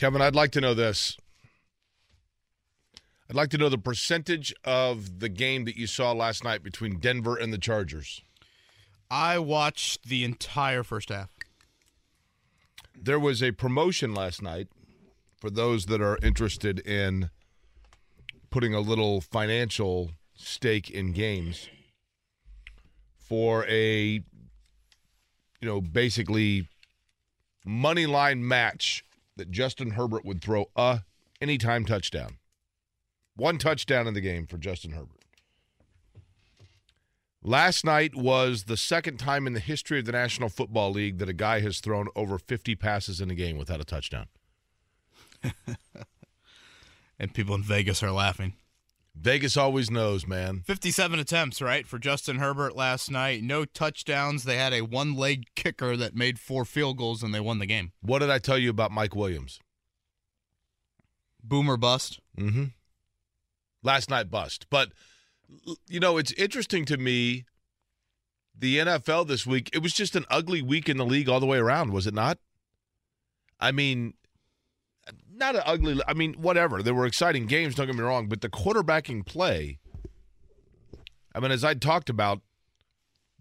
Kevin, I'd like to know this. I'd like to know the percentage of the game that you saw last night between Denver and the Chargers. I watched the entire first half. There was a promotion last night for those that are interested in putting a little financial stake in games for a you know basically money line match that Justin Herbert would throw a anytime touchdown. One touchdown in the game for Justin Herbert. Last night was the second time in the history of the National Football League that a guy has thrown over 50 passes in a game without a touchdown. and people in Vegas are laughing. Vegas always knows, man. 57 attempts, right, for Justin Herbert last night. No touchdowns. They had a one leg kicker that made four field goals and they won the game. What did I tell you about Mike Williams? Boomer bust. Mm hmm. Last night bust. But, you know, it's interesting to me the NFL this week. It was just an ugly week in the league all the way around, was it not? I mean, not an ugly. I mean, whatever. There were exciting games. Don't get me wrong, but the quarterbacking play. I mean, as I talked about,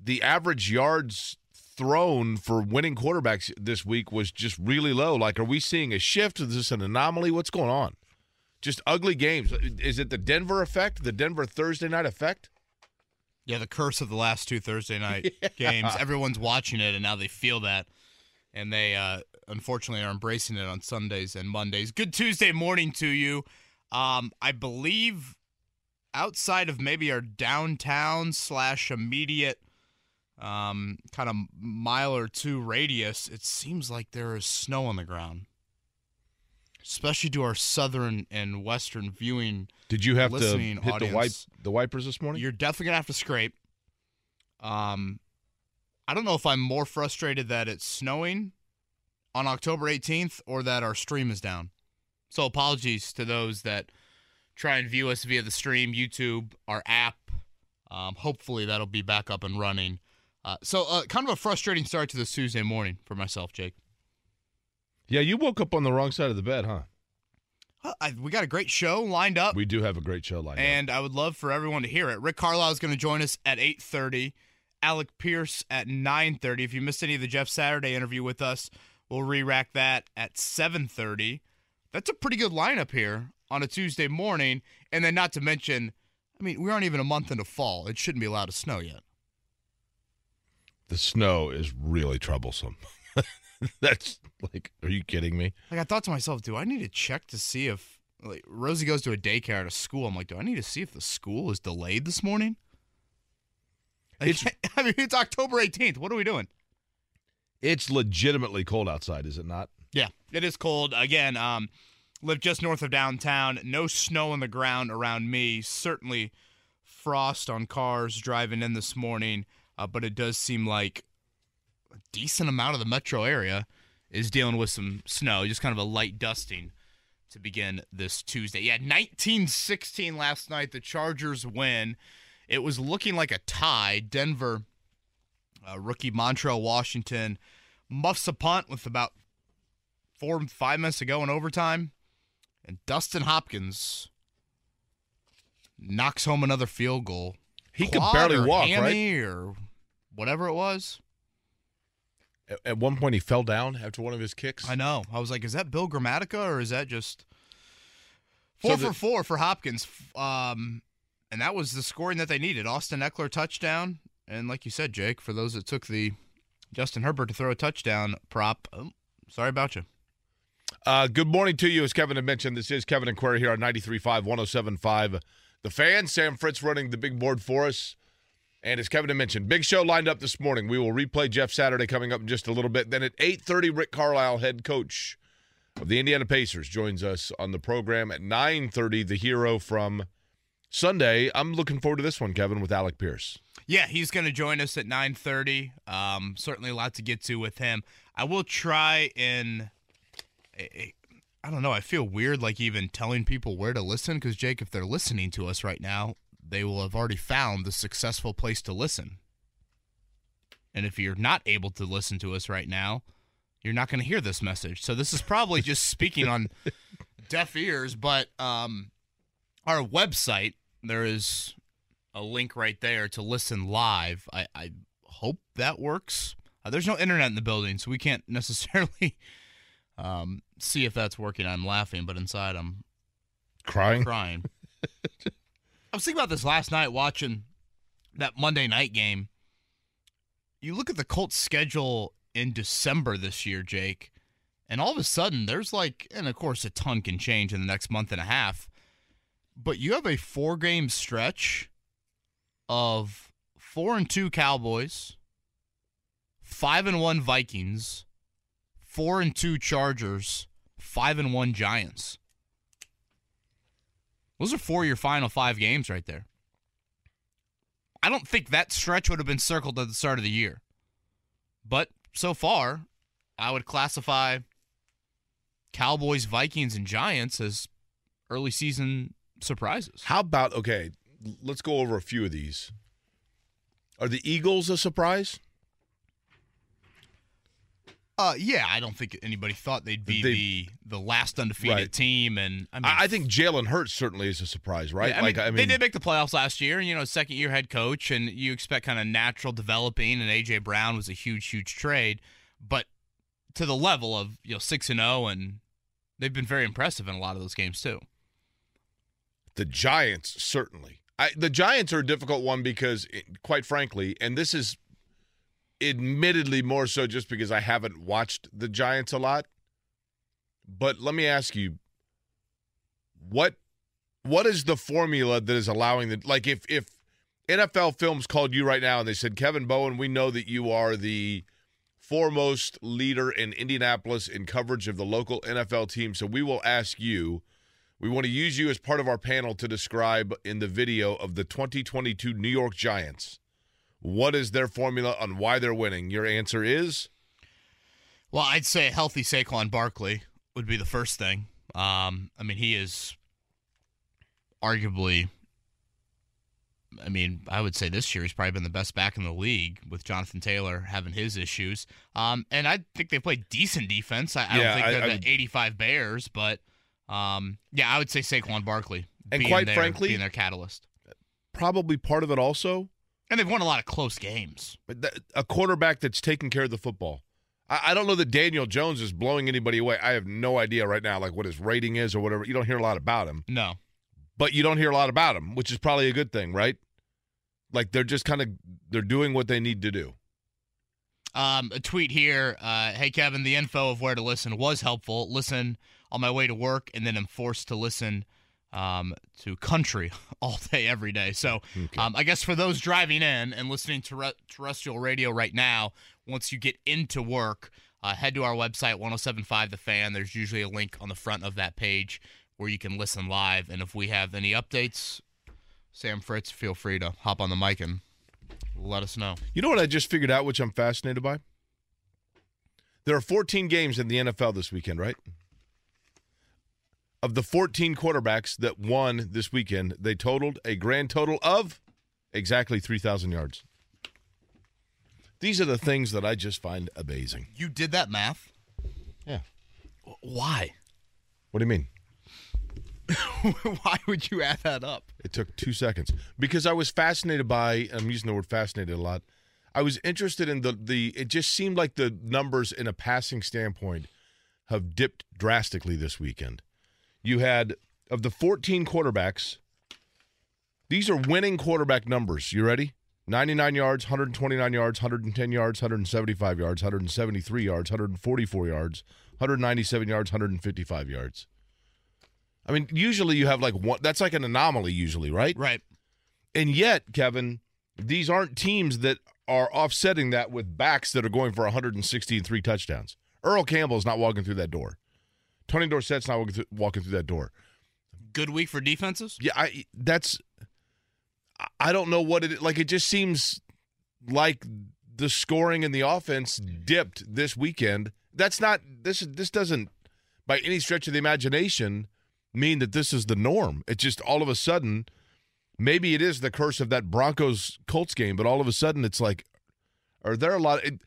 the average yards thrown for winning quarterbacks this week was just really low. Like, are we seeing a shift? Is this an anomaly? What's going on? Just ugly games. Is it the Denver effect? The Denver Thursday night effect? Yeah, the curse of the last two Thursday night yeah. games. Everyone's watching it, and now they feel that, and they uh, unfortunately are embracing it on Sundays and Mondays. Good Tuesday morning to you. Um, I believe outside of maybe our downtown slash immediate um, kind of mile or two radius, it seems like there is snow on the ground especially to our southern and western viewing. Did you have to hit audience, the wipe the wipers this morning? You're definitely gonna have to scrape. Um, I don't know if I'm more frustrated that it's snowing on October 18th or that our stream is down. So apologies to those that try and view us via the stream, YouTube, our app. Um, hopefully that'll be back up and running. Uh, so uh, kind of a frustrating start to this Tuesday morning for myself, Jake. Yeah, you woke up on the wrong side of the bed, huh? I, we got a great show lined up. We do have a great show lined and up. And I would love for everyone to hear it. Rick Carlisle is going to join us at 8.30. Alec Pierce at 9.30. If you missed any of the Jeff Saturday interview with us, we'll re-rack that at 7.30. That's a pretty good lineup here on a Tuesday morning. And then not to mention, I mean, we aren't even a month into fall. It shouldn't be allowed to snow yet. The snow is really troublesome. That's like, are you kidding me? Like I thought to myself, do I need to check to see if like Rosie goes to a daycare at a school? I'm like, do I need to see if the school is delayed this morning? Like, it's, I mean, it's October 18th. What are we doing? It's legitimately cold outside, is it not? Yeah, it is cold. Again, um, live just north of downtown. No snow on the ground around me. Certainly frost on cars driving in this morning, uh, but it does seem like a decent amount of the metro area is dealing with some snow, just kind of a light dusting to begin this Tuesday. Yeah, 1916 last night. The Chargers win. It was looking like a tie. Denver, uh, rookie Montrell Washington muffs a punt with about four, five minutes to go in overtime. And Dustin Hopkins knocks home another field goal. He could barely walk, right? Or whatever it was. At one point, he fell down after one of his kicks. I know. I was like, is that Bill Gramatica or is that just four so the, for four for Hopkins? Um, and that was the scoring that they needed. Austin Ekeler touchdown, and like you said, Jake, for those that took the Justin Herbert to throw a touchdown prop, oh, sorry about you. Uh, good morning to you. As Kevin had mentioned, this is Kevin and Query here on 93.5, 107.5. The fan, Sam Fritz running the big board for us. And as Kevin had mentioned, big show lined up this morning. We will replay Jeff Saturday coming up in just a little bit. Then at 8:30, Rick Carlisle, head coach of the Indiana Pacers, joins us on the program. At 9:30, the hero from Sunday. I'm looking forward to this one, Kevin, with Alec Pierce. Yeah, he's going to join us at 9:30. Um, certainly a lot to get to with him. I will try and. I don't know. I feel weird, like even telling people where to listen, because Jake, if they're listening to us right now, they will have already found the successful place to listen. And if you're not able to listen to us right now, you're not going to hear this message. So this is probably just speaking on deaf ears, but um, our website, there is a link right there to listen live. I, I hope that works. Uh, there's no internet in the building, so we can't necessarily um, see if that's working. I'm laughing, but inside I'm Crying. crying. I was thinking about this last night watching that Monday night game. You look at the Colts schedule in December this year, Jake, and all of a sudden there's like, and of course a ton can change in the next month and a half, but you have a four game stretch of four and two Cowboys, five and one Vikings, four and two Chargers, five and one Giants. Those are four of your final five games right there. I don't think that stretch would have been circled at the start of the year. But so far, I would classify Cowboys, Vikings, and Giants as early season surprises. How about okay? Let's go over a few of these. Are the Eagles a surprise? Uh, yeah, I don't think anybody thought they'd be They- the the last undefeated Right. team, and I mean, I, I think Jalen Hurts certainly is a surprise, right? Yeah, I like mean, I mean, they did make the playoffs last year, and you know, second year head coach, and you expect kind of natural developing. And AJ Brown was a huge, huge trade, but to the level of you know six and zero, and they've been very impressive in a lot of those games too. The Giants certainly. I, the Giants are a difficult one because, it- quite frankly, and this is admittedly more so just because I haven't watched the Giants a lot. But let me ask you, what what is the formula that is allowing the like if if NFL Films called you right now and they said Kevin Bowen, we know that you are the foremost leader in Indianapolis in coverage of the local NFL team, so we will ask you. We want to use you as part of our panel to describe in the video of the 2022 New York Giants. What is their formula on why they're winning? Your answer is Well, I'd say a healthy Saquon Barkley would be the first thing. Um, I mean, he is arguably. I mean, I would say this year he's probably been the best back in the league with Jonathan Taylor having his issues. Um, and I think they played decent defense. I, I Yeah, don't think I- they're I the would- 85 Bears, but um, yeah, I would say Saquon Barkley. And being quite their- frankly- being their catalyst. probably part of it also. And they've won a lot of close games. But A quarterback that's taking care of the football. I, I don't know that Daniel Jones is blowing anybody away. I have no idea right now, like what his rating is or whatever. You don't hear a lot about him, No. but you don't hear a lot about him, which is probably a good thing, right? Like they're just kind of they're doing what they need to do. Um, a tweet here. Uh, hey, Kevin, the info of where to listen was helpful. Listen on my way to work, and then I'm forced to listen um, to country all day, every day. So Okay. um, I guess for those driving in and listening to re- terrestrial radio right now, once you get into work, uh, head to our website, 1075 The Fan. There's usually a link on the front of that page where you can listen live. And if we have any updates, Sam Fritz, feel free to hop on the mic and let us know. You know what I just figured out, which I'm fascinated by? There are 14 games in the NFL this weekend, right? Of the 14 quarterbacks that won this weekend, they totaled a grand total of exactly 3,000 yards. These are the things that I just find amazing. You did that math? Yeah. Why? What do you mean? Why would you add that up? It took two seconds because I was fascinated by. I'm using the word fascinated a lot. I was interested in the the. It just seemed like the numbers in a passing standpoint have dipped drastically this weekend. You had of the 14 quarterbacks. These are winning quarterback numbers. You ready? 99 yards, 129 yards, 110 yards, 175 yards, 173 yards, 144 yards, 197 yards, 155 yards. I mean, usually you have like one. That's like an anomaly, usually, right? Right. And yet, Kevin, these aren't teams that are offsetting that with backs that are going for 160 and three touchdowns. Earl Campbell's not walking through that door. Tony Dorsett's not walking through, walking through that door. Good week for defenses? Yeah, I that's. I- don't know what it like. It just seems like the scoring and the offense dipped this weekend. That's not this. This doesn't, by any stretch of the imagination, mean that this is the norm. It just all of a sudden, maybe it is the curse of that Broncos Colts game, but all of a sudden it's like, are there a lot? It,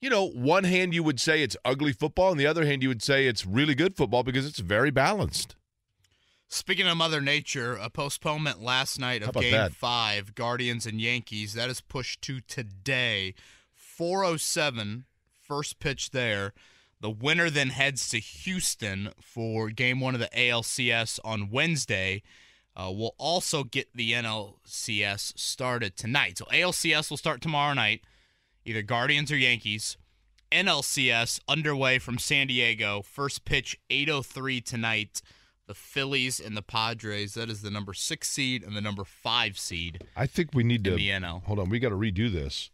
you know, one hand you would say it's ugly football, and the other hand you would say it's really good football because it's very balanced. Speaking of Mother Nature, a postponement last night of Game that? Five, Guardians and Yankees. That is pushed to today, 4:07. First pitch there. The winner then heads to Houston for Game One of the ALCS on Wednesday. Uh, we'll also get the NLCS started tonight. So ALCS will start tomorrow night, either Guardians or Yankees. NLCS underway from San Diego. First pitch 8:03 tonight. The Phillies and the Padres. That is the number six seed and the number five seed I think we need to the NL. hold on. We got to redo this.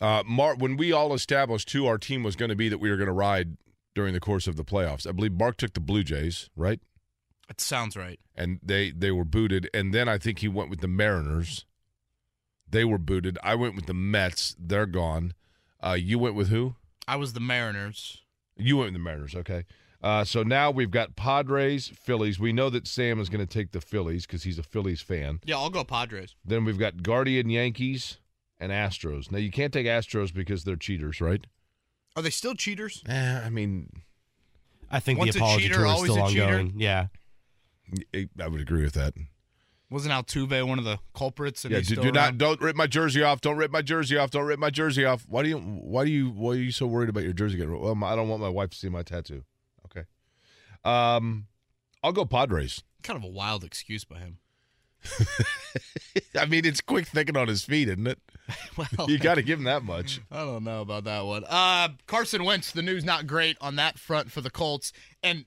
Uh, Mark, when we all established who our team was going to be that we were going to ride during the course of the playoffs, I believe Mark took the Blue Jays, right? That sounds right. And they they were booted, and then I think he went with the Mariners. They were booted. I went with the Mets. They're gone. Uh, you went with who? I was the Mariners. You went with the Mariners, okay. Uh, so now we've got Padres, Phillies. We know that Sam is going to take the Phillies because he's a Phillies fan. Yeah, I'll go Padres. Then we've got Guardian Yankees and Astros. Now you can't take Astros because they're cheaters, right? Are they still cheaters? Eh, I mean, I think Once the apology cheater, tour is always still a cheater? ongoing. Yeah. I I would agree with that. Wasn't Altuve one of the culprits? Yeah, do, do not don't rip my jersey off. Don't rip my jersey off. Don't rip my jersey off. Why do you why do you why are you so worried about your jersey getting ripped? Well, I don't want my wife to see my tattoo. Okay. Um I'll go Padres. Kind of a wild excuse by him. I mean, it's quick thinking on his feet, isn't it? Well, You got to give him that much. I don't know about that one. Uh, Carson Wentz, the news not great on that front for the Colts. And,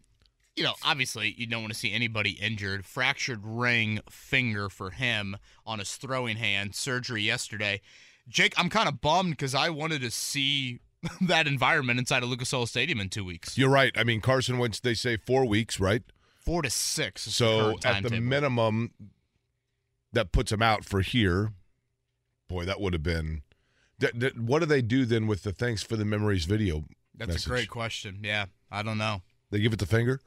you know, obviously you don't want to see anybody injured. Fractured ring finger for him on his throwing hand. Surgery yesterday. Jake, I'm kind of bummed because I wanted to see that environment inside of Lucas Oil Stadium in two weeks. You're right. I mean, Carson Wentz, they say four weeks, right? Four to six. The So current at the timetable. minimum, that puts him out for here. Boy, that would have been. That, that, what do they do then with the thanks for the memories video? That's message? a great question. Yeah, I don't know. They give it the finger.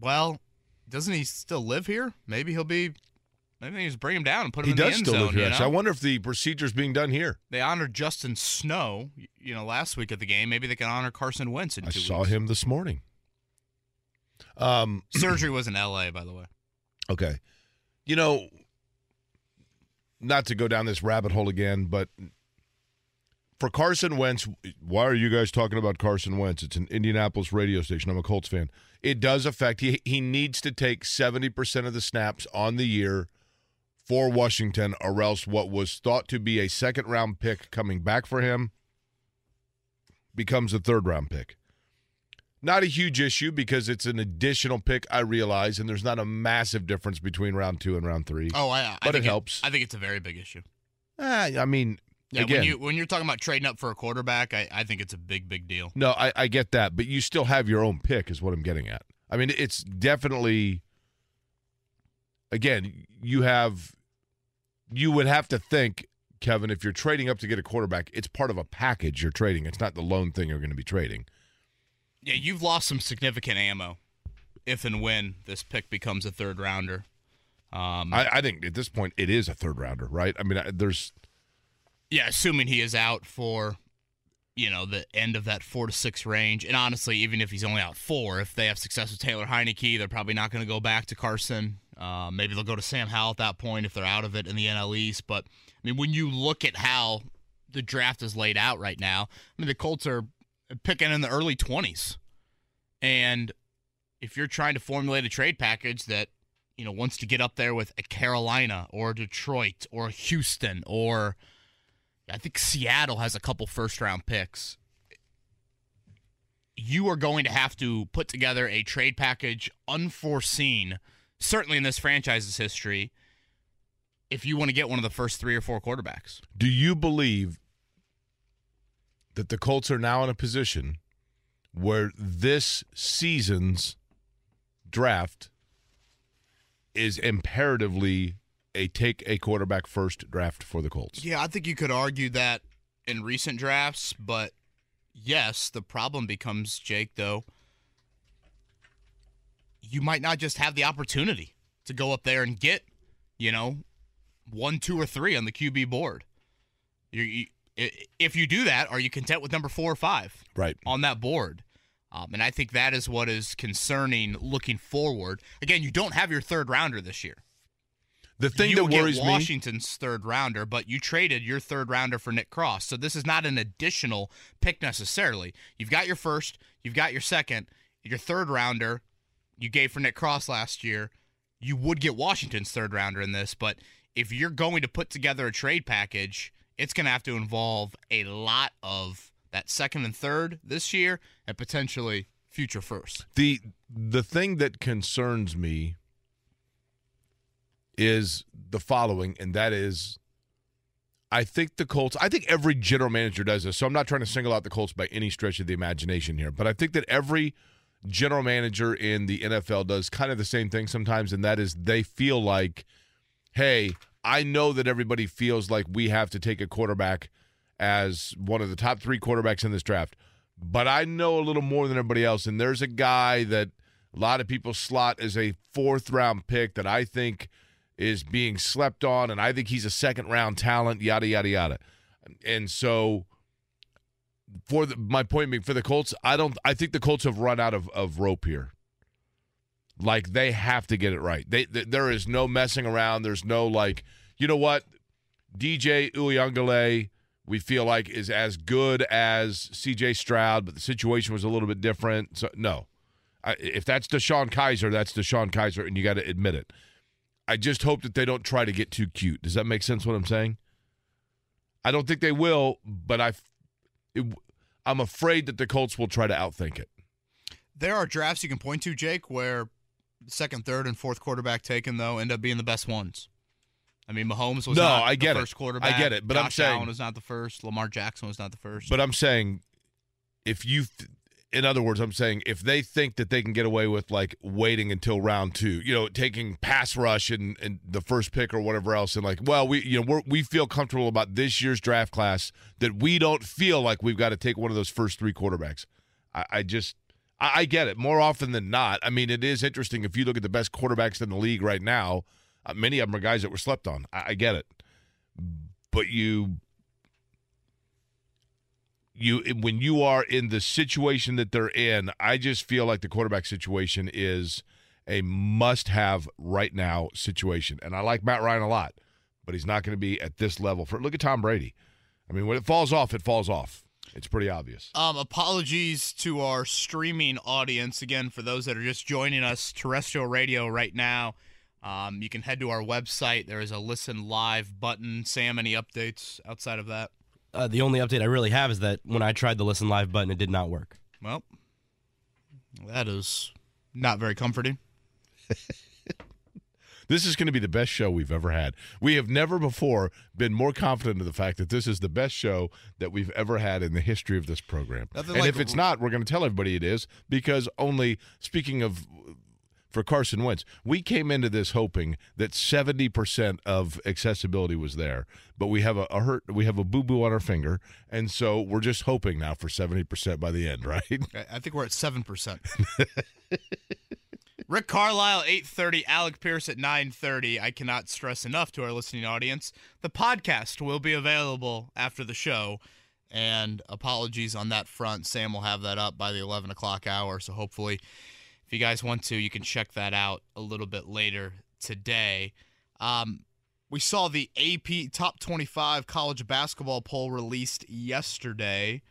Well, doesn't he still live here? Maybe he'll be. Maybe they just bring him down and put him He in the does end still zone. live here. you actually. I wonder if the procedure's being done here. They honored Justin Snow, you know, last week at the game. Maybe they can honor Carson Wentz in I two saw weeks. him this morning. Um. Surgery was in L.A., by the way. Okay. You know, not to go down this rabbit hole again, but for Carson Wentz, why are you guys talking about Carson Wentz? It's an Indianapolis radio station. I'm a Colts fan. It does affect he he needs to take 70% of the snaps on the year for Washington or else what was thought to be a second round pick coming back for him becomes a third round pick. Not a huge issue because it's an additional pick, I realize, and there's not a massive difference between round two and round three. Oh, I, I But think it helps. I think it's a very big issue. Ah, I mean, Yeah, again, when you when you're talking about trading up for a quarterback, I, I think it's a big, big deal. no, I, I get that, but you still have your own pick, is what I'm getting at. I mean, it's definitely, again, you have, you would have to think, Kevin, if you're trading up to get a quarterback, it's part of a package you're trading. It's not the lone thing you're going to be trading. Yeah, you've lost some significant ammo if and when this pick becomes a third rounder. Um, I, I think at this point it is a third rounder, right? I mean, I- there's Yeah, assuming he is out for, you know, the end of that four to six range. And honestly, even if he's only out four, if they have success with Taylor Heinicke, they're probably not going to go back to Carson. Uh, maybe they'll go to Sam Howell at that point if they're out of it in the NL East. But I mean, when you look at how the draft is laid out right now, I mean, the Colts are picking in the early twenties, and if you're trying to formulate a trade package that you know wants to get up there with a Carolina or Detroit or Houston or I think Seattle has a couple first round picks. You are going to have to put together a trade package unforeseen, certainly in this franchise's history, if you want to get one of the first three or four quarterbacks. Do you believe that the Colts are now in a position where this season's draft is imperatively a take a quarterback first draft for the Colts? Yeah, I think you could argue that in recent drafts, but yes, the problem becomes, Jake, though, you might not just have the opportunity to go up there and get, you know, one, two, or three on the QB board. You, you, if you do that, are you content with number four or five Right. on that board? Um, and I think that is what is concerning looking forward. Again, you don't have your third rounder this year. The thing you that worries get me. Washington's third rounder, but you traded your third rounder for Nick Cross. So this is not an additional pick necessarily. You've got your first, you've got your second, your third rounder you gave for Nick Cross last year. You would get Washington's third rounder in this, but if you're going to put together a trade package, it's going to have to involve a lot of that second and third this year and potentially future first. The the thing that concerns me is the following, and that is I think the Colts, I think every general manager does this. So I'm not trying to single out the Colts by any stretch of the imagination here, but I think that every general manager in the NFL does kind of the same thing sometimes, and that is they feel like, hey, I know that everybody feels like we have to take a quarterback as one of the top three quarterbacks in this draft, but I know a little more than everybody else, and there's a guy that a lot of people slot as a fourth round pick that I think is being slept on, and I think he's a second round talent, yada yada yada. And so, for the, my point being, for the Colts, I don't. I think the Colts have run out of, of rope here. Like they have to get it right. They, th there is no messing around. There's no like, you know what, DJ Uiagalelei, we feel like is as good as C.J. Stroud, but the situation was a little bit different. So no, I, if that's Deshaun Kaiser, that's Deshaun Kaiser, and you got to admit it. I just hope that they don't try to get too cute. Does that make sense? What I'm saying? I don't think they will, but I, it, I'm afraid that the Colts will try to outthink it. There are drafts you can point to, Jake, where second, third, and fourth quarterback taken though end up being the best ones. I mean, Mahomes was No, not I get the it. first quarterback. I get it, but I'm saying- Allen was not the first. Lamar Jackson was not the first. But I'm saying, if you, in other words, I'm saying if they think that they can get away with like waiting until round two, you know, taking pass rush and, and the first pick or whatever else, and like, well, we you know we feel comfortable about this year's draft class that we don't feel like we've got to take one of those first three quarterbacks. I, I just. I I get it. More often than not, I mean, it is interesting if you look at the best quarterbacks in the league right now. Uh, many of them are guys that were slept on. I, I get it, but you you when you are in the situation that they're in, I just feel like the quarterback situation is a must-have right now situation. And I like Matt Ryan a lot, but he's not going to be at this level. For look at Tom Brady. I mean, when it falls off, it falls off. It's pretty obvious. Um, apologies to our streaming audience. Again, for those that are just joining us, terrestrial radio right now. Um, you can head to our website. There is a listen live button. Sam, any updates outside of that? Uh, the only update I really have is that when I tried the listen live button, it did not work. Well, that is not very comforting. This is going to be the best show we've ever had. We have never before been more confident of the fact that this is the best show that we've ever had in the history of this program. Nothing and like- if it's not, we're going to tell everybody it is because only, speaking of for Carson Wentz, we came into this hoping that 70% of accessibility was there, but we have a, a hurt, we have a boo boo on our finger. And so we're just hoping now for 70% by the end, right? I- think we're at seven percent. Rick Carlisle, eight thirty. Alec Pierce at nine thirty. I cannot stress enough to our listening audience: the podcast will be available after the show. And apologies on that front. Sam will have that up by the eleven o'clock hour. So hopefully, if you guys want to, you can check that out a little bit later today. Um, we saw the AP Top 25 college basketball poll released yesterday.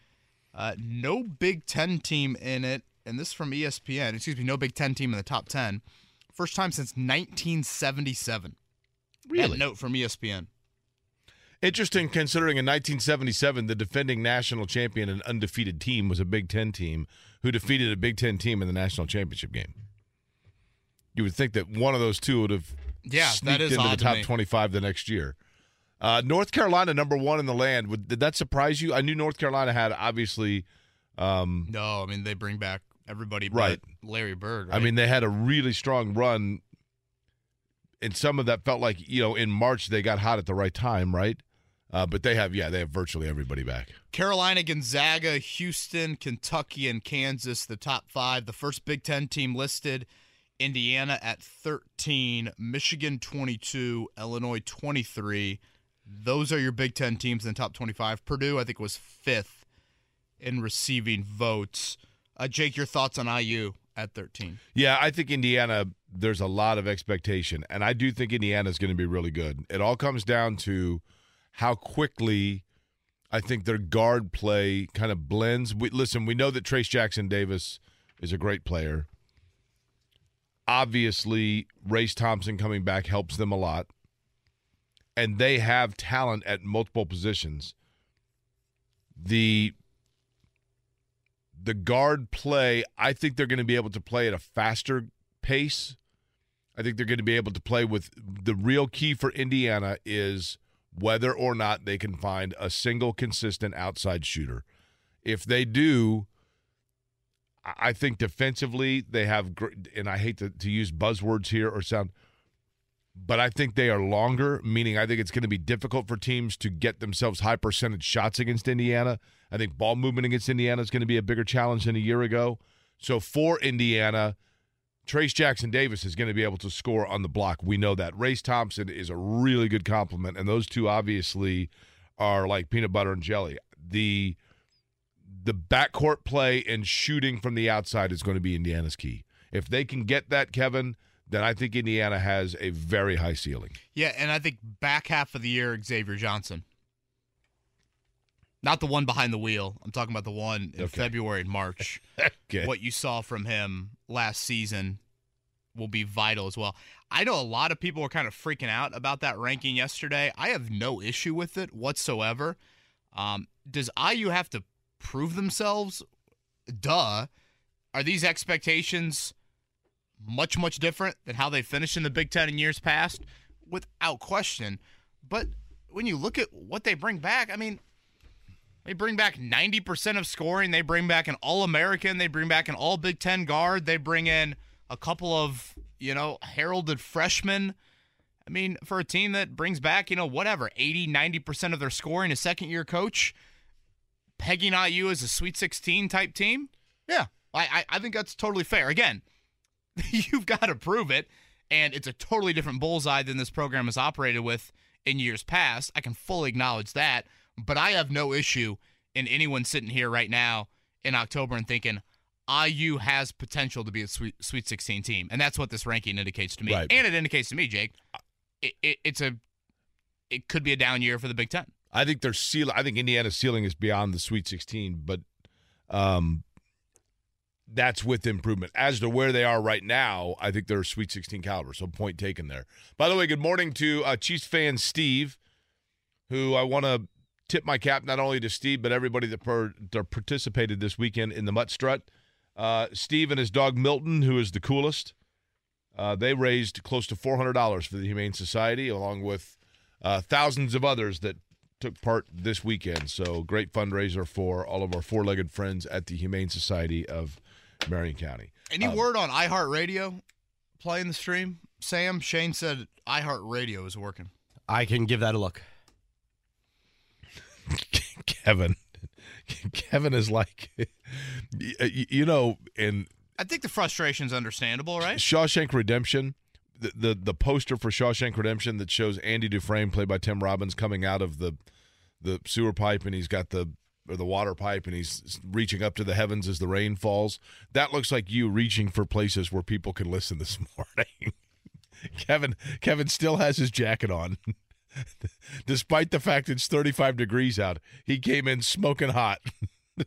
Uh, no Big Ten team in it, and this is from ESPN. Excuse me, no Big Ten team in the top ten. First time since 1977. That note from ESPN. Interesting considering in 1977, the defending national champion and undefeated team was a Big Ten team who defeated a Big Ten team in the national championship game. You would think that one of those two would have Yeah, that sneaked is into the to top me. 25 the next year. Uh, North Carolina, number one in the land. Would, did that surprise you? I knew North Carolina had obviously. Um, No, I mean they bring back everybody but Right. Larry Bird. I mean, they had a really strong run, and some of that felt like you know in March they got hot at the right time, right? Uh, but they have, yeah, they have virtually everybody back. Carolina, Gonzaga, Houston, Kentucky, and Kansas, the top five. The first Big Ten team listed Indiana at 13, Michigan 22, Illinois 23, Those are your Big Ten teams in the top 25. Purdue, I think, was fifth in receiving votes. Uh, Jake, your thoughts on IU at 13? Yeah, I think Indiana, there's a lot of expectation, and I do think Indiana is going to be really good. It all comes down to how quickly I think their guard play kind of blends. We, listen, we know that Trayce Jackson Davis is a great player. Obviously, Race Thompson coming back helps them a lot. And they have talent at multiple positions. The the guard play, I think they're going to be able to play at a faster pace. I think they're going to be able to play with the real key for Indiana is whether or not they can find a single consistent outside shooter. If they do, I think defensively they have, and I hate to, to use buzzwords here or sound, but I think they are longer, meaning I think it's going to be difficult for teams to get themselves high percentage shots against Indiana. I think ball movement against Indiana is going to be a bigger challenge than a year ago. So for Indiana, Trayce Jackson Davis is going to be able to score on the block. We know that. Race Thompson is a really good compliment, and those two obviously are like peanut butter and jelly. The the backcourt play and shooting from the outside is going to be Indiana's key. If they can get that, Kevin, then I think Indiana has a very high ceiling. Yeah, and I think back half of the year, Xavier Johnson. Not the one behind the wheel. I'm talking about the one in Okay. February and March. Okay. What you saw from him last season will be vital as well. I know a lot of people were kind of freaking out about that ranking yesterday. I have no issue with it whatsoever. Um, does IU have to prove themselves? Duh. Are these expectations much, much different than how they finished in the Big Ten in years past? Without question. But when you look at what they bring back, I mean, they bring back 90% of scoring. They bring back an All American. They bring back an All Big Ten guard. They bring in a couple of, you know, heralded freshmen. I mean, for a team that brings back, you know, whatever, 80, 90% of their scoring, a second year coach, pegging IU as a Sweet 16 type team, yeah, I, I, I think that's totally fair. Again, you've got to prove it. And it's a totally different bullseye than this program has operated with in years past. I can fully acknowledge that. But I have no issue in anyone sitting here right now in October and thinking IU has potential to be a Sweet, Sweet 16 team. And that's what this ranking indicates to me. Right. And it indicates to me, Jake, it, it, it's a it could be a down year for the Big Ten. I think their ceiling. I think Indiana's ceiling is beyond the Sweet 16, but um, that's with improvement. As to where they are right now, I think they're Sweet 16 caliber. So point taken there. By the way, good morning to uh, Chiefs fan Steve, who I want to tip my cap not only to Steve but everybody that, per, that participated this weekend in the Mutt Strut. Uh, Steve and his dog Milton, who is the coolest. Uh, they raised close to $400 for the Humane Society, along with uh, thousands of others that took part this weekend. So great fundraiser for all of our four-legged friends at the Humane Society of Marion County. Any Um, word on iHeartRadio playing the stream? Sam, Shane said iHeartRadio is working. I can give that a look. Kevin, Kevin is like, you know, and I think the frustration's understandable, right? Shawshank Redemption, the, the the poster for Shawshank Redemption that shows Andy Dufresne, played by Tim Robbins, coming out of the the sewer pipe, and he's got the or the water pipe, and he's reaching up to the heavens as the rain falls. That looks like you reaching for places where people can listen this morning. Kevin Kevin still has his jacket on. Despite the fact it's 35 degrees out, he came in smoking hot.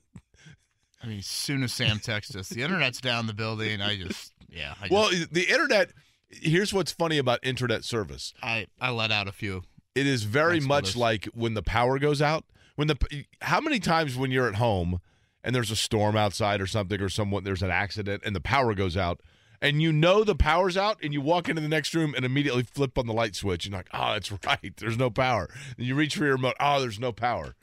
I mean, as soon as Sam texts us, the internet's down the building. I just, yeah. I, just, Well, the internet. Here's what's funny about internet service. I, I let out a few. It is very much like when the power goes out. When the how many times when you're at home and there's a storm outside or something or someone there's an accident and the power goes out and you know the power's out and you walk into the next room and immediately flip on the light switch and you're like, oh, that's right, there's no power. And you reach for your remote, oh, there's no power.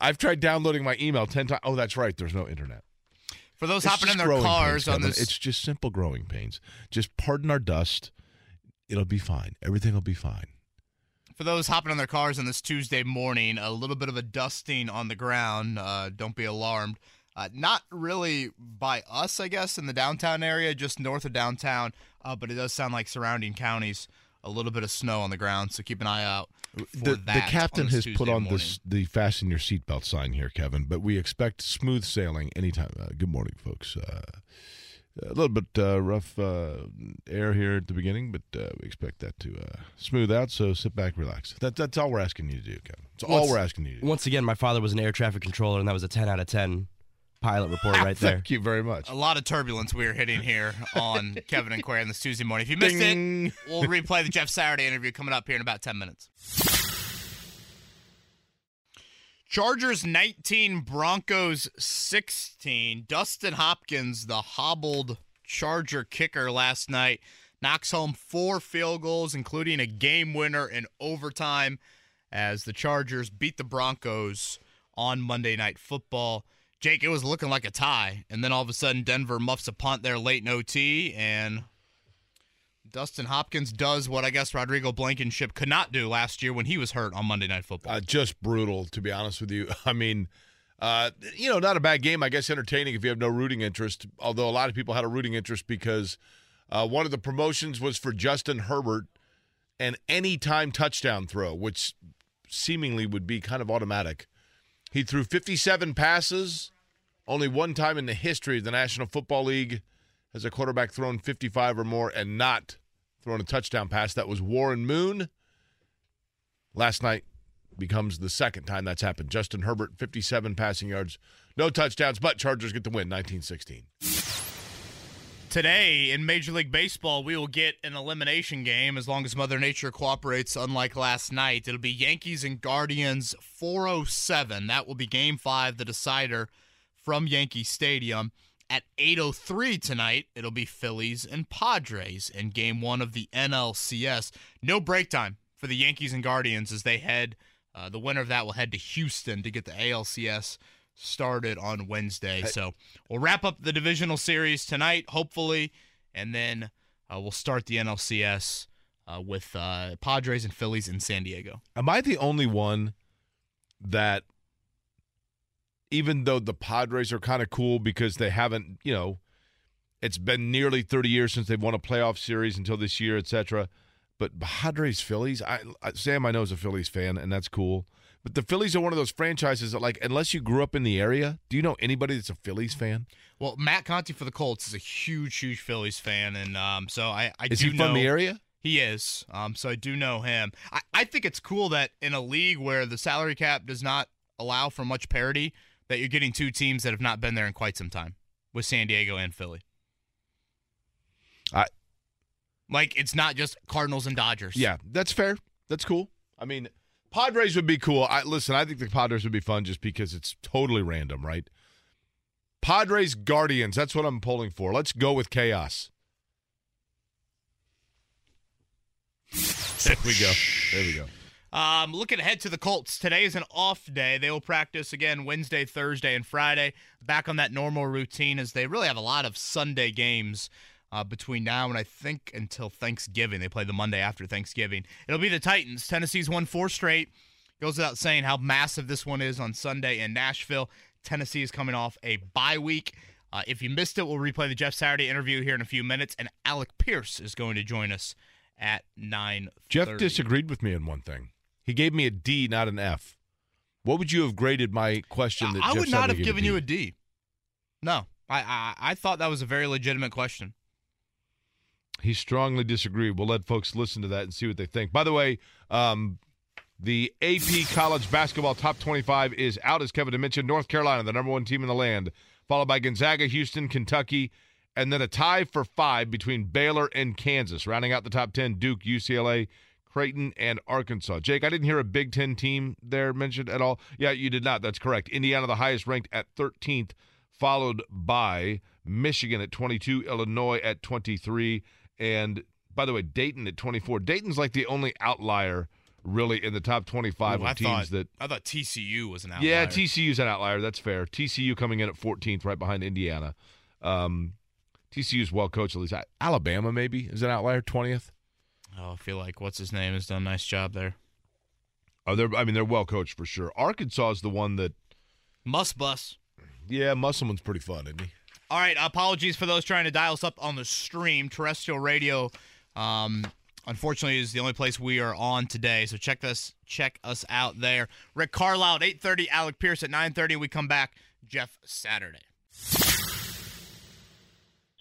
I've tried downloading my email ten times. Oh, that's right, there's no internet. For those It's hopping in their cars pains, on this, It's just simple growing pains. Just pardon our dust. It'll be fine. Everything will be fine. for those hopping on their cars on this Tuesday morning, a little bit of a dusting on the ground. Uh, don't be alarmed. Uh, not really by us, I guess, in the downtown area, just north of downtown, uh, but it does sound like surrounding counties a little bit of snow on the ground. So keep an eye out. For The, the captain on this has put on morning. this the fasten your seatbelt sign here, Kevin. But we expect smooth sailing anytime. Uh, good morning, folks. Uh, a little bit uh, rough uh, air here at the beginning, but uh, we expect that to uh, smooth out. So sit back, relax. That, that's all we're asking you to do, Kevin. That's all Once- we're asking you to do. Once again, my father was an air traffic controller, and that was a 10 out of 10 pilot report ah, right there. Thank you very much. A lot of turbulence we are hitting here on Kevin and Query on this Tuesday morning. If you missed Ding. it, we'll replay the Jeff Saturday interview coming up here in about 10 minutes. Chargers 19, Broncos 16. Dustin Hopkins, the hobbled Charger kicker last night, knocks home four field goals, including a game winner in overtime as the Chargers beat the Broncos on Monday Night Football. Jake, it was looking like a tie, and then all of a sudden Denver muffs a punt there late in OT, and Dustin Hopkins does what I guess Rodrigo Blankenship could not do last year when he was hurt on Monday Night Football. Uh, just brutal, to be honest with you. I mean, uh, you know, not a bad game. I guess entertaining if you have no rooting interest. Although a lot of people had a rooting interest because uh, one of the promotions was for Justin Herbert, an anytime touchdown throw, which seemingly would be kind of automatic. He threw 57 passes. Only one time in the history of the National Football League has a quarterback thrown 55 or more and not thrown a touchdown pass. That was Warren Moon. Last night becomes the second time that's happened. Justin Herbert, 57 passing yards, no touchdowns, but Chargers get the win, 1916. Today in Major League Baseball, we will get an elimination game as long as Mother Nature cooperates, unlike last night. It'll be Yankees and Guardians 407. That will be game five, the decider from Yankee Stadium. At 8.03 tonight, it'll be Phillies and Padres in game one of the NLCS. No break time for the Yankees and Guardians as they head, uh, the winner of that will head to Houston to get the ALCS started on Wednesday. So we'll wrap up the divisional series tonight, hopefully, and then uh, we'll start the NLCS uh, with uh, Padres and Phillies in San Diego. Am I the only one that, even though the Padres are kind of cool because they haven't, you know, it's been nearly 30 years since they've won a playoff series until this year, etc. But Padres, Phillies, I, I, Sam, I know is a Phillies fan, and that's cool. But the Phillies are one of those franchises that, like, unless you grew up in the area, do you know anybody that's a Phillies fan? Well, Matt Conti for the Colts is a huge, huge Phillies fan, and um, so I, I Is do he know from the area? He is. Um, so I do know him. I, I think it's cool that in a league where the salary cap does not allow for much parity, that you're getting two teams that have not been there in quite some time with San Diego and Philly. I- like it's not just Cardinals and Dodgers. Yeah, that's fair. That's cool. I mean, Padres would be cool. I listen. I think the Padres would be fun just because it's totally random, right? Padres Guardians. That's what I'm pulling for. Let's go with chaos. There we go. There we go. Um, looking ahead to the Colts, today is an off day. They will practice again Wednesday, Thursday, and Friday. Back on that normal routine as they really have a lot of Sunday games uh, between now and I think until Thanksgiving. They play the Monday after Thanksgiving. It'll be the Titans. Tennessee's won four straight. Goes without saying how massive this one is on Sunday in Nashville. Tennessee is coming off a bye week. Uh, if you missed it, we'll replay the Jeff Saturday interview here in a few minutes, and Alec Pierce is going to join us at nine. Jeff disagreed with me on one thing. He gave me a D, not an F. What would you have graded my question? That I Jeff would not Saturday have given you a D. No, I, I I thought that was a very legitimate question. He strongly disagreed. We'll let folks listen to that and see what they think. By the way, um, the AP College Basketball Top 25 is out, as Kevin mentioned. North Carolina, the number one team in the land, followed by Gonzaga, Houston, Kentucky, and then a tie for five between Baylor and Kansas. Rounding out the top 10, Duke, UCLA, Creighton, and Arkansas. Jake, I didn't hear a Big Ten team there mentioned at all. Yeah, you did not. That's correct. Indiana, the highest ranked at 13th, followed by Michigan at 22, Illinois at 23, and by the way, Dayton at 24. Dayton's like the only outlier really in the top 25 Ooh, of I teams thought that. I thought TCU was an outlier. Yeah, TCU's an outlier. That's fair. TCU coming in at 14th, right behind Indiana. Um, TCU's well coached. At least Alabama maybe is an outlier, 20th. Oh, I feel like what's his name has done a nice job there. Oh, they're. I mean, they're well coached for sure. Arkansas is the one that. Must bus. Yeah, Musselman's pretty fun, isn't he? All right. Apologies for those trying to dial us up on the stream. Terrestrial radio um, unfortunately is the only place we are on today. So check us check us out there. Rick Carlisle at 8:30, Alec Pierce at 9:30. We come back Jeff Saturday.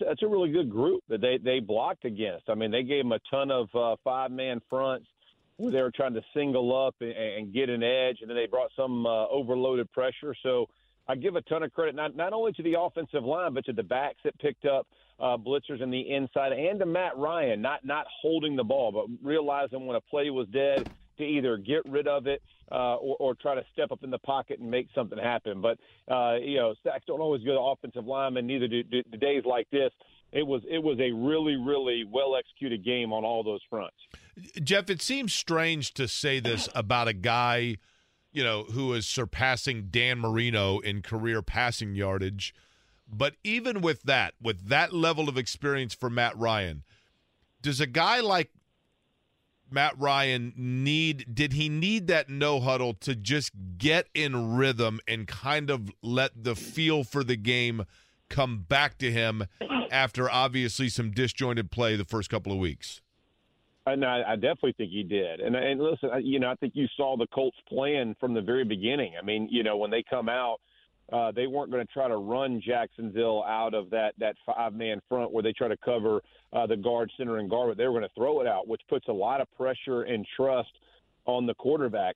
That's a really good group that they they blocked against. I mean, they gave them a ton of uh, five man fronts where they were trying to single up and, and get an edge, and then they brought some uh, overloaded pressure. So I give a ton of credit not not only to the offensive line but to the backs that picked up uh, blitzers in the inside, and to Matt Ryan not not holding the ball but realizing when a play was dead to either get rid of it uh, or, or try to step up in the pocket and make something happen. But uh, you know, sacks don't always go to the offensive linemen. Neither do, do, do days like this. It was it was a really really well executed game on all those fronts. Jeff, it seems strange to say this about a guy, you know, who is surpassing Dan Marino in career passing yardage. But even with that, with that level of experience for Matt Ryan, does a guy like Matt Ryan need did he need that no huddle to just get in rhythm and kind of let the feel for the game come back to him after obviously some disjointed play the first couple of weeks? And I, I definitely think he did. And and listen, you know, I think you saw the Colts plan from the very beginning. I mean, you know, when they come out uh, they weren't going to try to run Jacksonville out of that that five man front where they try to cover uh, the guard, center, and guard. But they were going to throw it out, which puts a lot of pressure and trust on the quarterback.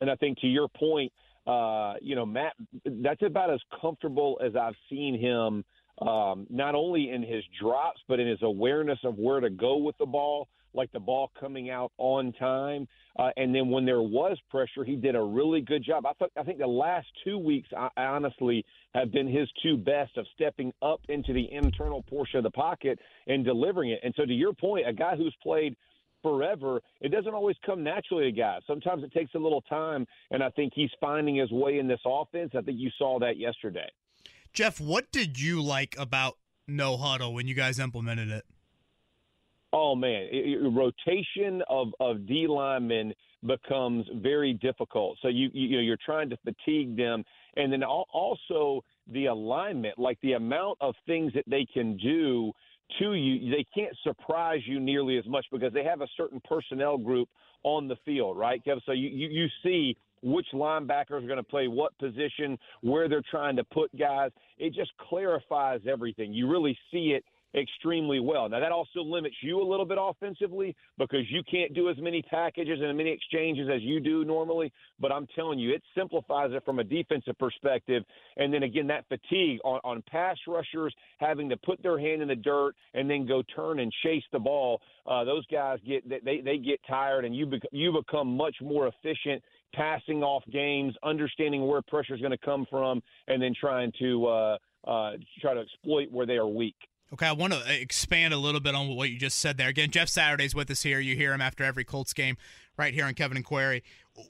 And I think to your point, uh, you know, Matt, that's about as comfortable as I've seen him. Um, not only in his drops, but in his awareness of where to go with the ball like the ball coming out on time. Uh, and then when there was pressure, he did a really good job. I I think the last two weeks, I honestly have been his two best of stepping up into the internal portion of the pocket and delivering it. And so, to your point, a guy who's played forever, it doesn't always come naturally to guys. Sometimes it takes a little time, and I think he's finding his way in this offense. I think you saw that yesterday. Jeff, what did you like about no huddle when you guys implemented it? Oh man, it, it, rotation of of D linemen becomes very difficult. So you you you're trying to fatigue them, and then also the alignment, like the amount of things that they can do to you, they can't surprise you nearly as much because they have a certain personnel group on the field, right, Kevin? So you you, you see which linebackers are going to play what position, where they're trying to put guys. It just clarifies everything. You really see it extremely well. Now, that also limits you a little bit offensively because you can't do as many packages and as many exchanges as you do normally. But I'm telling you, it simplifies it from a defensive perspective. And then again, that fatigue on, on pass rushers having to put their hand in the dirt and then go turn and chase the ball. Uh, those guys get they they get tired, and you bec- you become much more efficient passing off games, understanding where pressure is going to come from, and then trying to uh, uh, try to exploit where they are weak. Okay, I want to expand a little bit on what you just said there. Again, Jeff Saturday's with us here. You hear him after every Colts game right here on Kevin and Query.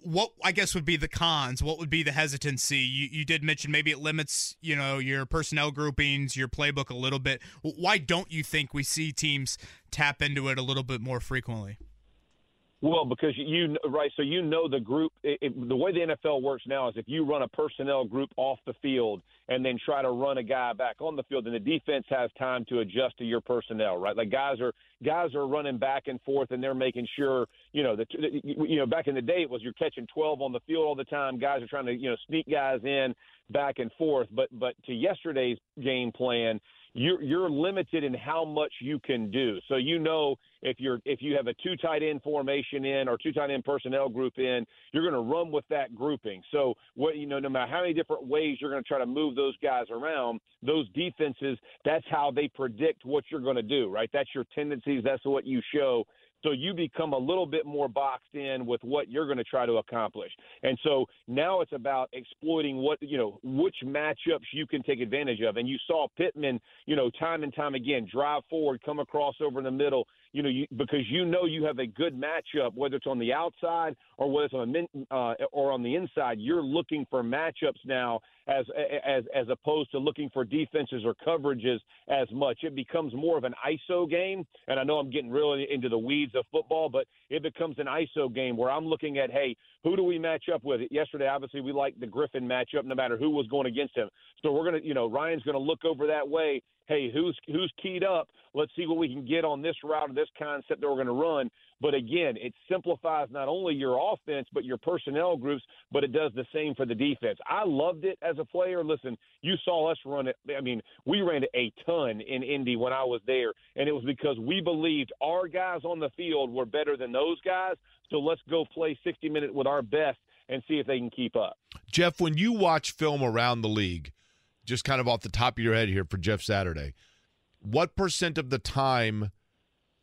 What I guess would be the cons? What would be the hesitancy? You, you did mention maybe it limits, you know, your personnel groupings, your playbook a little bit. Why don't you think we see teams tap into it a little bit more frequently? Well, because you right, so you know the group. It, it, the way the NFL works now is if you run a personnel group off the field and then try to run a guy back on the field, then the defense has time to adjust to your personnel, right? Like guys are guys are running back and forth and they're making sure, you know, that you know back in the day it was you're catching 12 on the field all the time. Guys are trying to you know sneak guys in back and forth, but but to yesterday's game plan you're you're limited in how much you can do. So you know if you're if you have a two tight end formation in or two tight end personnel group in, you're going to run with that grouping. So what you know, no matter how many different ways you're going to try to move those guys around, those defenses, that's how they predict what you're going to do, right? That's your tendencies. That's what you show. So you become a little bit more boxed in with what you're going to try to accomplish. And so now it's about exploiting what, you know, which matchups you can take advantage of. And you saw Pittman, you know, time and time again, drive forward, come across over in the middle, you know, you, because you know you have a good matchup, whether it's on the outside or whether it's on the, uh, or on the inside. You're looking for matchups now as as as opposed to looking for defenses or coverages as much. It becomes more of an ISO game, and I know I'm getting really into the weeds of football, but it becomes an ISO game where I'm looking at, hey, who do we match up with? Yesterday, obviously, we liked the Griffin matchup, no matter who was going against him. So we're gonna, you know, Ryan's gonna look over that way hey, who's who's keyed up? Let's see what we can get on this route or this concept that we're going to run. But again, it simplifies not only your offense but your personnel groups, but it does the same for the defense. I loved it as a player. Listen, you saw us run it. I mean, we ran it a ton in Indy when I was there, and it was because we believed our guys on the field were better than those guys. So let's go play 60 minutes with our best and see if they can keep up. Jeff, when you watch film around the league, just kind of off the top of your head here for Jeff Saturday, what percent of the time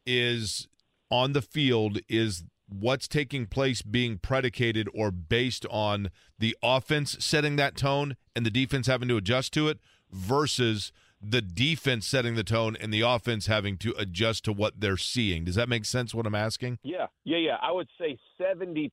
is on the field is what's taking place being predicated or based on the offense setting that tone and the defense having to adjust to it versus the defense setting the tone and the offense having to adjust to what they're seeing. Does that make sense what I'm asking? Yeah. Yeah, yeah. I would say 70%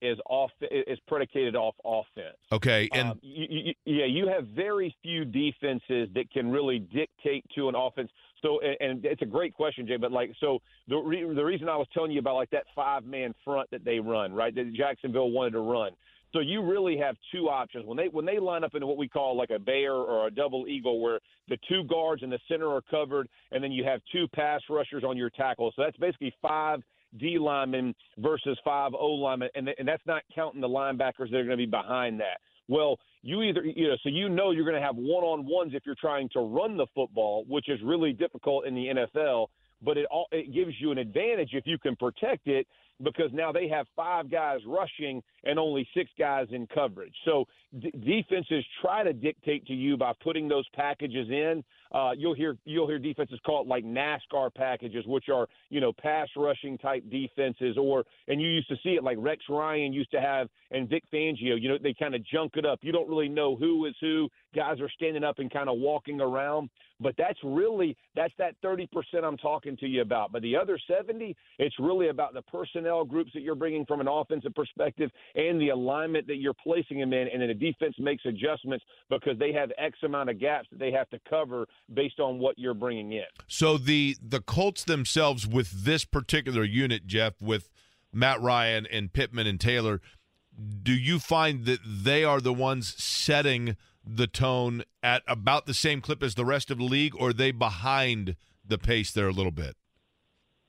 is off is predicated off offense. Okay. And um, you, you, yeah, you have very few defenses that can really dictate to an offense. So, and, and it's a great question, Jay. But like, so the re- the reason I was telling you about like that five man front that they run, right? That Jacksonville wanted to run. So you really have two options when they when they line up into what we call like a bear or a double eagle, where the two guards in the center are covered, and then you have two pass rushers on your tackle. So that's basically five D linemen versus five O linemen, and and that's not counting the linebackers that are going to be behind that. Well, you either you know, so you know you're going to have one on ones if you're trying to run the football, which is really difficult in the NFL. But it all it gives you an advantage if you can protect it because now they have five guys rushing and only six guys in coverage. So d- defenses try to dictate to you by putting those packages in. Uh, you'll hear you'll hear defenses call it like NASCAR packages, which are you know pass rushing type defenses, or and you used to see it like Rex Ryan used to have and Vic Fangio. You know they kind of junk it up. You don't really know who is who. Guys are standing up and kind of walking around, but that's really that's that thirty percent I'm talking to you about. But the other seventy, it's really about the personnel groups that you're bringing from an offensive perspective and the alignment that you're placing them in, and then the defense makes adjustments because they have X amount of gaps that they have to cover based on what you're bringing in. So the the Colts themselves with this particular unit, Jeff, with Matt Ryan and Pittman and Taylor, do you find that they are the ones setting the tone at about the same clip as the rest of the league, or they behind the pace there a little bit?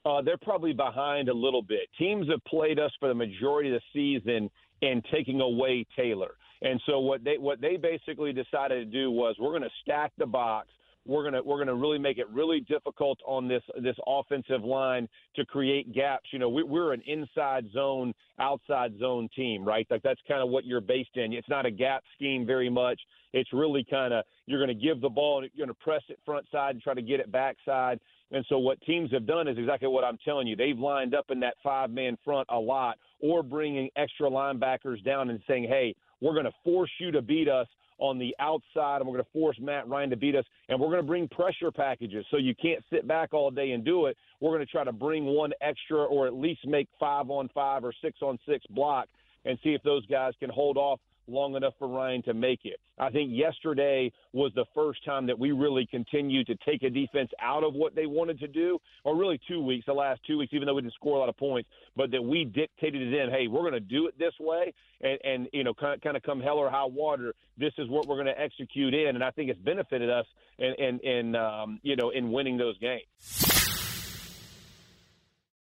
Uh, they're probably behind a little bit. Teams have played us for the majority of the season in taking away Taylor. And so what they what they basically decided to do was we're going to stack the box. We're gonna we're gonna really make it really difficult on this this offensive line to create gaps. You know, we, we're an inside zone, outside zone team, right? Like that's kind of what you're based in. It's not a gap scheme very much. It's really kind of you're going to give the ball and you're going to press it front side and try to get it backside. And so what teams have done is exactly what I'm telling you. They've lined up in that five man front a lot, or bringing extra linebackers down and saying, "Hey, we're going to force you to beat us." on the outside, and we're going to force Matt Ryan to beat us, and we're going to bring pressure packages. So you can't sit back all day and do it. We're going to try to bring one extra, or at least make five on five or six on six block, and see if those guys can hold off long enough for Ryan to make it. I think yesterday was the first time that we really continued to take a defense out of what they wanted to do, or really two weeks, the last two weeks, even though we didn't score a lot of points, but that we dictated it in. Hey, we're going to do it this way, and, and you know, kind of, kind of come hell or high water. This is what we're going to execute in, and I think it's benefited us in, in, in um, you know, in winning those games.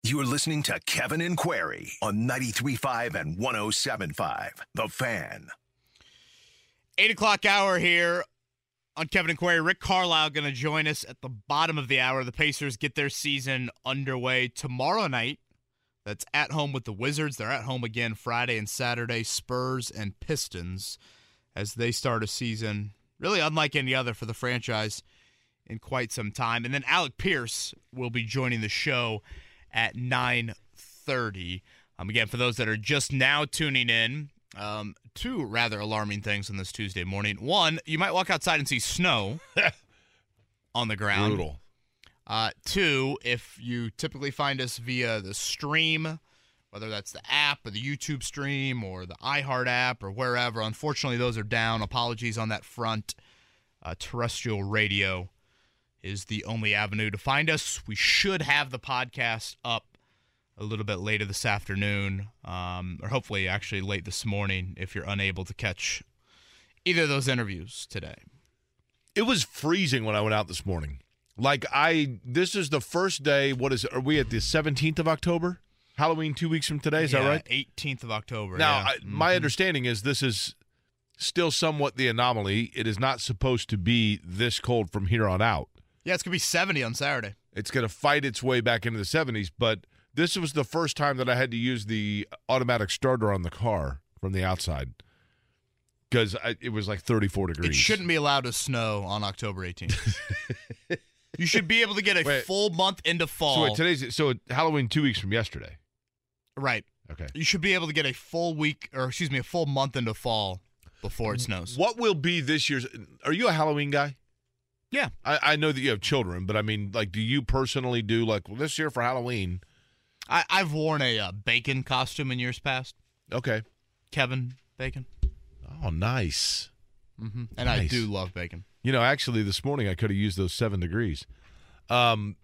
You're listening to Kevin and Query on 93.5 and 107.5. The Fan. Eight o'clock hour here on Kevin and Query. Rick Carlisle going to join us at the bottom of the hour. The Pacers get their season underway tomorrow night. That's at home with the Wizards. They're at home again Friday and Saturday. Spurs and Pistons as they start a season really unlike any other for the franchise in quite some time. And then Alec Pierce will be joining the show at 9:30. Um, again, for those that are just now tuning in, um, two rather alarming things on this Tuesday morning. One, you might walk outside and see snow on the ground. Brutal. Uh, two, if you typically find us via the stream, whether that's the app or the YouTube stream or the iHeart app or wherever, unfortunately those are down. Apologies on that front. Uh, terrestrial radio is the only avenue to find us. We should have the podcast up a little bit later this afternoon, um, or hopefully actually late this morning if you're unable to catch either of those interviews today. It was freezing when I went out this morning. Like I, this is the first day. What is? Are we at the 17th of October? Halloween two weeks from today. Is that right? 18th of October. Now, yeah. I, my Mhm. understanding is this is still somewhat the anomaly. It is not supposed to be this cold from here on out. Yeah, it's gonna be 70 on Saturday. It's going to fight its way back into the 70s, but this was the first time that I had to use the automatic starter on the car from the outside because it was like 34 degrees. It shouldn't be allowed to snow on October 18th. you should be able to get a Wait. full month into fall. So wait, today's so Halloween two weeks from yesterday. right. Okay. You should be able to get a full week, or excuse me, a full month into fall before it snows. What will be this year's? Are you a Halloween guy? Yeah. I, I know that you have children, but I mean, like, do you personally do like well, this year for Halloween? I, I've worn a uh, bacon costume in years past. Okay. Kevin Bacon. Oh, nice. hmm And I do love bacon. You know, actually, this morning I could have used those seven degrees. Um,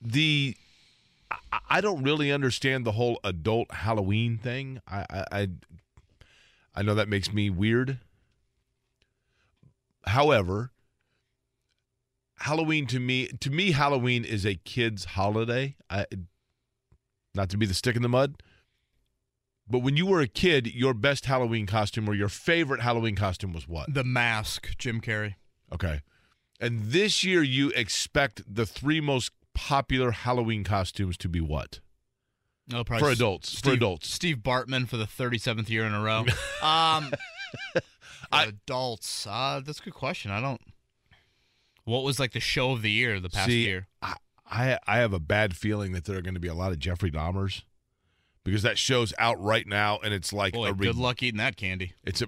the I, I don't really understand the whole adult Halloween thing. I, I I I know that makes me weird. However, Halloween to me to me Halloween is a kid's holiday. I not to be the stick in the mud. But when you were a kid, your best Halloween costume or your favorite Halloween costume was what? The Mask, Jim Carrey. Okay. And this year you expect the three most popular Halloween costumes to be what? No, price. For adults. Steve, for adults. Steve Bartman for the 37th year in a row. um, adults. Uh, that's a good question. I don't. What was like the show of the year the past See, year? I, I I have a bad feeling that there are going to be a lot of Jeffrey Dahmers because that show's out right now and it's like Boy, a good luck eating that candy. It's a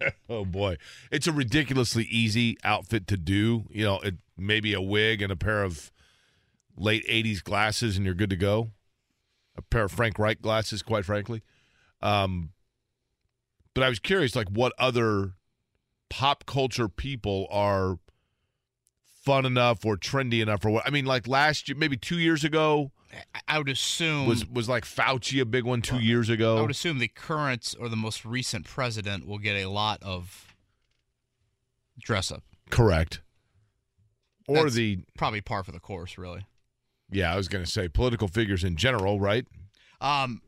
oh boy, it's a ridiculously easy outfit to do. You know, it maybe a wig and a pair of late '80s glasses, and you're good to go. A pair of Frank Reich glasses, quite frankly. Um, but I was curious, like, what other pop culture people are fun enough or trendy enough, or what? I mean, like last year, maybe two years ago, I- would assume was was like Fauci a big one two years ago. I would assume the current or the most recent president will get a lot of dress up. Correct. Or That's- the Probably par for the course, really. yeah, I was going to say political figures in general, right? Um,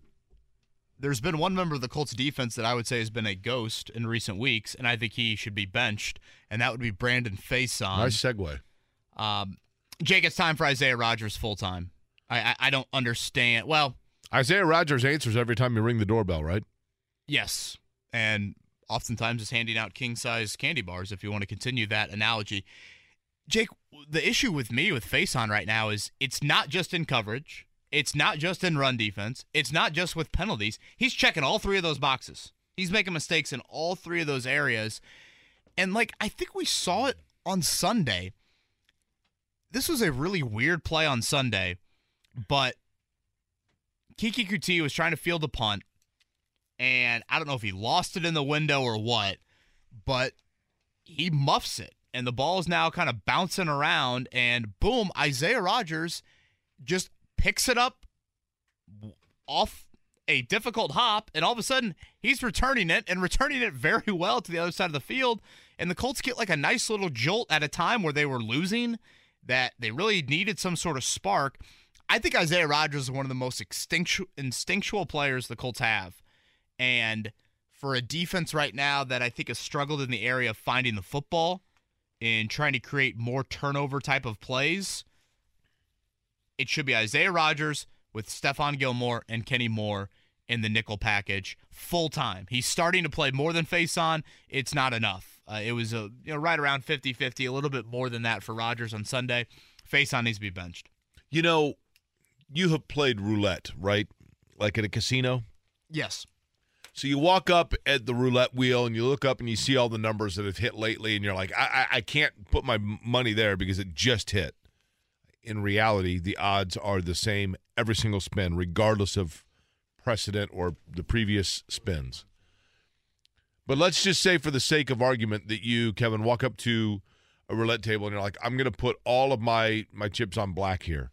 there's been one member of the Colts defense that I would say has been a ghost in recent weeks, and I think he should be benched, and that would be Brandon Facyson. nice segue. Um, Jake, it's time for Isaiah Rodgers full time. I, I I don't understand. Well, Isaiah Rodgers answers every time you ring the doorbell, right? yes, and oftentimes is handing out king size candy bars. If you want to continue that analogy, Jake, the issue with me with Facyson right now is it's not just in coverage. It's not just in run defense. It's not just with penalties. He's checking all three of those boxes. He's making mistakes in all three of those areas. And like I think we saw it on Sunday. This was a really weird play on Sunday, but Kiki Kuti was trying to field a punt, and I don't know if he lost it in the window or what, but he muffs it, and the ball is now kind of bouncing around, and boom, Isaiah Rodgers just picks it up off a difficult hop, and all of a sudden he's returning it and returning it very well to the other side of the field. And the Colts get like a nice little jolt at a time where they were losing, that they really needed some sort of spark. I think Isaiah Rodgers is one of the most instinctual, instinctual players the Colts have. And for a defense right now that I think has struggled in the area of finding the football and trying to create more turnover type of plays, it should be Isaiah Rodgers with Stephon Gilmore and Kenny Moore in the nickel package full time. He's starting to play more than Facyson. It's not enough. Uh, it was a you know right around 50-50, a little bit more than that for Rodgers on Sunday. Facyson needs to be benched. You know, you have played roulette, right? Like at a casino. Yes. So you walk up at the roulette wheel and you look up and you see all the numbers that have hit lately, and you're like, I, I, I can't put my money there because it just hit. In reality, the odds are the same every single spin, regardless of precedent or the previous spins. But let's just say, for the sake of argument, that you, Kevin, walk up to a roulette table and you're like, I'm going to put all of my my chips on black here,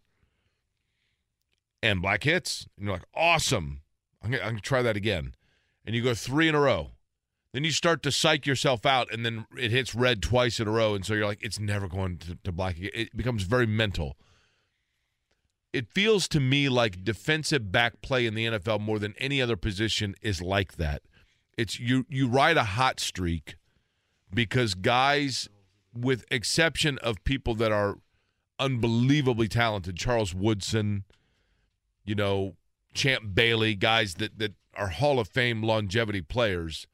and black hits, and you're like, awesome. I'm I'm gonna try that again, and you go three in a row. Then you start to psych yourself out, and then it hits red twice in a row, and so you're like, it's never going to, to black again. It becomes very mental. It feels to me like defensive back play in the NFL more than any other position is like that. It's you you ride a hot streak because guys, with exception of people that are unbelievably talented, Charles Woodson, you know, Champ Bailey, guys that that are Hall of Fame longevity players.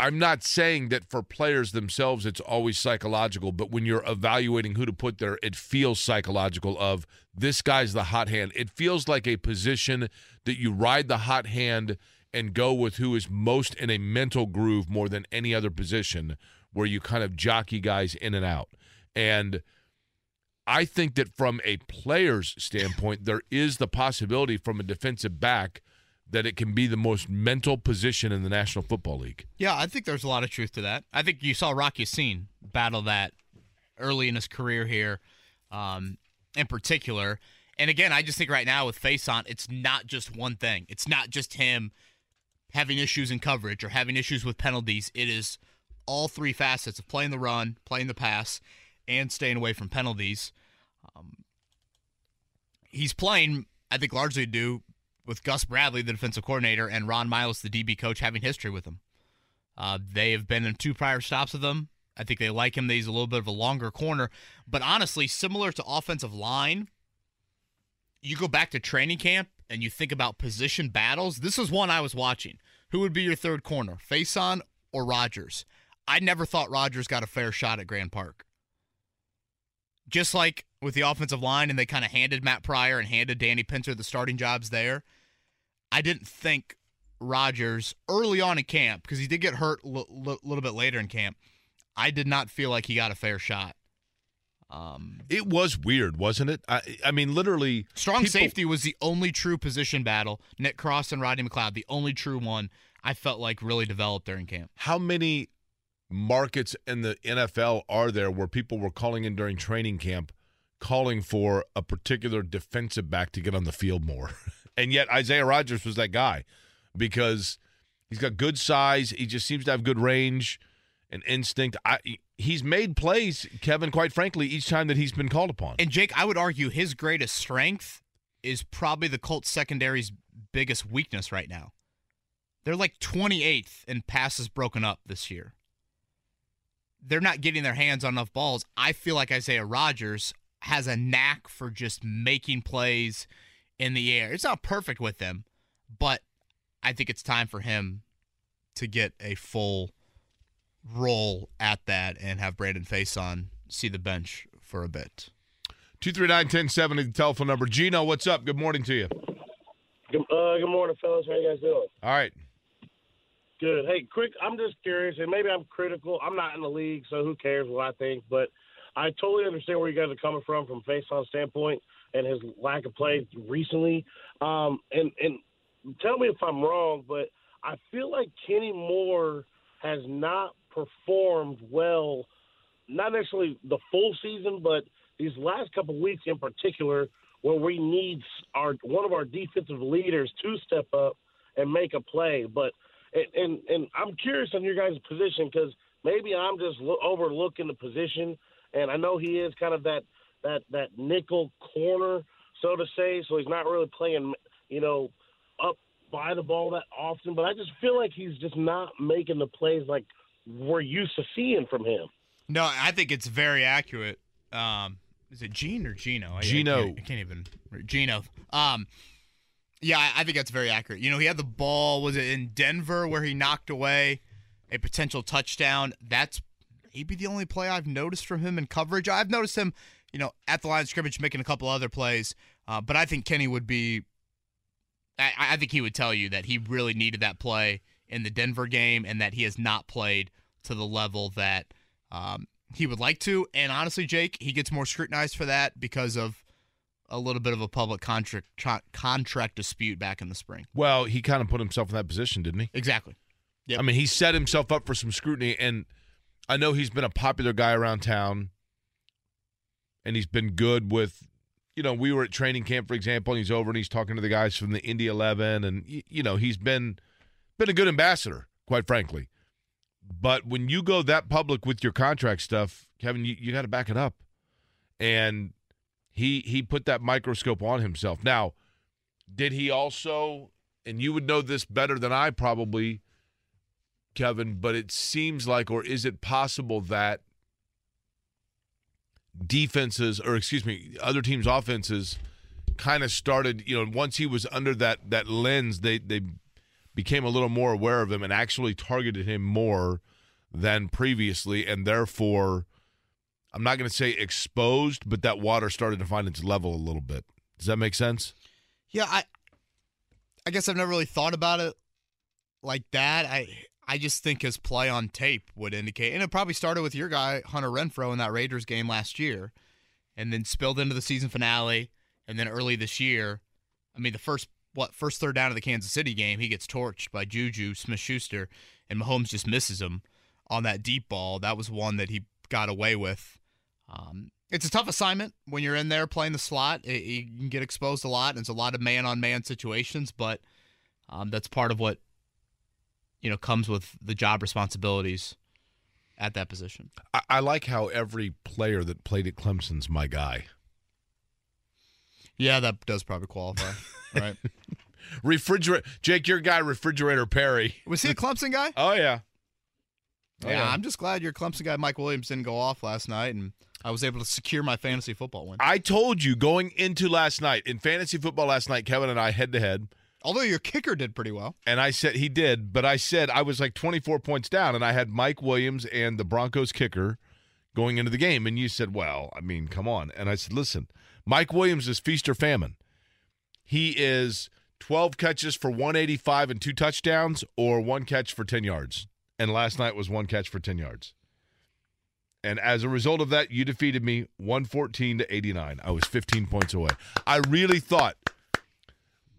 I'm not saying that for players themselves it's always psychological, but when you're evaluating who to put there, it feels psychological of this guy's the hot hand. It feels like a position that you ride the hot hand and go with who is most in a mental groove more than any other position where you kind of jockey guys in and out. And I think that from a player's standpoint, there is the possibility from a defensive back that it can be the most mental position in the National Football League. Yeah, I think there's a lot of truth to that. I think you saw Rocky Ya-Sin battle that early in his career here, um, in particular. And again, I just think right now with Facyson, it's not just one thing. It's not just him having issues in coverage or having issues with penalties. It is all three facets of playing the run, playing the pass, and staying away from penalties. Um, he's playing, I think, largely due with Gus Bradley, the defensive coordinator, and Ron Milus, the DB coach, having history with him. Uh, they have been in two prior stops with him. I think they like him. That he's a little bit of a longer corner. But honestly, similar to offensive line, you go back to training camp and you think about position battles. This is one I was watching. Who would be your third corner, Facyson or Rodgers? I never thought Rodgers got a fair shot at Grand Park. Just like with the offensive line, and they kind of handed Matt Pryor and handed Danny Pinter the starting jobs there. I didn't think Rodgers early on in camp because he did get hurt a l- l- little bit later in camp. I did not feel like he got a fair shot. Um, It was weird, wasn't it? I, I mean, literally, strong people- safety was the only true position battle. Nick Cross and Rodney McLeod, the only true one I felt like really developed during camp. How many markets in the NFL are there where people were calling in during training camp, calling for a particular defensive back to get on the field more? and yet Isaiah Rodgers was that guy because he's got good size. He just seems to have good range and instinct. I, he's made plays, Kevin, quite frankly, each time that he's been called upon. And Jake, I would argue his greatest strength is probably the Colts secondary's biggest weakness right now. They're like 28th in passes broken up this year. They're not getting their hands on enough balls. I feel like Isaiah Rodgers has a knack for just making plays in the air. It's not perfect with them, but I think it's time for him to get a full role at that and have Brandon Facyson see the bench for a bit. 239 1070, the telephone number. Gino, what's up? Good morning to you. Good, uh, good morning, fellas. How you guys doing? All right. Good. Hey, quick. I'm just curious, and maybe I'm critical. I'm not in the league, so who cares what I think? But I totally understand where you guys are coming from, from Facyson standpoint, and his lack of play recently. Um, and and tell me if I'm wrong, but I feel like Kenny Moore has not performed well, not necessarily the full season, but these last couple weeks in particular, where we need our one of our defensive leaders to step up and make a play. But and and, and I'm curious on your guys' position because maybe I'm just lo- overlooking the position, and I know he is kind of that that that nickel corner, so to say. So he's not really playing, you know, up by the ball that often. But I just feel like he's just not making the plays like we're used to seeing from him. No, I think it's very accurate. Um, is it Gene or Gino? I- I Gino. can't, I can't even. Gino. Um, yeah, I, I think that's very accurate. You know, he had the ball. Was it in Denver where he knocked away a potential touchdown? That's maybe the only play I've noticed from him in coverage. I've noticed him, you know, at the line of scrimmage making a couple other plays. Uh, but I think Kenny would be. I, I think he would tell you that he really needed that play in the Denver game, and that he has not played to the level that um, he would like to. And honestly, Jake, he gets more scrutinized for that because of a little bit of a public contract tra- contract dispute back in the spring. Well, he kind of put himself in that position, didn't he? Exactly. Yeah. I mean, he set himself up for some scrutiny, and I know he's been a popular guy around town, and he's been good with. You know, we were at training camp, for example, and he's over and he's talking to the guys from the Indy Eleven, and you know, he's been been a good ambassador, quite frankly. But when you go that public with your contract stuff, Kevin, you, you got to back it up. And he he put that microscope on himself. Now, did he also? And you would know this better than I probably, Kevin. But it seems like, or is it possible that defenses, or excuse me, other teams' offenses, kind of started? You know, once he was under that that lens, they they became a little more aware of him and actually targeted him more than previously, and therefore, I'm not going to say exposed, but that water started to find its level a little bit. Does that make sense? Yeah, I I guess I've never really thought about it like that. I I just think his play on tape would indicate, and it probably started with your guy Hunter Renfrow in that Raiders game last year, and then spilled into the season finale, and then early this year. I mean, the first what first third down of the Kansas City game, he gets torched by Juju Smith Schuster, and Mahomes just misses him on that deep ball. That was one that he got away with. Um, it's a tough assignment when you're in there playing the slot. It, you can get exposed a lot, and it's a lot of man on man situations, but um, that's part of what you know comes with the job responsibilities at that position. I, I like how every player that played at Clemson's my guy. Yeah, that does probably qualify, right? Refrigerator, Jake, your guy, Refrigerator Perry. Was he a Clemson guy? Oh yeah. Oh, yeah, I'm just glad your Clemson guy Mike Williams didn't go off last night, and I was able to secure my fantasy football win. I told you going into last night in fantasy football last night, Kevin and I head to head. Although your kicker did pretty well. And I said he did, but I said I was like 24 points down, and I had Mike Williams and the Broncos kicker going into the game. And you said, well, I mean, come on. And I said, listen, Mike Williams is feast or famine. He is 12 catches for 185 and two touchdowns, or one catch for 10 yards. And last night was one catch for 10 yards. And as a result of that, you defeated me 114 to 89. I was 15 points away. I really thought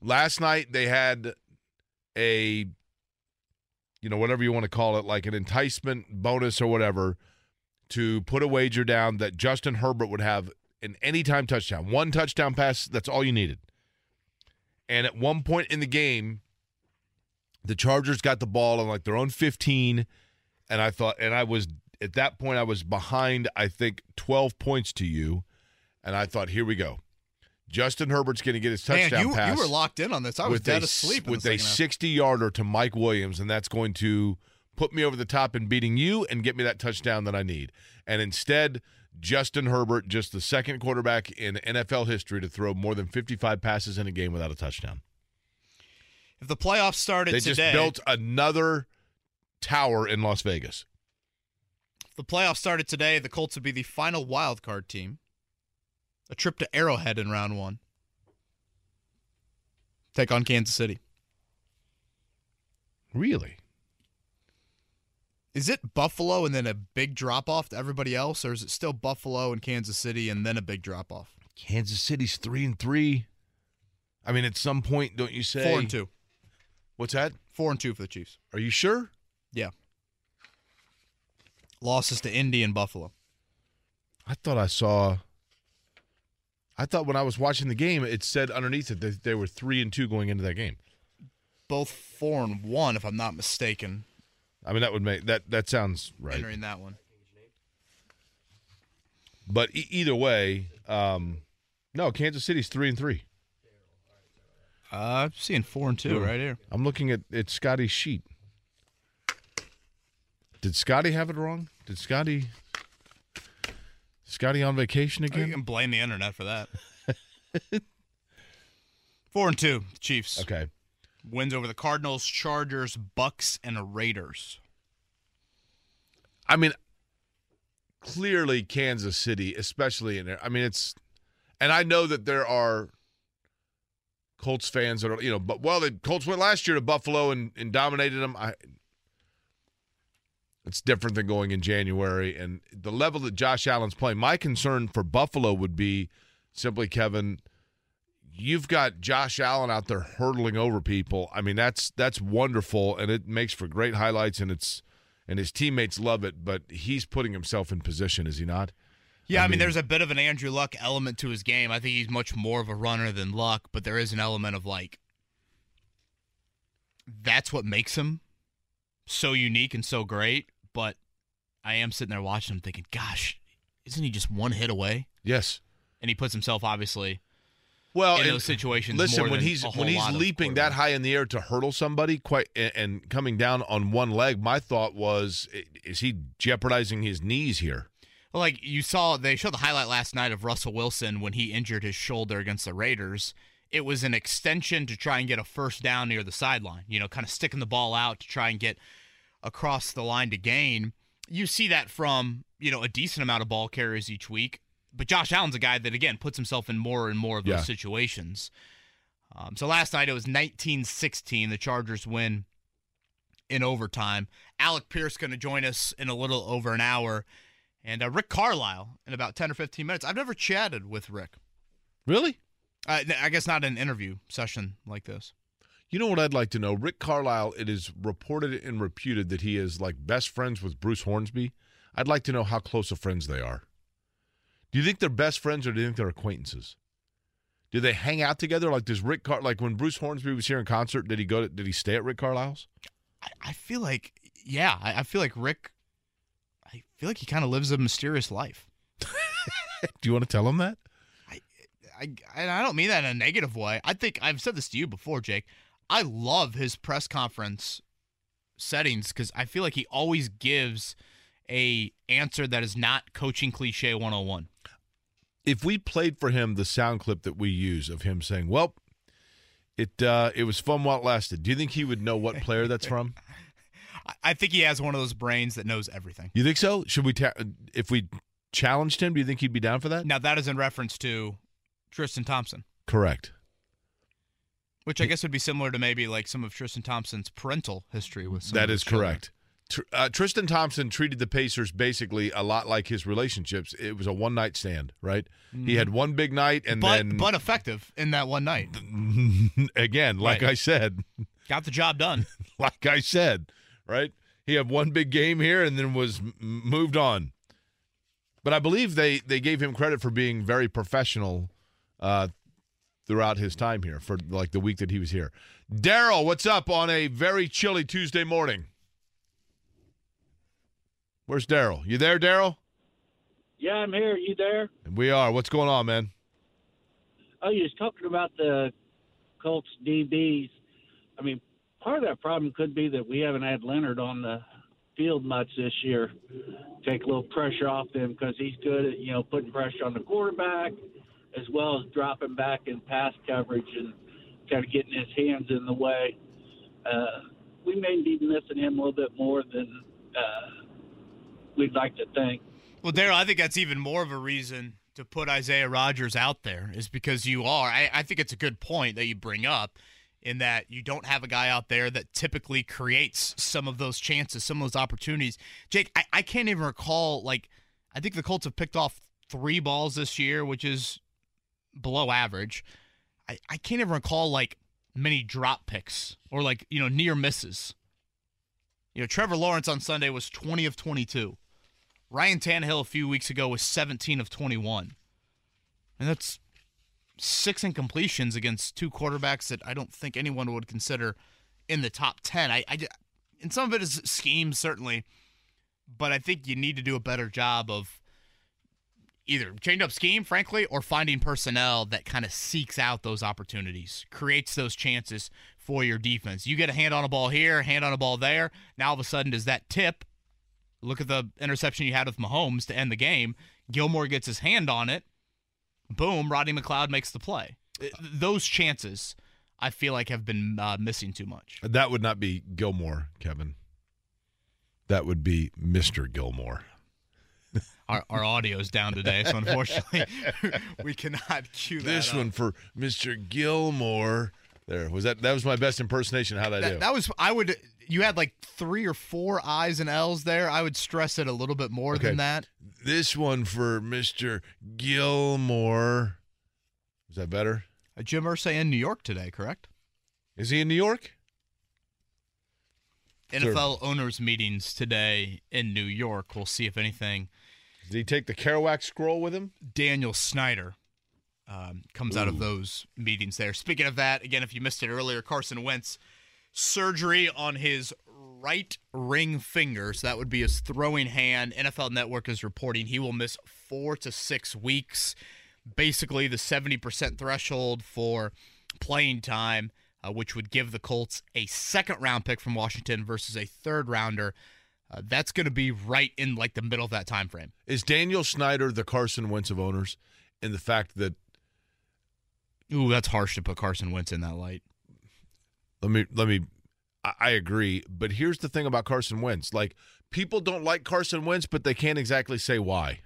last night they had a you know whatever you want to call it like an enticement bonus or whatever to put a wager down that Justin Herbert would have an anytime touchdown. One touchdown pass, that's all you needed. And at one point in the game, the Chargers got the ball on like their own 15 and I thought and I was at that point I was behind I think 12 points to you and I thought here we go. Justin Herbert's going to get his touchdown Man, you, pass. you were locked in on this. I was dead a, asleep with a 60 yarder to Mike Williams, and that's going to put me over the top in beating you and get me that touchdown that I need. And instead, Justin Herbert, just the second quarterback in NFL history to throw more than 55 passes in a game without a touchdown. If the playoffs started They today, just built another tower in Las Vegas. if the playoffs started today, the Colts would be the final wild card team. A trip to Arrowhead in round one. Take on Kansas City. Really? Is it Buffalo and then a big drop off to everybody else, or is it still Buffalo and Kansas City and then a big drop off? Kansas City's 3 and 3. I mean, at some point, don't you say? Four and two. What's that? Four and two for the Chiefs. Are you sure? Yeah. Losses to Indy and Buffalo. I thought I saw. I thought when I was watching the game, it said underneath it that they were three and two going into that game. Both four and one, if I'm not mistaken, I mean, that would make that that sounds right. entering that one. But e- either way, um, no, Kansas City's three and three. Uh, I'm seeing four and two Yeah. right here. I'm looking at at Scotty's sheet. Did Scotty have it wrong? Did Scotty? Scotty on vacation again? You can blame the internet for that. four and two, Chiefs. Okay. Wins over the Cardinals, Chargers, Bucs, and Raiders. I mean, clearly Kansas City, especially in there. I mean, it's, and I know that there are Colts fans that are, you know, but well, the Colts went last year to Buffalo and, and dominated them. I, it's different than going in January and the level that Josh Allen's playing. My concern for Buffalo would be simply, Kevin, you've got Josh Allen out there hurdling over people. I mean, that's that's wonderful and it makes for great highlights and it's and his teammates love it, but he's putting himself in position, is he not? Yeah, I I, mean, mean- there's a bit of an Andrew Luck element to his game. I think he's much more of a runner than Luck, but there is an element of like that's what makes him so unique and so great. but I am sitting there watching him thinking, gosh, isn't he just one hit away? Yes. And he puts himself obviously Well, in those situations. listen, when he's when he's leaping that high in the air to hurdle somebody, quite and, and coming down on one leg, my thought was, is he jeopardizing his knees here? Well, like you saw, they showed the highlight last night of Russell Wilson when he injured his shoulder against the Raiders. It was an extension to try and get a first down near the sideline, you know, kind of sticking the ball out to try and get across the line to gain. You see that from, you know, a decent amount of ball carriers each week. But Josh Allen's a guy that, again, puts himself in more and more of those Yeah. situations. Um, so last night it was 19 16. The Chargers win in overtime. Alec Pierce going to join us in a little over an hour. And uh, Rick Carlisle in about 10 or 15 minutes. I've never chatted with Rick. Really? Uh, I guess not an interview session like this. You know what I'd like to know? Rick Carlisle, it is reported and reputed that he is like best friends with Bruce Hornsby. I'd like to know how close of friends they are. Do you think they're best friends or do you think they're acquaintances? Do they hang out together? Like does Rick Car like when Bruce Hornsby was here in concert, did he go to, did he stay at Rick Carlisle's? I, I feel like, yeah, I, I feel like Rick, I feel like he kind of lives a mysterious life. Do you want to tell him that? I, and I don't mean that in a negative way. I think I've said this to you before, Jake. I love his press conference settings because I feel like he always gives a answer that is not coaching cliche 101. If we played for him the sound clip that we use of him saying, "Well, it uh, it was fun while it lasted," do you think he would know what player that's from? I- think he has one of those brains that knows everything. You think so? Should we ta- if we challenged him? Do you think he'd be down for that? Now that is in reference to Tristan Thompson, Correct. Which I guess would be similar to maybe like some of Tristan Thompson's parental history with some That is children. correct. Tr- uh, Tristan Thompson treated the Pacers basically a lot like his relationships. It was a one night stand, right? He had one big night, and but then but effective in that one night. again, like Right. I said, Got the job done. like I said, right? He had one big game here, and then was moved on. But I believe they they gave him credit for being very professional uh, throughout his time here for like the week that he was here. Daryl, what's up on a very chilly Tuesday morning? Where's Daryl? You there, Daryl? Yeah, I'm here. You there? We are. What's going on, man? Oh, you was talking about the Colts DBs. I mean, part of that problem could be that we haven't had Leonard on the field much this year. Take a little pressure off him because he's good at you know putting pressure on the quarterback, as well as dropping back in pass coverage and kind of getting his hands in the way. Uh, we may be missing him a little bit more than uh, we'd like to think. Well, Daryl, I think that's even more of a reason to put Isaiah Rodgers out there is because you are. I, I think it's a good point that you bring up in that you don't have a guy out there that typically creates some of those chances, some of those opportunities. Jake, I, I can't even recall, like, I think the Colts have picked off three balls this year, which is below average. I, I can't even recall, like, many drop picks or, like, you know, near misses. You know, Trevor Lawrence on Sunday was 20 of 22. Ryan Tannehill a few weeks ago was 17 of 21. And that's six incompletions against two quarterbacks that I don't think anyone would consider in the top 10. I, I and some of it is scheme certainly, but I think you need to do a better job of either change up scheme, frankly, or finding personnel that kind of seeks out those opportunities, creates those chances for your defense. You get a hand on a ball here, hand on a ball there. Now all of a sudden, does that tip? Look at the interception you had with Mahomes to end the game. Gilmore gets his hand on it. Boom, Rodney McLeod makes the play. Those chances, I feel like, have been uh, missing too much. That would not be Gilmore, Kevin. That would be Mr. Gilmore. Our, our audio's down today, so unfortunately, we cannot cue that. This up. one for Mr. Gilmore. There was that. That was my best impersonation. How'd I do? That, that was I would. You had like three or four I's and L's there. I would stress it a little bit more Okay. than that. this one for Mr. Gilmore. Is that better? Uh, Jim Irsay in New York today, correct? Is he in New York? Sure. NFL owners meetings today in New York. We'll see if anything. Did he take the Kerouac scroll with him? Daniel Snyder um, comes out of those meetings there. Speaking of that, again, if you missed it earlier, Carson Wentz surgery on his right ring finger. So that would be his throwing hand. NFL Network is reporting he will miss four to six weeks. Basically, the 70% threshold for playing time, uh, which would give the Colts a second round pick from Washington versus a third rounder. Uh, that's going to be right in like the middle of that time frame. Is Daniel Snyder the Carson Wentz of owners in the fact that Ooh, that's harsh to put Carson Wentz in that light. let me let me I, I agree, but here's the thing about Carson Wentz. Like people don't like Carson Wentz, but they can't exactly say why.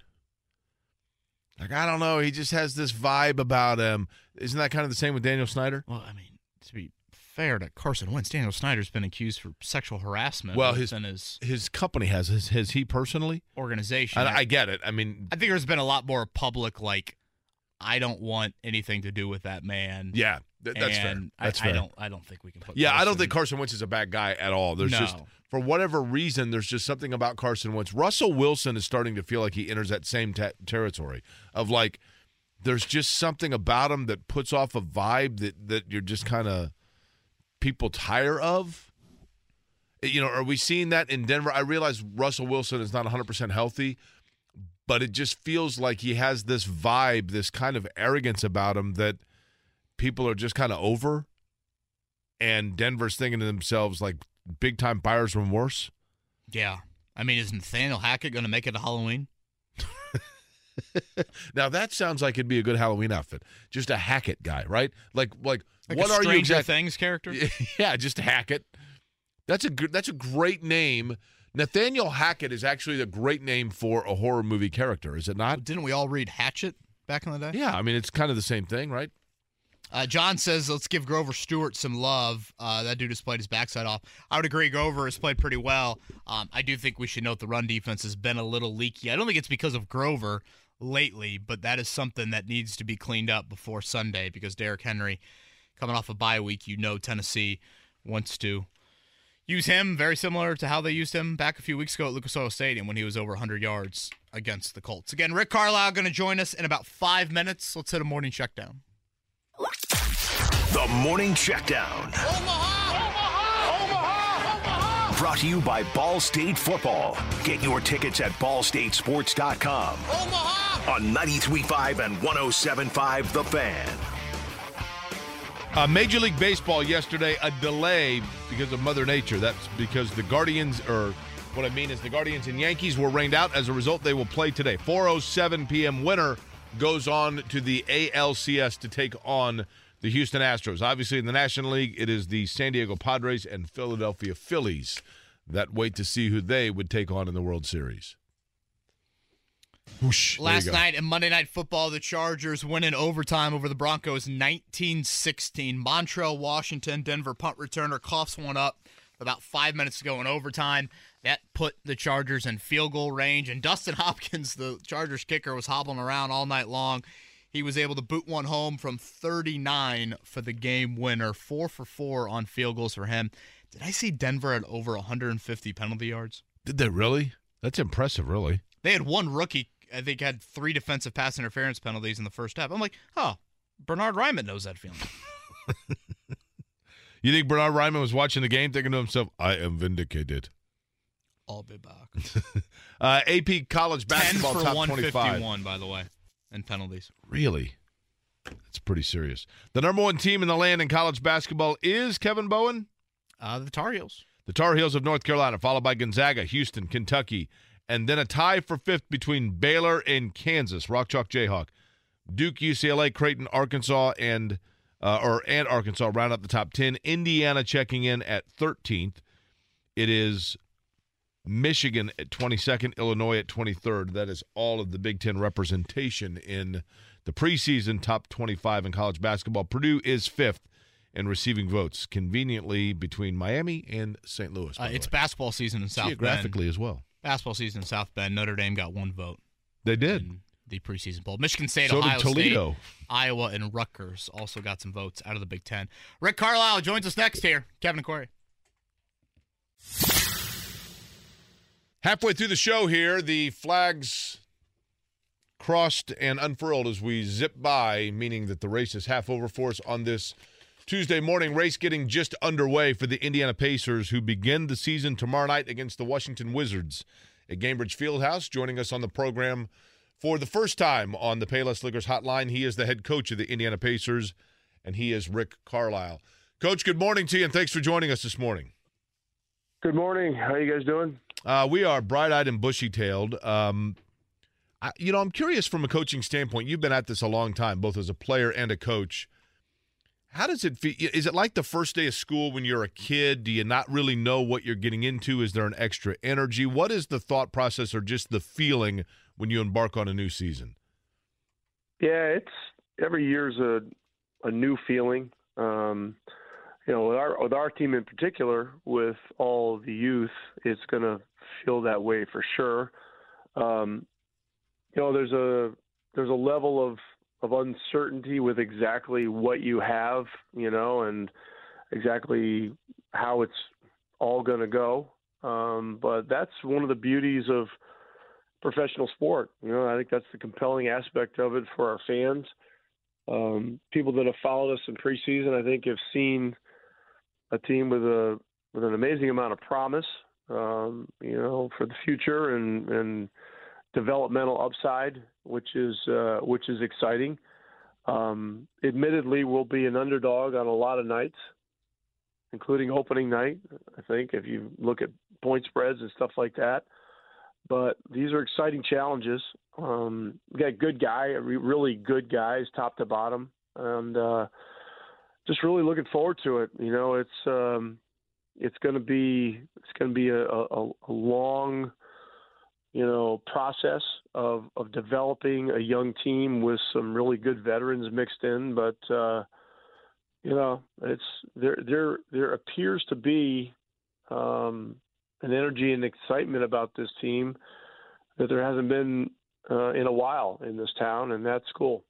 Like I don't know, he just has this vibe about him. Isn't that kind of the same with Daniel Snyder? Well, I mean, to be fair to Carson Wentz, Daniel Snyder's been accused for sexual harassment Well, his- his His company has has, has he personally? organization. And I get it. I mean, I think there's been a lot more public like I don't want anything to do with that man. yeah, th- that's fair. That's I, fair. I don't I don't think we can put Yeah, I don't think Carson Wentz is a bad guy at all. There's No. just for whatever reason, there's just something about Carson Wentz. Russell Wilson is starting to feel like he enters that same te- territory of like there's just something about him that puts off a vibe that that you're just kind of people tire of. Eh, you know, are we seeing that in Denver? I realize Russell Wilson is not 100% healthy, but it just feels like he has this vibe, this kind of arrogance about him that people are just kind of over and Denver's thinking to themselves like big time buyer's remorse. Yeah. I mean, is Nathaniel Hackett going to make it to Halloween? Now that sounds like it'd be a good Halloween outfit. Just a Hackett guy, right? Like like, Like what a are you Stranger exactly? Things character? yeah, just Hackett. That's a good that's a great name. Nathaniel Hackett is actually a great name for a horror movie character, is it not? Didn't we all read Hatchet back in the day? Yeah, I mean it's kind of the same thing, right? Uh, John says, let's give Grover Stewart some love. Uh, that dude has played his backside off. I would agree. Grover has played pretty well. Um, I do think we should note the run defense has been a little leaky. I don't think it's because of Grover lately, but that is something that needs to be cleaned up before Sunday because Derrick Henry, coming off a bye week, you know Tennessee wants to use him very similar to how they used him back a few weeks ago at Lucas Oil Stadium when he was over 100 yards against the Colts. Again, Rick Carlisle going to join us in about five minutes. Let's hit a morning check down. The Morning Checkdown. Omaha! Omaha! Omaha! Omaha! Brought to you by Ball State Football. Get your tickets at ballstatesports.com. Omaha! On 93.5 and 107.5 The Fan. Uh, Major League Baseball yesterday, a delay because of Mother Nature. That's because the Guardians, or what I mean is the Guardians and Yankees were rained out. As a result, they will play today. 4:07 p.m. winner goes on to the ALCS to take on the Houston Astros. Obviously, in the National League, it is the San Diego Padres and Philadelphia Phillies that wait to see who they would take on in the World Series. Whoosh, Last night in Monday Night Football, the Chargers win in overtime over the Broncos 19-16. Montreal, Washington, Denver punt returner coughs one up about five minutes ago in overtime. That put the Chargers in field goal range. And Dustin Hopkins, the Chargers kicker, was hobbling around all night long. He was able to boot one home from 39 for the game winner. Four for four on field goals for him. Did I see Denver at over 150 penalty yards? Did they really? That's impressive, really. They had one rookie, I think, had three defensive pass interference penalties in the first half. I'm like, oh, Bernard Ryman knows that feeling. You think Bernard Ryman was watching the game thinking to himself, I am vindicated? I'll be back. Uh, AP college 10 basketball top 25. 151, by the way, and penalties. Really? That's pretty serious. The number one team in the land in college basketball is Kevin Bowen. Uh, the Tar Heels. The Tar Heels of North Carolina, followed by Gonzaga, Houston, Kentucky, and then a tie for fifth between Baylor and Kansas. Rock Chalk Jayhawk. Duke, UCLA, Creighton, Arkansas, and uh, or and Arkansas round out the top ten. Indiana checking in at 13th. It is Michigan at 22nd, Illinois at 23rd. That is all of the Big Ten representation in the preseason top 25 in college basketball. Purdue is fifth in receiving votes, conveniently between Miami and St. Louis. Uh, it's way. basketball season in South Bend. geographically as well. Basketball season in South Bend. Notre Dame got one vote They did. in the preseason poll. Michigan State, So did Ohio Toledo. State, Iowa, and Rutgers also got some votes out of the Big Ten. Rick Carlisle joins us next here. Kevin and Corey. Halfway through the show here, the flags crossed and unfurled as we zip by, meaning that the race is half over for us on this Tuesday morning race getting just underway for the Indiana Pacers, who begin the season tomorrow night against the Washington Wizards at Gainbridge Fieldhouse. Joining us on the program for the first time on the Payless Liquors Hotline, he is the head coach of the Indiana Pacers, and he is Rick Carlisle. Coach, good morning to you, and thanks for joining us this morning. Good morning. How you guys doing? Uh, we are bright-eyed and bushy-tailed. Um, I, you know, I'm curious from a coaching standpoint. You've been at this a long time, both as a player and a coach. How does it feel? Is it like the first day of school when you're a kid? Do you not really know what you're getting into? Is there an extra energy? What is the thought process or just the feeling when you embark on a new season? Yeah, it's every year's a a new feeling. Um, you know, with our with our team in particular, with all the youth, it's going to feel that way for sure. Um, you know, there's a there's a level of of uncertainty with exactly what you have, you know, and exactly how it's all going to go. Um, but that's one of the beauties of professional sport. You know, I think that's the compelling aspect of it for our fans. Um, people that have followed us in preseason, I think, have seen a team with a with an amazing amount of promise, um, you know, for the future and and developmental upside, which is uh, which is exciting. Um, admittedly, we'll be an underdog on a lot of nights, including opening night. I think if you look at point spreads and stuff like that. But these are exciting challenges. Um, we got good guy, really good guys, top to bottom, and uh, just really looking forward to it. You know, it's um, it's going to be it's going to be a, a, a long you know, process of of developing a young team with some really good veterans mixed in. But uh, you know, it's there there there appears to be um, an energy and excitement about this team that there hasn't been uh, in a while in this town, and that's cool.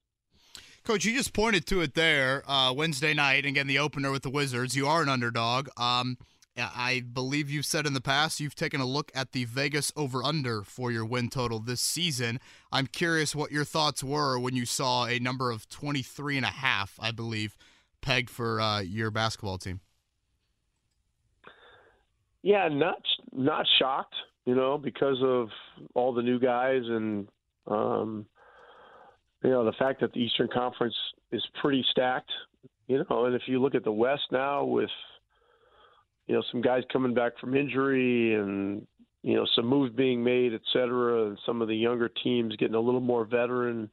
Coach, you just pointed to it there uh, Wednesday night, and again the opener with the Wizards. You are an underdog. Um, I believe you've said in the past you've taken a look at the Vegas over under for your win total this season. I'm curious what your thoughts were when you saw a number of 23 and a half, I believe, pegged for uh, your basketball team. Yeah, not not shocked, you know, because of all the new guys and um, you know the fact that the Eastern Conference is pretty stacked, you know, and if you look at the West now with you know, some guys coming back from injury and, you know, some moves being made, et cetera, and some of the younger teams getting a little more veteran.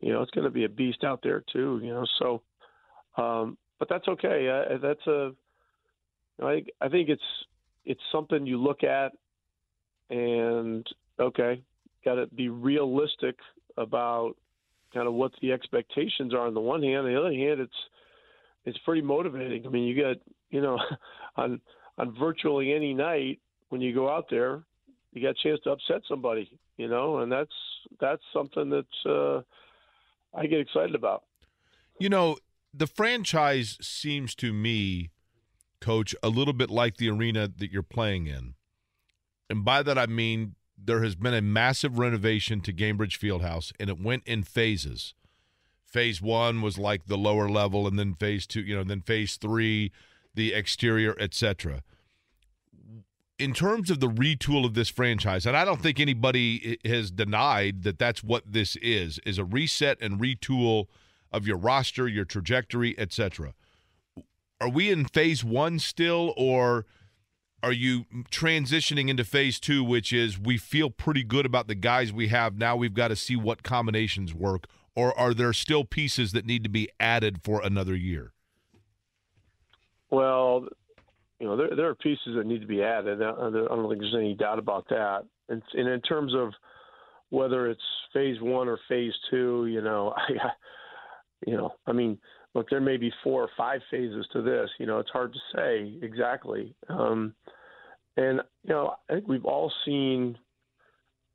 You know, it's going to be a beast out there too. You know, so, um, but that's okay. That's a, I I think it's it's something you look at, and okay, got to be realistic about kind of what the expectations are on the one hand. On the other hand, it's it's pretty motivating. I mean, you got you know, on on virtually any night when you go out there, you got a chance to upset somebody, you know, and that's that's something that uh, I get excited about. You know, the franchise seems to me, Coach, a little bit like the arena that you're playing in, and by that I mean there has been a massive renovation to Gainbridge Fieldhouse, and it went in phases. Phase one was like the lower level, and then phase two, you know, then phase three the exterior, etc. In terms of the retool of this franchise, and I don't think anybody has denied that that's what this is, is a reset and retool of your roster, your trajectory, etc. Are we in phase one still, or are you transitioning into phase two, which is we feel pretty good about the guys we have now? We've got to see what combinations work, or are there still pieces that need to be added for another year? Well, you know, there, there are pieces that need to be added. I don't think there's any doubt about that. And, and in terms of whether it's phase one or phase two, you know, I, you know, I mean, look, there may be four or five phases to this. You know, it's hard to say exactly. Um, and you know, I think we've all seen,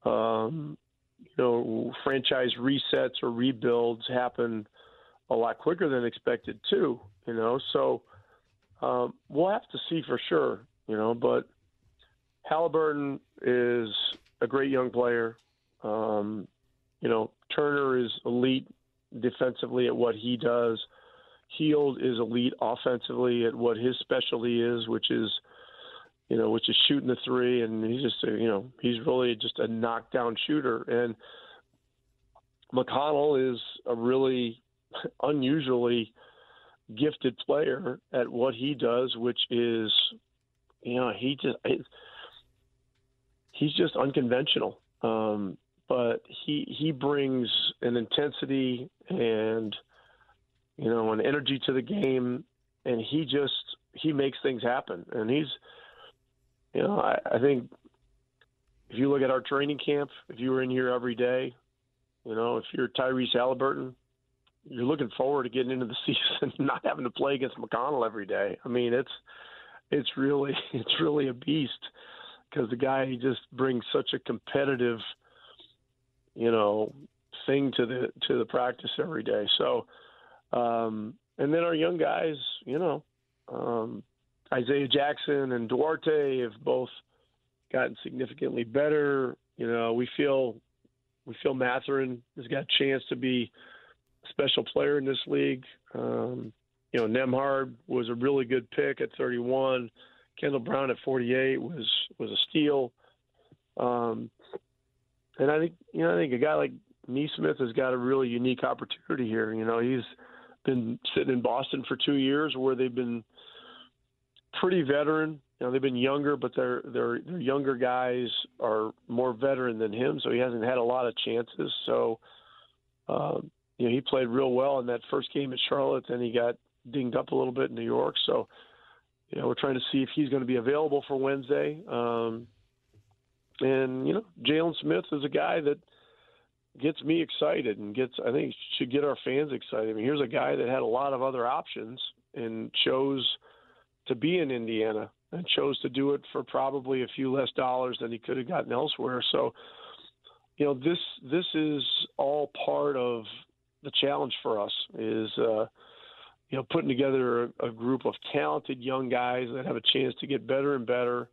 um, you know, franchise resets or rebuilds happen a lot quicker than expected too. You know, so um, we'll have to see for sure, you know. But Halliburton is a great young player. Um, you know, Turner is elite defensively at what he does. Hield is elite offensively at what his specialty is, which is you know, which is shooting the three, and he's just, you know, he's really just a knockdown shooter. And McConnell is a really unusually gifted player at what he does, which is, you know, he just he's just unconventional. Um, but he he brings an intensity and you know an energy to the game, and he just he makes things happen. And he's, you know, I, I think if you look at our training camp, if you were in here every day, you know, if you're Tyrese Halliburton, you're looking forward to getting into the season, not having to play against McConnell every day. I mean, it's it's really it's really a beast because the guy he just brings such a competitive, you know, thing to the to the practice every day. So, um, and then our young guys, you know, um, Isaiah Jackson and Duarte have both gotten significantly better. You know, we feel we feel Mathurin has got a chance to be special player in this league. Um, you know, Nembhard was a really good pick at 31. Kendall Brown at 48 was was a steal. Um, and I think you know I think a guy like Nesmith has got a really unique opportunity here. You know, he's been sitting in Boston for two years, where they've been pretty veteran. You know, they've been younger, but their their their younger guys are more veteran than him, so he hasn't had a lot of chances. So, um, you know, he played real well in that first game at Charlotte. Then he got dinged up a little bit in New York. So, you know, we're trying to see if he's going to be available for Wednesday. Um, and you know, Jalen Smith is a guy that gets me excited and gets I think should get our fans excited. I mean, here's a guy that had a lot of other options and chose to be in Indiana and chose to do it for probably a few less dollars than he could have gotten elsewhere. So, you know, this this is all part of the challenge for us is uh, you know putting together a, a group of talented young guys that have a chance to get better and better,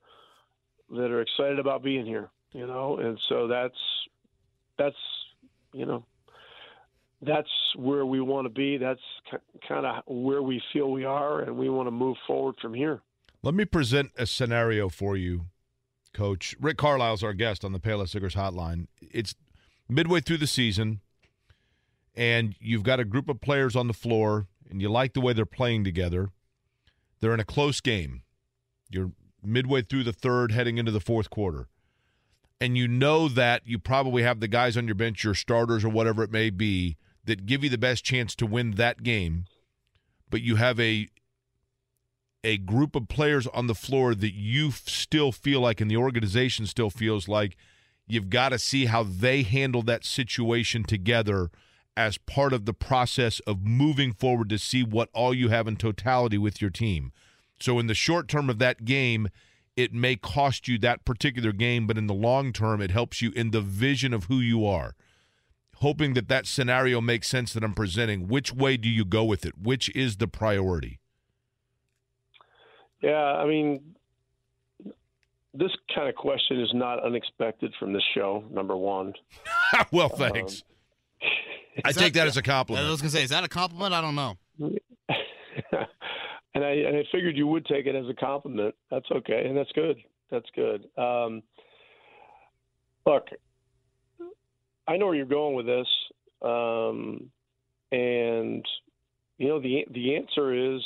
that are excited about being here. You know, and so that's that's you know that's where we want to be. That's kind of where we feel we are, and we want to move forward from here. Let me present a scenario for you, Coach. Rick Carlisle's our guest on the Payless Liquors Hotline. It's midway through the season, and you've got a group of players on the floor, and you like the way they're playing together. They're in a close game. You're midway through the third, heading into the fourth quarter. And you know that you probably have the guys on your bench, your starters or whatever it may be, that give you the best chance to win that game, but you have a a group of players on the floor that you still feel like and the organization still feels like you've got to see how they handle that situation together as part of the process of moving forward to see what all you have in totality with your team. So in the short term of that game, it may cost you that particular game, but in the long term, it helps you in the vision of who you are hoping that that scenario makes sense that I'm presenting. Which way do you go with it? Which is the priority? Yeah, I mean, this kind of question is not unexpected from this show. Number one. well, thanks. Um, I take that, that as a compliment. I was gonna say, is that a compliment? I don't know. and I and I figured you would take it as a compliment. That's okay, and that's good. That's good. Um, look, I know where you're going with this, um, and you know the the answer is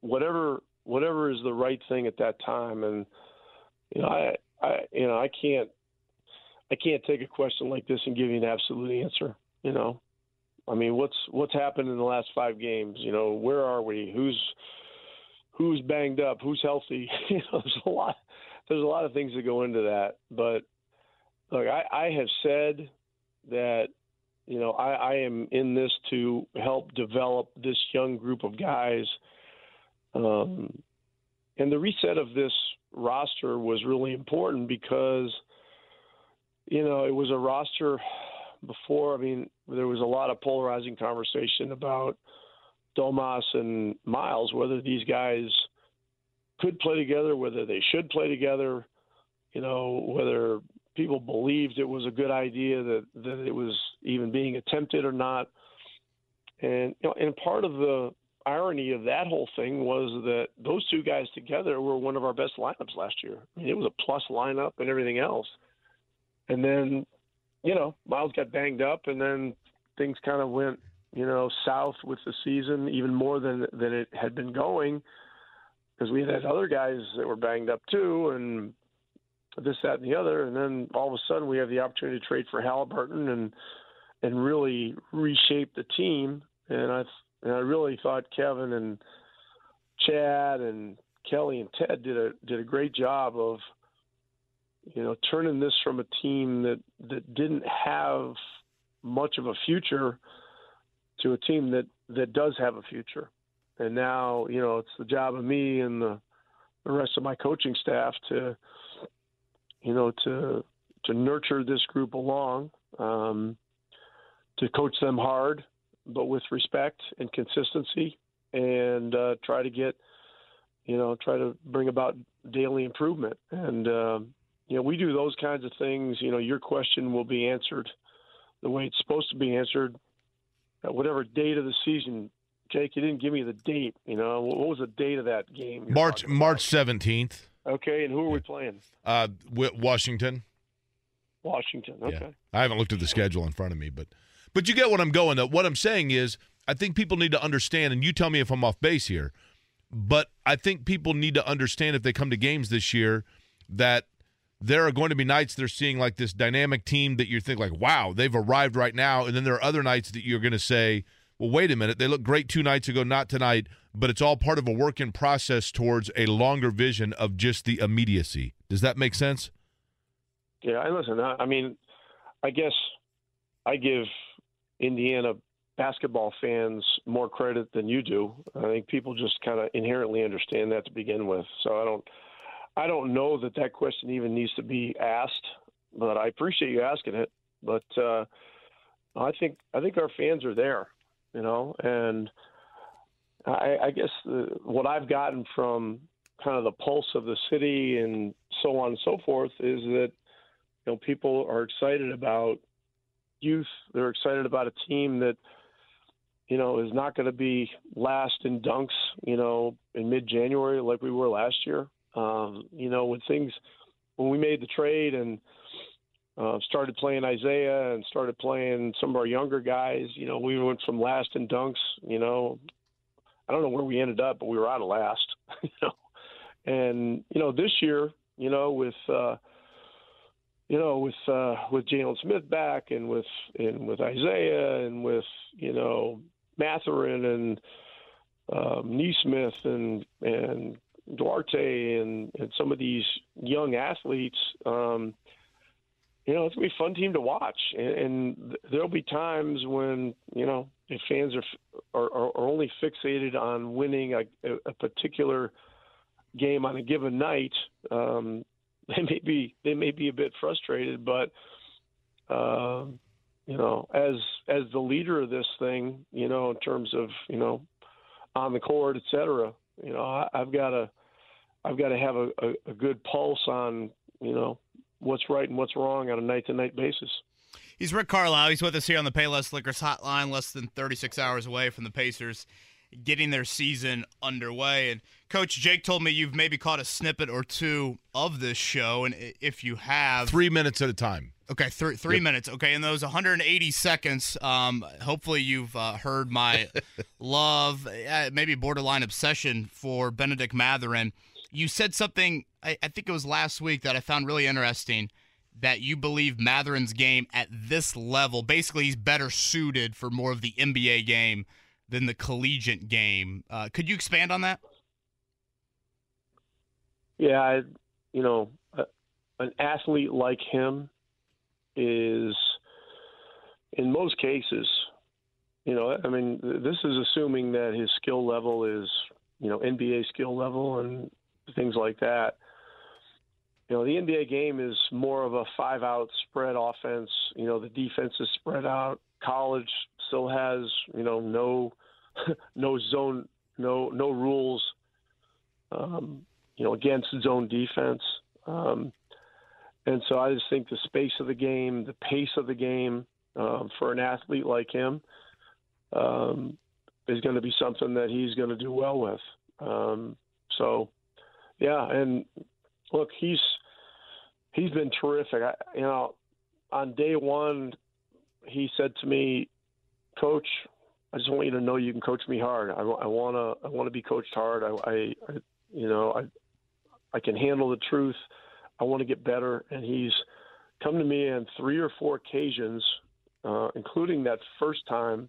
whatever whatever is the right thing at that time. And you know, I I you know I can't I can't take a question like this and give you an absolute answer. You know, I mean, what's what's happened in the last five games? You know, where are we? Who's who's banged up? Who's healthy? you know, there's a lot there's a lot of things that go into that, but look, I, I have said that you know I, I am in this to help develop this young group of guys. Um, and the reset of this roster was really important because you know it was a roster before. I mean, there was a lot of polarizing conversation about Domas and Miles, whether these guys could play together, whether they should play together, you know, whether people believed it was a good idea that that it was even being attempted or not. And you know, and part of the irony of that whole thing was that those two guys together were one of our best lineups last year. I mean, it was a plus lineup and everything else. And then, you know, Miles got banged up, and then things kind of went, you know, south with the season even more than than it had been going because we had other guys that were banged up too, and this, that, and the other. And then all of a sudden, we have the opportunity to trade for Halliburton and and really reshape the team. And I and I really thought Kevin and Chad and Kelly and Ted did a did a great job of you know turning this from a team that that didn't have much of a future to a team that that does have a future. And now, you know, it's the job of me and the the rest of my coaching staff to you know to to nurture this group along, um, to coach them hard, but with respect and consistency, and uh, try to get you know try to bring about daily improvement. And um, you know, we do those kinds of things. You know, your question will be answered the way it's supposed to be answered at whatever date of the season. Jake, you didn't give me the date. You know, what was the date of that game? March March seventeenth. Okay, and who are we playing? Uh, Washington. Washington. Okay. Yeah. I haven't looked at the schedule in front of me, but but you get what I'm going. At. What I'm saying is, I think people need to understand, and you tell me if I'm off base here, but I think people need to understand if they come to games this year that there are going to be nights they're seeing like this dynamic team that you think like, wow, they've arrived right now, and then there are other nights that you're going to say, well, wait a minute, they look great two nights ago, not tonight, but it's all part of a work in process towards a longer vision of just the immediacy. Does that make sense? Yeah, I listen. I mean, I guess I give Indiana basketball fans more credit than you do. I think people just kind of inherently understand that to begin with. So I don't, I don't know that that question even needs to be asked, but I appreciate you asking it. But uh, I think I think our fans are there, you know, and I, I guess the, what I've gotten from kind of the pulse of the city and so on and so forth is that you know people are excited about youth. They're excited about a team that you know is not going to be last in dunks. You know, in mid-January like we were last year. Um, you know, when things when we made the trade and uh, started playing Isaiah and started playing some of our younger guys, you know, we went from last in dunks. You know, I don't know where we ended up, but we were out of last. You know, and you know this year, you know, with uh, you know, with uh, with Jalen Smith back and with and with Isaiah and with you know Mathurin and um, Nesmith and and Duarte and, and some of these young athletes, um, you know, it's gonna be a fun team to watch. And, and there'll be times when you know if fans are are, are only fixated on winning a, a particular game on a given night. Um, they may be they may be a bit frustrated, but um, you know, as as the leader of this thing, you know, in terms of you know, on the court, et cetera, you know, I, I've got to I've got to have a, a, a good pulse on you know what's right and what's wrong on a night to night basis. He's Rick Carlisle. He's with us here on the Payless Liquors Hotline, less than 36 hours away from the Pacers getting their season underway. And Coach Jake told me you've maybe caught a snippet or two of this show, and if you have, three minutes at a time. Okay, th- three Yep. minutes. Okay, in those 180 seconds, um, hopefully you've uh, heard my love, uh, maybe borderline obsession for Bennedict Mathurin. You said something, I, I think it was last week, that I found really interesting. That you believe Mathurin's game at this level, basically, he's better suited for more of the NBA game than the collegiate game. Uh, could you expand on that? Yeah, I, you know, an athlete like him is, in most cases, you know, I mean, this is assuming that his skill level is, you know, NBA skill level and things like that. You know, the NBA game is more of a five out spread offense. You know, the defense is spread out. College still has, you know, no no zone no no rules um, you know, against zone defense. Um, and so I just think the space of the game, the pace of the game um, for an athlete like him, um, is going to be something that he's going to do well with. Um, so, yeah, and look, he's he's been terrific. I, you know, on day one, he said to me, "Coach, I just want you to know you can coach me hard. I, I want to I want to be coached hard. I, I, I you know I I can handle the truth. I want to get better." And he's come to me on three or four occasions, uh, including that first time.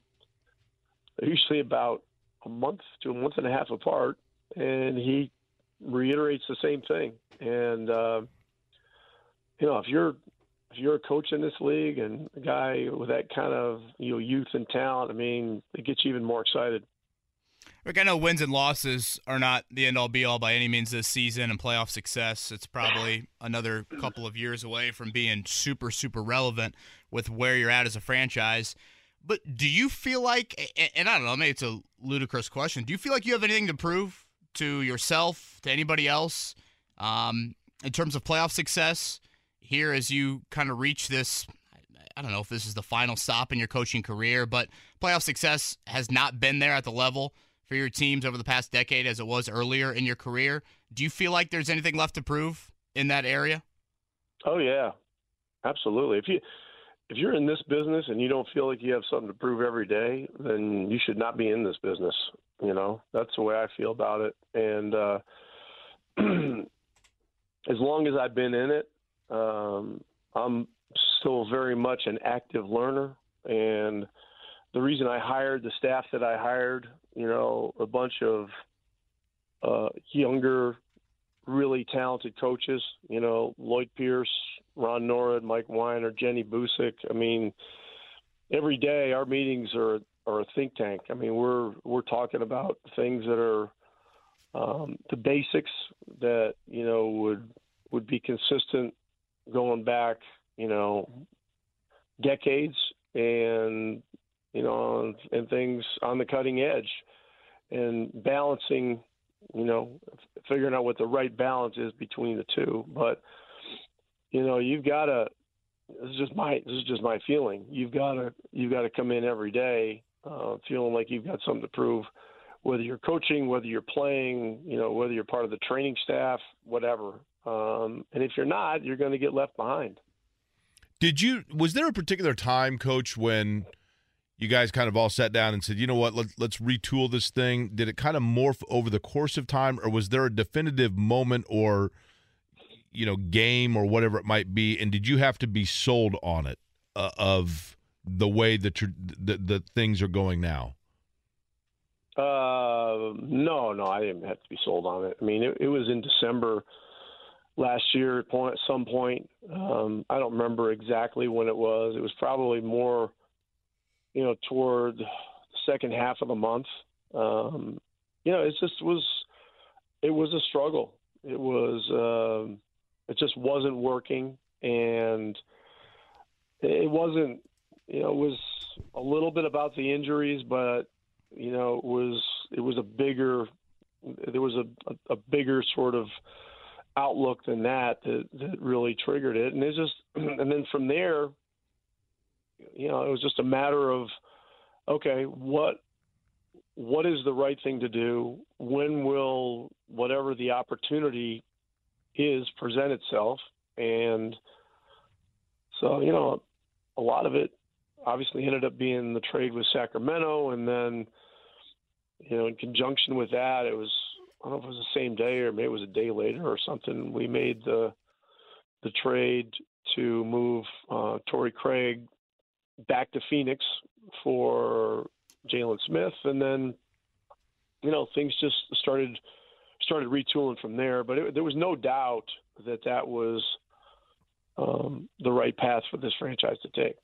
Usually about a month to a month and a half apart, and he reiterates the same thing. And uh, you know, if you're if you're a coach in this league and a guy with that kind of you know youth and talent, I mean, it gets you even more excited. Rick, I know wins and losses are not the end all be all by any means this season and playoff success. It's probably another couple of years away from being super, super relevant with where you're at as a franchise. But do you feel like, and I don't know, maybe it's a ludicrous question, do you feel like you have anything to prove to yourself, to anybody else, um, in terms of playoff success here as you kind of reach this? I don't know if this is the final stop in your coaching career, but playoff success has not been there at the level for your teams over the past decade as it was earlier in your career. Do you feel like there's anything left to prove in that area? Oh yeah, absolutely. If you if you're in this business and you don't feel like you have something to prove every day, then you should not be in this business. You know, that's the way I feel about it. And uh, as long as I've been in it, um, I'm still very much an active learner. And the reason I hired the staff that I hired, you know, a bunch of uh, younger, really talented coaches, you know, Lloyd Pierce, Ron Nored, Mike Weinar, Jenny Boucek. I mean, every day our meetings are are a think tank. I mean, we're we're talking about things that are um, the basics that you know would would be consistent going back, you know, decades, and you know, and things on the cutting edge, and balancing, you know, figuring out what the right balance is between the two, but you know, you've got to. This is just my this is just my feeling. You've got to you've got to come in every day uh, feeling like you've got something to prove, whether you're coaching, whether you're playing, you know, whether you're part of the training staff, whatever. Um, and if you're not, you're going to get left behind. Did you? Was there a particular time, Coach, when you guys kind of all sat down and said, "You know what? Let's let's retool this thing." Did it kind of morph over the course of time, or was there a definitive moment or you know game or whatever it might be? And did you have to be sold on it uh, of the way that the, the things are going now? Uh, no, no, I didn't have to be sold on it. I mean, it, it was in December last year at point, some point. Um, I don't remember exactly when it was. It was probably more, you know, toward the second half of the month. Um, you know, it just was, it was a struggle. It was, um, it just wasn't working, and it wasn't you know, it was a little bit about the injuries, but you know, it was it was a bigger there was a, a, a bigger sort of outlook than that, that that really triggered it, and it's just and then from there, you know, it was just a matter of okay, what what is the right thing to do? When will whatever the opportunity is present itself? And so, you know, a lot of it obviously ended up being the trade with Sacramento, and then you know in conjunction with that, it was I don't know if it was the same day or maybe it was a day later or something. We made the the trade to move uh, Craig back to Phoenix for Jalen Smith, and then you know things just started started retooling from there. But it, there was no doubt that that was um, the right path for this franchise to take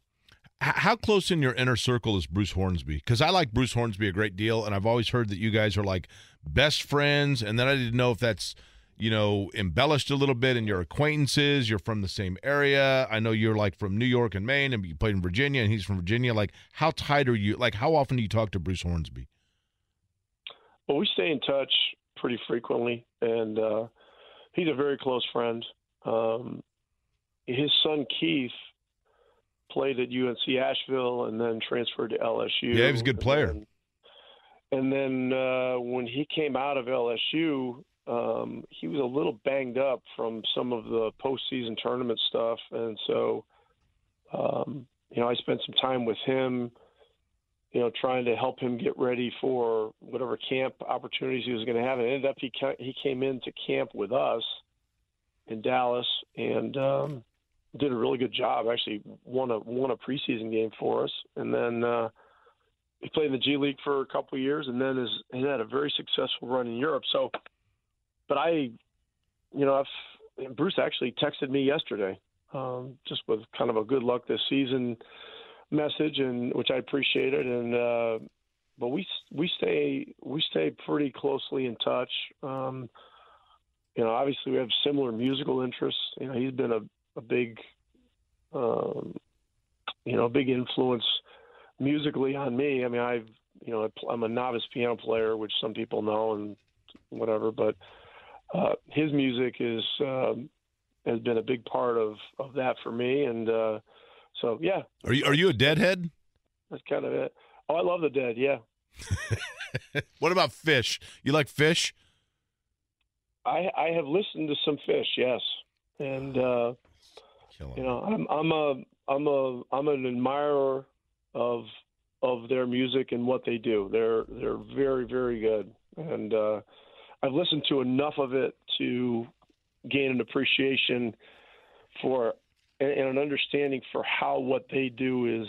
how close in your inner circle is Bruce Hornsby? Because I like Bruce Hornsby a great deal, and I've always heard that you guys are like best friends. And then I didn't know if that's you know embellished a little bit in your acquaintances. You're from the same area. I know you're like from New York and Maine, and you played in Virginia, and he's from Virginia. Like, how tight are you? Like, how often do you talk to Bruce Hornsby? Well, we stay in touch pretty frequently, and uh, he's a very close friend. Um, his son Keith played at UNC Asheville and then transferred to LSU. Yeah, he was a good player. And, and then uh, when he came out of LSU, um, he was a little banged up from some of the postseason tournament stuff, and so um, you know I spent some time with him, you know, trying to help him get ready for whatever camp opportunities he was going to have. And ended up he ca- he came into camp with us in Dallas and um, did a really good job. Actually, won a won a preseason game for us, and then. Uh, he played in the G League for a couple of years, and then has had a very successful run in Europe. So, but I, you know, I've, Bruce actually texted me yesterday, um, just with kind of a good luck this season message, and which I appreciated. And uh, but we we stay we stay pretty closely in touch. Um, you know, obviously we have similar musical interests. You know, he's been a, a big, um, you know, big influence musically on me. I mean, I've you know I'm a novice piano player, which some people know and whatever, but uh, his music is um, has been a big part of of that for me, and uh, so yeah. Are you are you a Deadhead? That's kind of it. Oh, I love the Dead. Yeah. what about Phish? You like Phish? I I have listened to some Phish, yes, and uh, you know I'm I'm a I'm a I'm an admirer of of their music and what they do. They're they're very very good, and uh, I've listened to enough of it to gain an appreciation for and, an understanding for how what they do is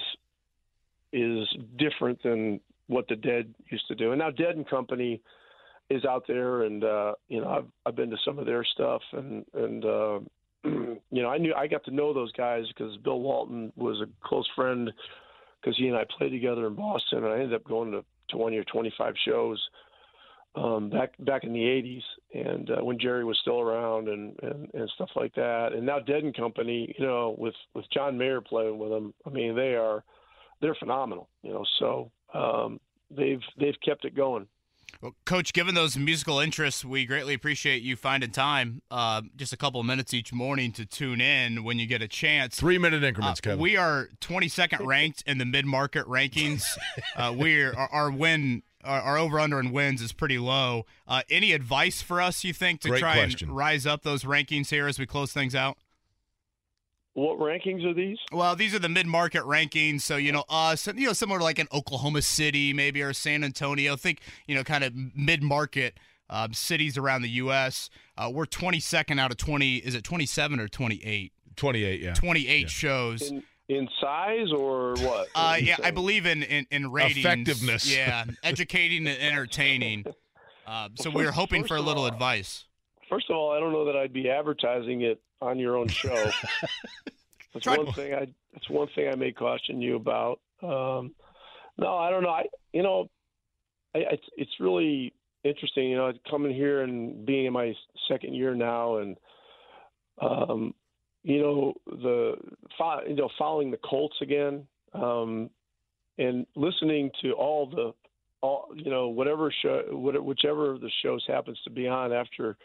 is different than what the Dead used to do. And now Dead and Company is out there, and uh, you know I've I've been to some of their stuff, and and uh, you know I knew I got to know those guys because Bill Walton was a close friend because he and I played together in Boston, and I ended up going to 20 or 25 shows um, back back in the 80s, and uh, when Jerry was still around, and, and and stuff like that. And now Dead and Company, you know, with with John Mayer playing with them, I mean, they are they're phenomenal, you know. So um, they've they've kept it going. Well, Coach, given those musical interests, we greatly appreciate you finding time, uh, just a couple of minutes each morning to tune in when you get a chance. Three minute increments, uh, Kevin. We are 22nd ranked in the mid market rankings. Uh, we're our, our win. Our, our over under and wins is pretty low. Uh, any advice for us, you think, to Great try question. and rise up those rankings here as we close things out? What rankings are these? Well, these are the mid-market rankings. So you know, us, you know, similar to like an Oklahoma City, maybe or San Antonio. Think you know, kind of mid-market um, cities around the U.S. Uh, we're 22nd out of 20. Is it 27 or 28? 28, yeah. 28 Yeah. shows. In, in size or what? Uh, yeah, I believe in in, in ratings. Effectiveness. Yeah, educating and entertaining. Uh, so we were hoping for a little all- advice. First of all, I don't know that I'd be advertising it on your own show. that's Try- one thing I. That's one thing I may caution you about. Um, no, I don't know. I, you know, I, it's it's really interesting. You know, coming here and being in my second year now, and um, you know the you know following the Colts again, um, and listening to all the all you know whatever show whichever the shows happens to be on after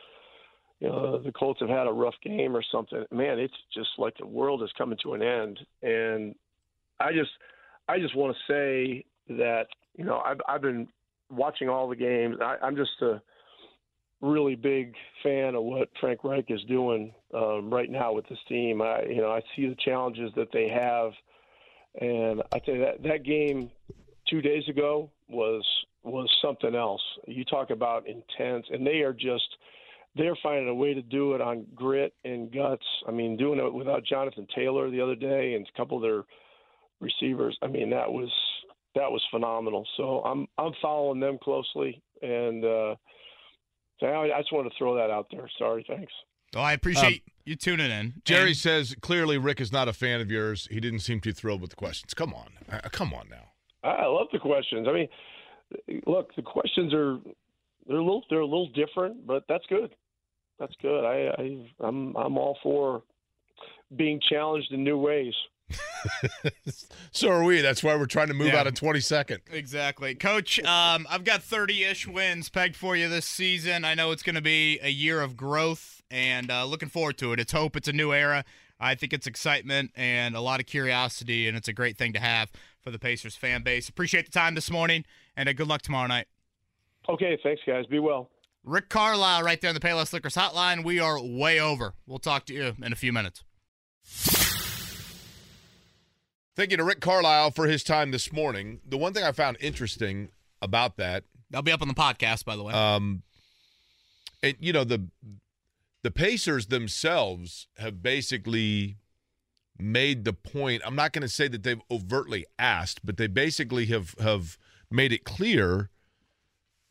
you know the Colts have had a rough game or something. Man, it's just like the world is coming to an end, and I just I just want to say that you know I've I've been watching all the games. I, I'm just a really big fan of what Frank Reich is doing um, right now with this team. I you know I see the challenges that they have, and I tell you that that game two days ago was was something else. You talk about intense, and they are just they're finding a way to do it on grit and guts. I mean, doing it without Jonathan Taylor the other day and a couple of their receivers. I mean, that was that was phenomenal. So I'm I'm following them closely, and uh, so I, I just wanted to throw that out there. Sorry, thanks. Well, I appreciate you tuning in. Jerry And- says clearly Rick is not a fan of yours. He didn't seem too thrilled with the questions. Come on. Uh, come on now. I I love the questions. I mean, look, the questions are they're a little they're a little different, but that's good. That's good. I, I I'm I'm all for being challenged in new ways. So are we. That's why we're trying to move Yeah. out of 22nd. Exactly. Coach, um, I've got 30 ish wins pegged for you this season. I know it's going to be a year of growth and uh, looking forward to it. It's hope, it's a new era. I think it's excitement and a lot of curiosity, and it's a great thing to have for the Pacers fan base. Appreciate the time this morning, and uh, good luck tomorrow night. Okay, thanks, guys. Be well. Rick Carlisle, right there on the Payless Liquors hotline. We are way over. We'll talk to you in a few minutes. Thank you to Rick Carlisle for his time this morning. The one thing I found interesting about that, That'll be up on the podcast, by the way. um, it, you know the the Pacers themselves have basically made the point. I'm not going to say that they've overtly asked, but they basically have have made it clear,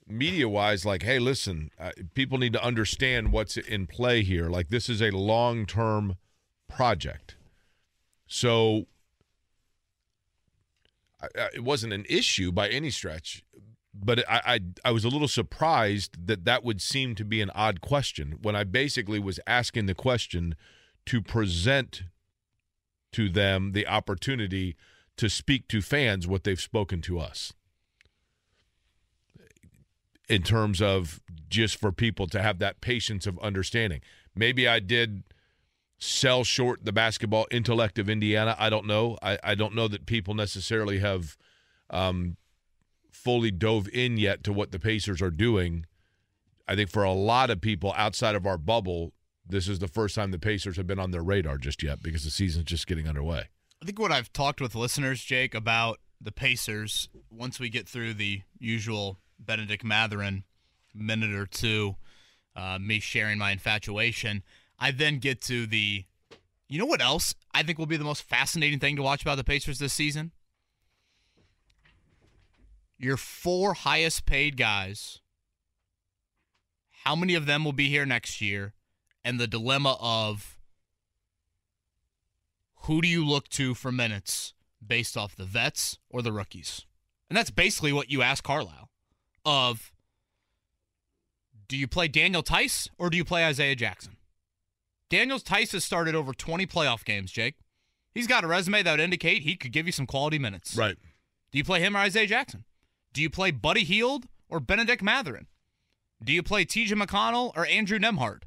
media wise, like, hey, listen, uh, people need to understand what's in play here. Like this is a long term project, so. It wasn't an issue by any stretch, but I, I I was a little surprised that that would seem to be an odd question when I basically was asking the question to present to them the opportunity to speak to fans what they've spoken to us in terms of just for people to have that patience of understanding. Maybe I did sell short the basketball intellect of Indiana. I don't know. I, I don't know that people necessarily have um, fully dove in yet to what the Pacers are doing. I think for a lot of people outside of our bubble, this is the first time the Pacers have been on their radar just yet because the season's just getting underway. I think what I've talked with listeners, Jake, about the Pacers, once we get through the usual Bennedict Mathurin minute or two, uh, me sharing my infatuation, I then get to the, you know what else I think will be the most fascinating thing to watch about the Pacers this season? Your four highest paid guys, how many of them will be here next year? And the dilemma of who do you look to for minutes based off the vets or the rookies? And that's basically what you ask Carlisle of do you play Daniel Theis or do you play Isaiah Jackson? Daniel Theis has started over 20 playoff games, Jake. He's got a resume that would indicate he could give you some quality minutes. Right. Do you play him or Isaiah Jackson? Do you play Buddy Hield or Bennedict Mathurin? Do you play TJ McConnell or Andrew Nembhard?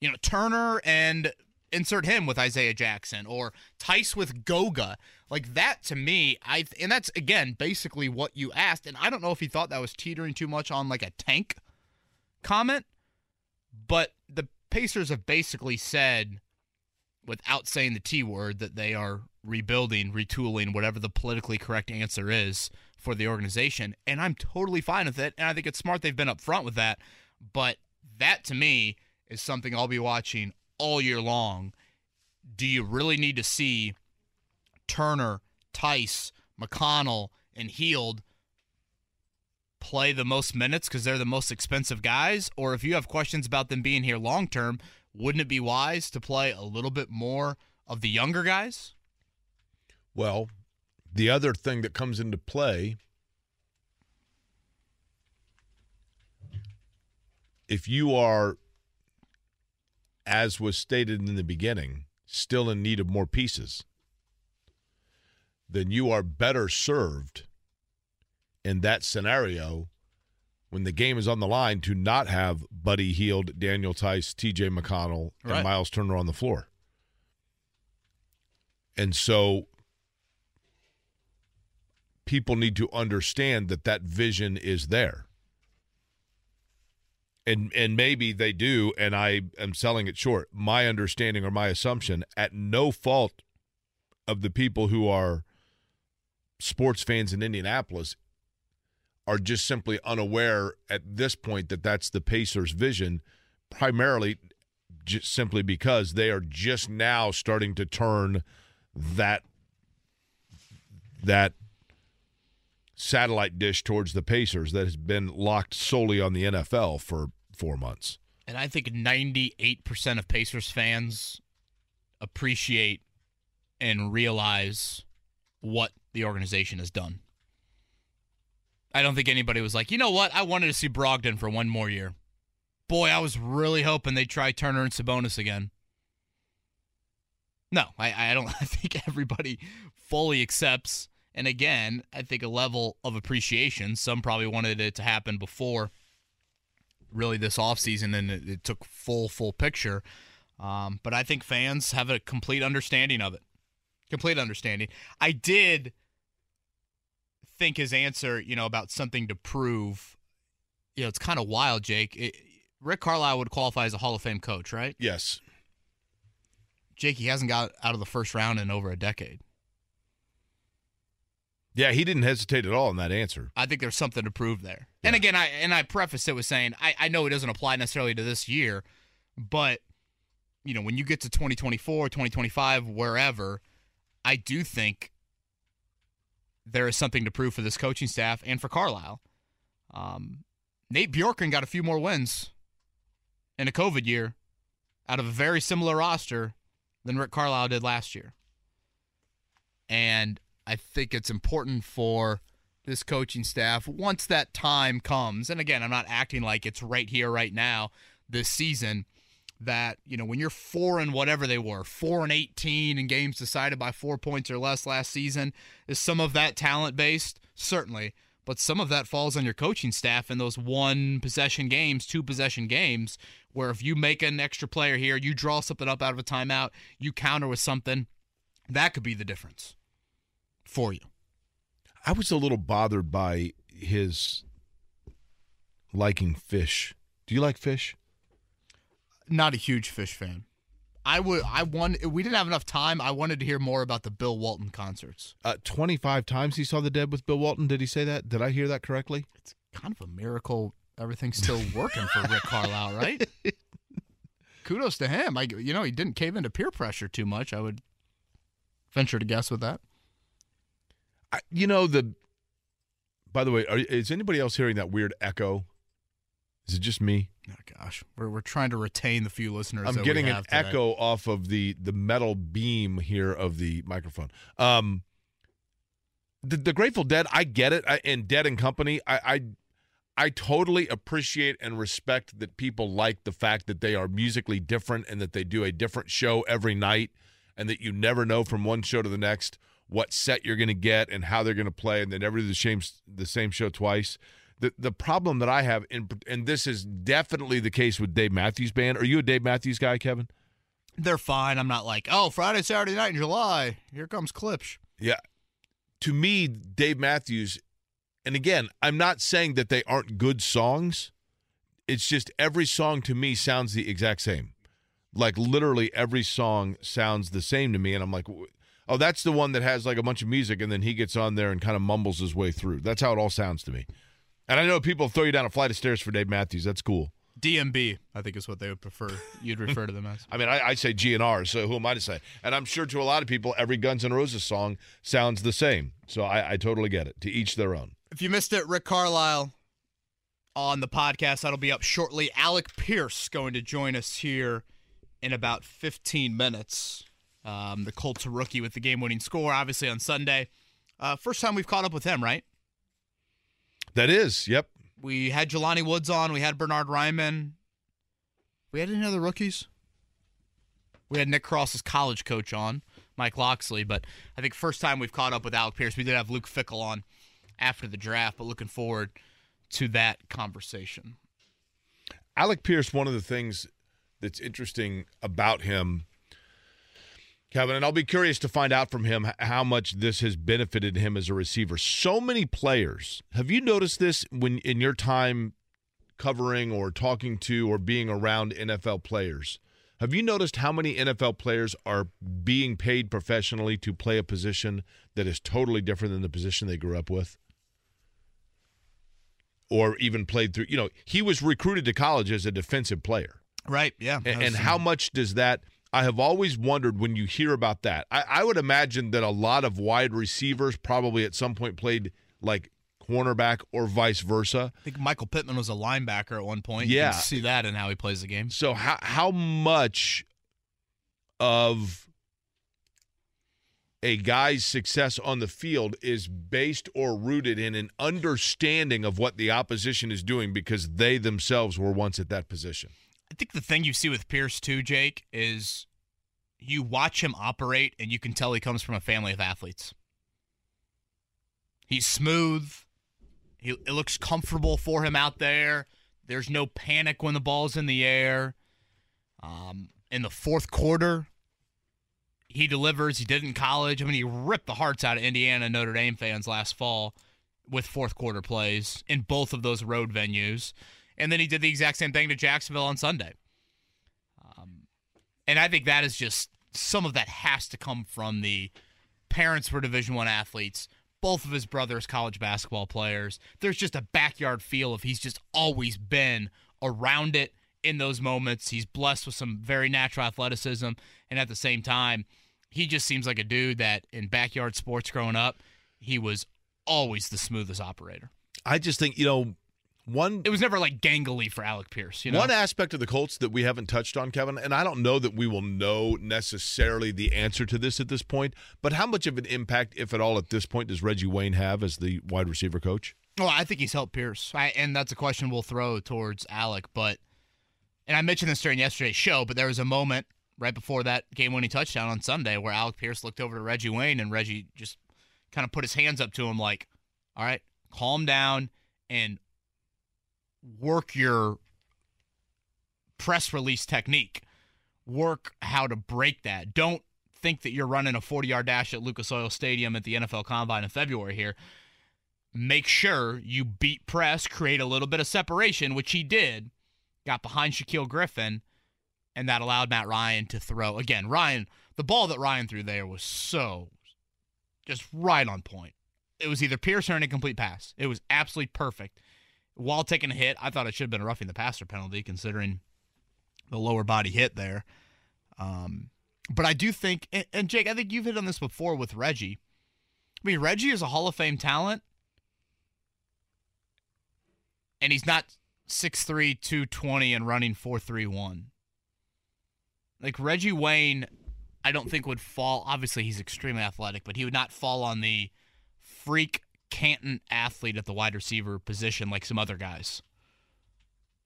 You know, Turner and insert him with Isaiah Jackson or Theis with Goga. Like that to me, I and that's again basically what you asked. And I don't know if he thought that was teetering too much on like a tank comment, but the Pacers have basically said, without saying the T word, that they are rebuilding, retooling, whatever the politically correct answer is for the organization. And I'm totally fine with it. And I think it's smart they've been upfront with that. But that to me is something I'll be watching all year long. Do you really need to see Turner, Theis, McConnell, and Hield play the most minutes because they're the most expensive guys? Or if you have questions about them being here long term, wouldn't it be wise to play a little bit more of the younger guys? Well, the other thing that comes into play if you are as was stated in the beginning still in need of more pieces then you are better served in that scenario when the game is on the line to not have Buddy Hield, Daniel Theis, TJ McConnell, and Right. Miles Turner on the floor. And so people need to understand that that vision is there. And and maybe they do and I am selling it short. My understanding or my assumption at no fault of the people who are sports fans in Indianapolis are just simply unaware at this point that that's the Pacers' vision, primarily just simply because they are just now starting to turn that that satellite dish towards the Pacers that has been locked solely on the NFL for four months. And I think 98% of Pacers fans appreciate and realize what the organization has done. I don't think anybody was like, you know what? I wanted to see Brogdon for one more year. Boy, I was really hoping they'd try Turner and Sabonis again. No, I, I don't. I think everybody fully accepts. And again, I think a level of appreciation. Some probably wanted it to happen before really this offseason and it, it took full, full picture. Um, but I think fans have a complete understanding of it. Complete understanding. I did think his answer, you know, about something to prove, you know, it's kind of wild, Jake. It, Rick Carlisle would qualify as a Hall of Fame coach, right? Yes. Jake, he hasn't got out of the first round in over a decade. Yeah, he didn't hesitate at all in that answer. I think there's something to prove there. And again, I and I preface it with saying I, I know it doesn't apply necessarily to this year, but you know, when you get to 2024, 2025, wherever, I do think there is something to prove for this coaching staff and for Carlisle. Um, Nate Bjorkgren got a few more wins in a COVID year out of a very similar roster than Rick Carlisle did last year. And I think it's important for this coaching staff once that time comes. And again, I'm not acting like it's right here, right now, this season. That you know, when you're four and whatever they were, four and 18 in games decided by four points or less last season, is some of that talent based? Certainly, but some of that falls on your coaching staff in those one possession games, two possession games, where if you make an extra player here, you draw something up out of a timeout, you counter with something, that could be the difference for you. I was a little bothered by his liking Phish. Do you like Phish? Not a huge Phish fan. I would. I want. We didn't have enough time. I wanted to hear more about the Bill Walton concerts. Uh, 25 times he saw the dead with Bill Walton. Did he say that? Did I hear that correctly? It's kind of a miracle. Everything's still working for Rick Carlisle, right? Kudos to him. I, you know, he didn't cave into peer pressure too much. I would venture to guess with that. I, you know the. By the way, are, is anybody else hearing that weird echo? Is it just me? Oh gosh, we're we're trying to retain the few listeners. I'm getting an today. echo off of the the metal beam here of the microphone. Um, the, the Grateful Dead, I get it, I, and Dead and Company, I, I I totally appreciate and respect that people like the fact that they are musically different and that they do a different show every night, and that you never know from one show to the next what set you're going to get and how they're going to play, and they never do the same the same show twice. The the problem that I have, in, and this is definitely the case with Dave Matthews Band. Are you a Dave Matthews guy, Kevin? They're fine. I'm not like, oh, Friday, Saturday night in July. Here comes Klipsch. Yeah. To me, Dave Matthews, and again, I'm not saying that they aren't good songs. It's just every song to me sounds the exact same. Like literally every song sounds the same to me. And I'm like, oh, that's the one that has like a bunch of music. And then he gets on there and kind of mumbles his way through. That's how it all sounds to me. And I know people throw you down a flight of stairs for Dave Matthews. That's cool. DMB, I think is what they would prefer. You'd refer to them as. I mean, I, I say GNR, so who am I to say? And I'm sure to a lot of people, every Guns N' Roses song sounds the same. So I, I totally get it. To each their own. If you missed it, Rick Carlisle on the podcast. That'll be up shortly. Alec Pierce going to join us here in about 15 minutes. Um, the Colts rookie with the game winning score, obviously, on Sunday. Uh, first time we've caught up with him, right? That is, yep. We had Jelani Woods on. We had Bernhard Raimann. We had any other rookies? We had Nick Cross's college coach on, Mike Locksley. But I think first time we've caught up with Alec Pierce. We did have Luke Fickell on after the draft, but looking forward to that conversation. Alec Pierce, one of the things that's interesting about him, Kevin, and I'll be curious to find out from him how much this has benefited him as a receiver. So many players. Have you noticed this when in your time covering or talking to or being around NFL players? Have you noticed how many NFL players are being paid professionally to play a position that is totally different than the position they grew up with? Or even played through, you know, he was recruited to college as a defensive player. Right, yeah. And, and how much does that? I have always wondered when you hear about that. I, I would imagine that a lot of wide receivers probably at some point played like cornerback or vice versa. I think Michael Pittman was a linebacker at one point. You Yeah. see that in how he plays the game. So how how much of a guy's success on the field is based or rooted in an understanding of what the opposition is doing because they themselves were once at that position. I think the thing you see with Pierce too, Jake, is you watch him operate and you can tell he comes from a family of athletes. He's smooth. He, it looks comfortable for him out there. There's no panic when the ball's in the air. Um, in the fourth quarter, he delivers. He did in college. I mean, he ripped the hearts out of Indiana Notre Dame fans last fall. with fourth quarter plays in both of those road venues. And then he did the exact same thing to Jacksonville on Sunday. Um, and I think that is just some of that has to come from the parents were Division One athletes. Both of his brothers, college basketball players. There's just a backyard feel of he's just always been around it in those moments. He's blessed with some very natural athleticism, and at the same time, he just seems like a dude that in backyard sports growing up, he was always the smoothest operator. I just think you know one It was never like gangly for Alec Pierce. You know, One aspect of the Colts that we haven't touched on, Kevin, and I don't know that we will know necessarily the answer to this at this point, but how much of an impact, if at all, at this point, does Reggie Wayne have as the wide receiver coach? Well, I think he's helped Pierce, I, and that's a question we'll throw towards Alec. But, and I mentioned this during yesterday's show, but there was a moment right before that game-winning touchdown on Sunday where Alec Pierce looked over to Reggie Wayne, and Reggie just kind of put his hands up to him, like, "All right, calm down and work your press release technique. Work how to break that. Don't think that you're running a 40 yard dash at Lucas Oil Stadium at the NFL Combine in February here. Make sure you beat press, create a little bit of separation, which he did. Got behind Shaquill Griffin, and that allowed Matt Ryan to throw. Again, Ryan, the ball that Ryan threw there was so just right on point. It was either Pierce or an incomplete pass. It was absolutely perfect. While taking a hit, I thought it should have been a roughing the passer penalty considering the lower body hit there. Um, but I do think, and, and Jake, I think you've hit on this before with Reggie. I mean, Reggie is a Hall of Fame talent, and he's not 6'3, 220 and running 4'3'1. Like Reggie Wayne, I don't think would fall. Obviously, he's extremely athletic, but he would not fall on the freak Canton athlete at the wide receiver position like some other guys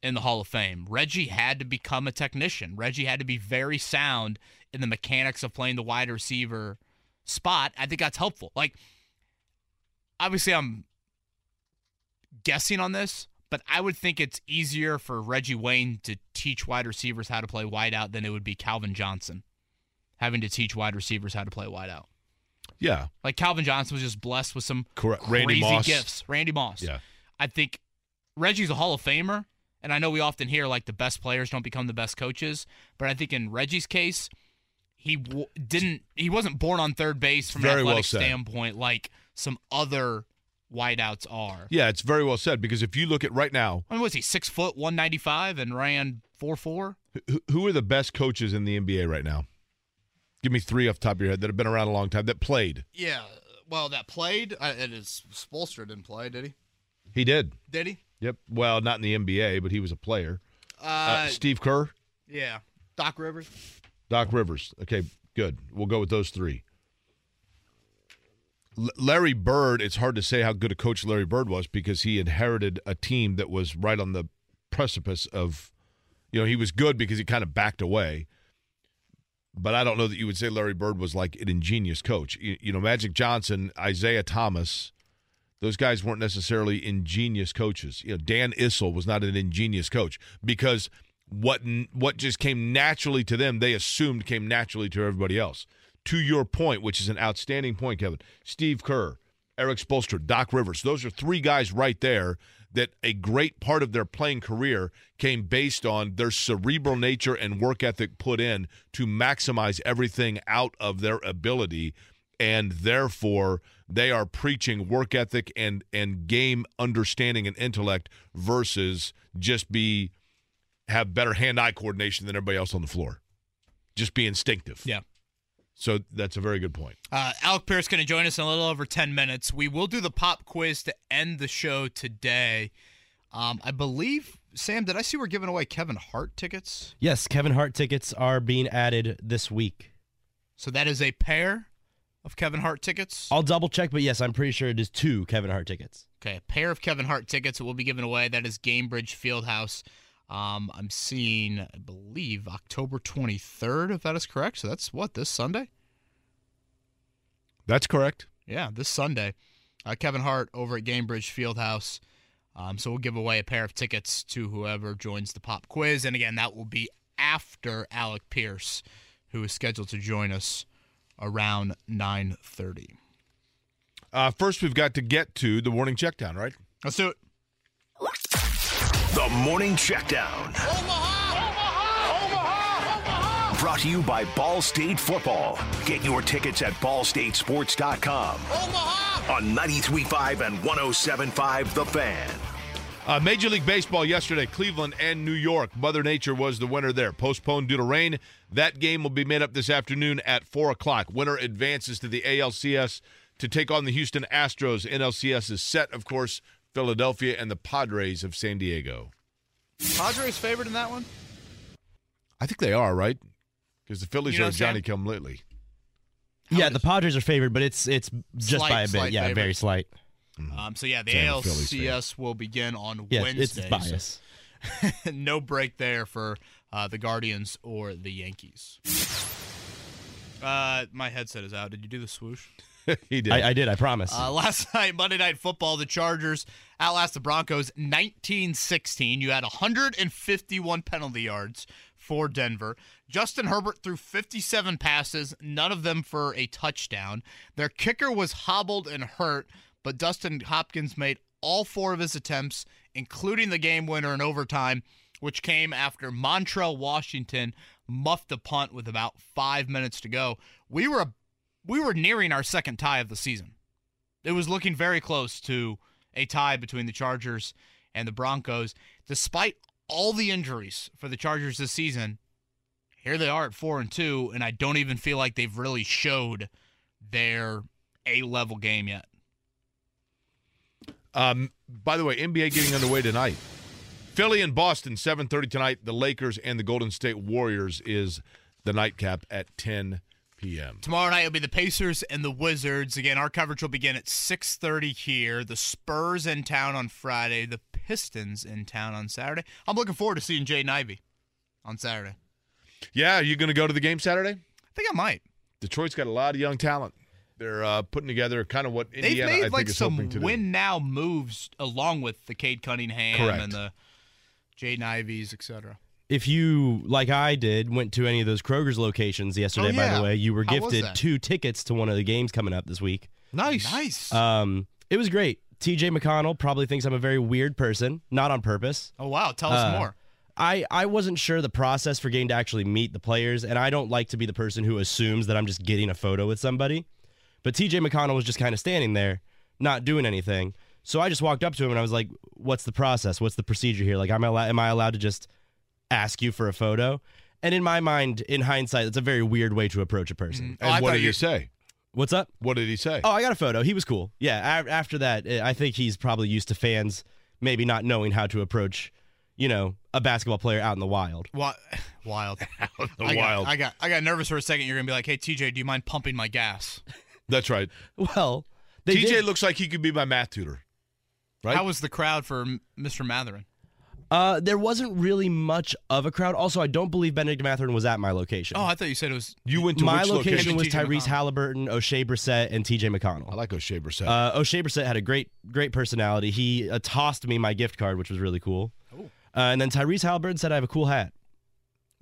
in the Hall of Fame. Reggie had to become a technician. Reggie had to be very sound in the mechanics of playing the wide receiver spot. I think that's helpful. Like, obviously, I'm guessing on this, but I would think it's easier for Reggie Wayne to teach wide receivers how to play wide out than it would be Calvin Johnson having to teach wide receivers how to play wide out. Yeah. Like Calvin Johnson was just blessed with some Correct. crazy Randy Moss. gifts. Randy Moss. Yeah. I think Reggie's a Hall of Famer, and I know we often hear like the best players don't become the best coaches, but I think in Reggie's case, he w- didn't. He wasn't born on third base from Very an athletic said. standpoint like some other wideouts are. Yeah, it's very well said because if you look at right now, I mean, was he six foot, one ninety five, and ran four four? who are the best coaches in the NBA right now? Give me three off the top of your head that have been around a long time that played. Yeah. Well, that played. Uh, it is Spoelstra didn't play, did he? He did. Did he? Yep. Well, not in the NBA, but he was a player. Uh, Uh, Steve Kerr, yeah. Doc Rivers. Doc Rivers. Okay, good. We'll go with those three. L- Larry Bird, it's hard to say how good a coach Larry Bird was because he inherited a team that was right on the precipice of, you know, he was good because he kind of backed away. But I don't know that you would say Larry Bird was like an ingenious coach. You, you know, Magic Johnson, Isiah Thomas, those guys weren't necessarily ingenious coaches. You know, Dan Issel was not an ingenious coach because what what just came naturally to them, they assumed came naturally to everybody else. To your point, which is an outstanding point, Kevin, Steve Kerr, Erik Spoelstra, Doc Rivers, those are three guys right there that a great part of their playing career came based on their cerebral nature and work ethic put in to maximize everything out of their ability and therefore they are preaching work ethic and and game understanding and intellect versus just be have better hand-eye coordination than everybody else on the floor. Just be instinctive. Yeah. So that's a very good point. Uh, Alec Pierce going to join us in a little over 10 minutes. We will do the pop quiz to end the show today. Um, I believe, Sam, did I see we're giving away Kevin Hart tickets? Yes, Kevin Hart tickets are being added this week. So that is a pair of Kevin Hart tickets. I'll double check, but yes, I'm pretty sure it is two Kevin Hart tickets. Okay, a pair of Kevin Hart tickets that will be given away. That is Gainbridge Fieldhouse. Um, I'm seeing, I believe, October 23rd, if that is correct. So that's what, this Sunday? That's correct. Yeah, this Sunday. Uh, Kevin Hart over at Gainbridge Fieldhouse. Um, so we'll give away a pair of tickets to whoever joins the pop quiz. And again, that will be after Alec Pierce, who is scheduled to join us around 9.30. Uh, first, we've got to get to the morning checkdown, right? Let's do it. The Morning Checkdown. Omaha! Omaha! Omaha! Omaha! Brought to you by Ball State Football. Get your tickets at ballstatesports.com. Omaha! On 93.5 and 107.5 The Fan. Uh, Major League Baseball yesterday, Cleveland and New York. Mother Nature was the winner there. Postponed due to rain. That game will be made up this afternoon at 4 o'clock. Winner advances to the ALCS to take on the Houston Astros. NLCS is set, of course, Philadelphia and the Padres of San Diego. Padres favored in that one? I think they are, right? Because the Phillies You know, are Johnny Sam- come lately. yeah, the Padres are favored, but it's it's just Slight- by a bit. yeah, favorite. very slight. Um, so yeah, the Same ALCS will begin on Yeah, Wednesday. it's bias. so no break there for uh, the Guardians or the Yankees. Uh, my headset is out. Did you do the swoosh? he did. I, I did. I promise. Uh, last night, Monday Night Football, the Chargers outlast the Broncos 19-16. You had 151 penalty yards for Denver. Justin Herbert threw 57 passes, none of them for a touchdown. Their kicker was hobbled and hurt, but Dustin Hopkins made all four of his attempts, including the game winner in overtime, which came after Montrell Washington muffed a punt with about five minutes to go. We were we were nearing our second tie of the season. It was looking very close to a tie between the Chargers and the Broncos. Despite all the injuries for the Chargers this season, here they are at four and two, and I don't even feel like they've really showed their A level game yet. Um, by the way, NBA getting underway tonight. Philly and Boston, 7:30 tonight. The Lakers and the Golden State Warriors is the nightcap at 10 p.m. Tomorrow night will be the Pacers and the Wizards. Again, our coverage will begin at 6:30 here. The Spurs in town on Friday, the Pistons in town on Saturday. I'm looking forward to seeing Jay Ivey on Saturday. Yeah, are you going to go to the game Saturday? I think I might. Detroit's got a lot of young talent. They're uh, putting together kind of what They've Indiana I made think like is some hoping to do. win now moves along with the Cade Cunningham Correct. and the Jaden Iveys, etc. if you, like I did, went to any of those Kroger's locations yesterday, Oh, by the way, you were How gifted two tickets to one of the games coming up this week. Nice. Nice. Um, it was great. TJ McConnell probably thinks I'm a very weird person, not on purpose. oh wow, tell us uh, more. I, I wasn't sure the process for getting to actually meet the players, and I don't like to be the person who assumes that I'm just getting a photo with somebody. But TJ McConnell was just kind of standing there, not doing anything. So I just walked up to him and I was like, "What's the process? What's the procedure here? Like, am I allow- am I allowed to just ask you for a photo?" And in my mind, in hindsight, it's a very weird way to approach a person. Oh, I And what thought did he you- say? What's up? What did he say? Oh, I got a photo. He was cool. Yeah. a- after that, eh, I think he's probably used to fans maybe not knowing how to approach, you know, a basketball player out in the wild. Wi- wild. the I wild. Got, I got I got nervous for a second. You're gonna be like, "Hey TJ, do you mind pumping my gas?" That's right. Well, they TJ did- looks like he could be my math tutor. Right? How was the crowd for M- Mr. Mathurin? Uh, there wasn't really much of a crowd. Also, I don't believe Bennedict Mathurin was at my location. Oh, I thought you said it was. you went to my which location location? was Tyrese McConnell. Halliburton, Oshae Brissett, and TJ McConnell. I like Oshae Brissett. Uh, Oshae Brissett had a great, great personality. He uh, tossed me my gift card, which was really cool. Oh. Uh, and then Tyrese Halliburton said, "I have a cool hat.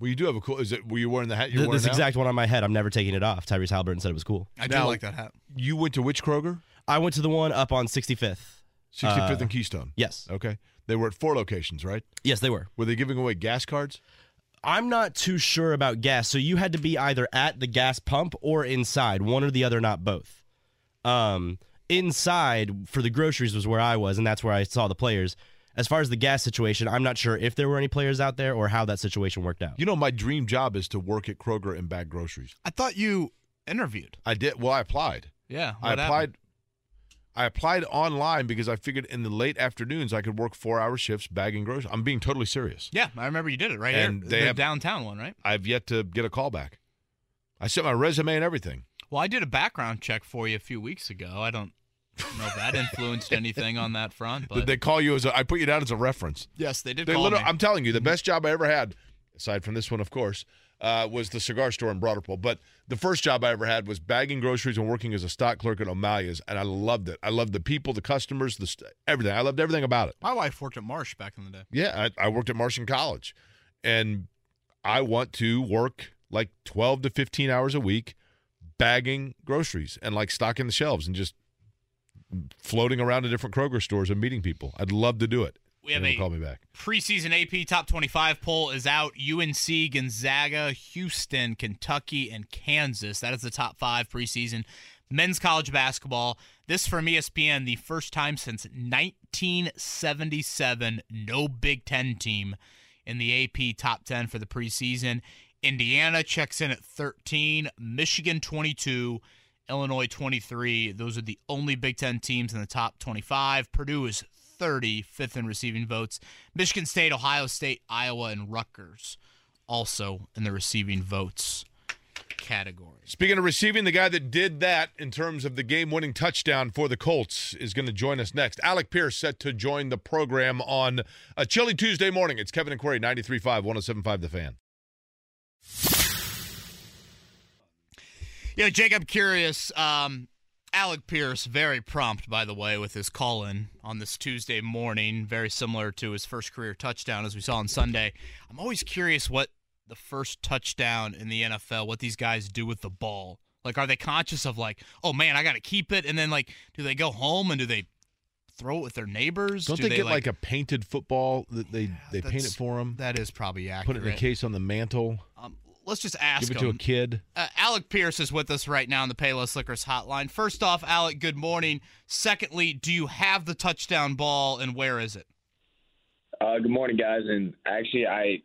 well, you do have a cool. Is it? Were you wearing the hat you're Th- wearing this now? exact one on my head. I'm never taking it off." Tyrese Halliburton said it was cool. I do Now- like that hat. You went to which Kroger? I went to the one up on 65th. 65th Uh, and Keystone. Yes, Okay. They were at four locations, right? yes, they were. Were they giving away gas cards? I'm not too sure about gas. So you had to be either at the gas pump or inside, one or the other, not both. Um, inside for the groceries was where I was, and that's where I saw the players. As far as the gas situation, I'm not sure if there were any players out there or how that situation worked out. You know, my dream job is to work at Kroger and bag groceries. I thought you interviewed. I did. Well, I applied. Yeah, I applied. happened? I applied online because I figured in the late afternoons I could work four-hour shifts bagging groceries. I'm being totally serious. Yeah, I remember you did it right And here. they the have- downtown one, right? I've yet to get a call back. I sent my resume and everything. Well, I did a background check for you a few weeks ago. I don't know if that influenced anything on that front, but Did they call you as a? I put you down as a reference. yes, they did They call me. I'm telling you, the best job I ever had, aside from this one, of course, uh, was the cigar store in Broad Ripple. But the first job I ever had was bagging groceries and working as a stock clerk at O'Malia's, and I loved it. I loved the people, the customers, the st- everything. I loved everything about it. My wife worked at Marsh back in the day. Yeah, I, I worked at Martian College, and I want to work like 12 to 15 hours a week bagging groceries and like stocking the shelves and just floating around to different Kroger stores and meeting people. I'd love to do it. We have a call me back. preseason AP top 25 poll is out. UNC, Gonzaga, Houston, Kentucky, and Kansas. That is the top five preseason men's college basketball. This from ESPN, the first time since 1977, no Big Ten team in the AP top 10 for the preseason. Indiana checks in at 13, Michigan 22, Illinois 23. Those are the only Big Ten teams in the top 25. Purdue is 30, fifth in receiving votes. Michigan State, Ohio State, Iowa, and Rutgers also in the receiving votes category. Speaking of receiving, the guy that did that in terms of the game winning touchdown for the Colts is going to join us next. Alec Pierce set to join the program on a chilly Tuesday morning. It's Kevin and Query, 93.5, 107.5 The Fan. Yeah, Jake, I'm curious. Um, Alec Pierce, very prompt, by the way, with his call in on this Tuesday morning, very similar to his first career touchdown as we saw on Sunday. I'm always curious what the first touchdown in the NFL, what these guys do with the ball. Like, are they conscious of, like, oh man, I got to keep it? And then, like, do they go home and do they throw it with their neighbors? Don't do they, get like, a painted football that they, they paint it for them? That is probably accurate. Put it in a case on the mantle, let's just ask give it to a kid. Uh, Alec Pierce is with us right now on the Payless Liquors hotline. First off, Alec, good morning. Secondly, do you have the touchdown ball and where is it? Uh, good morning, guys. And actually, I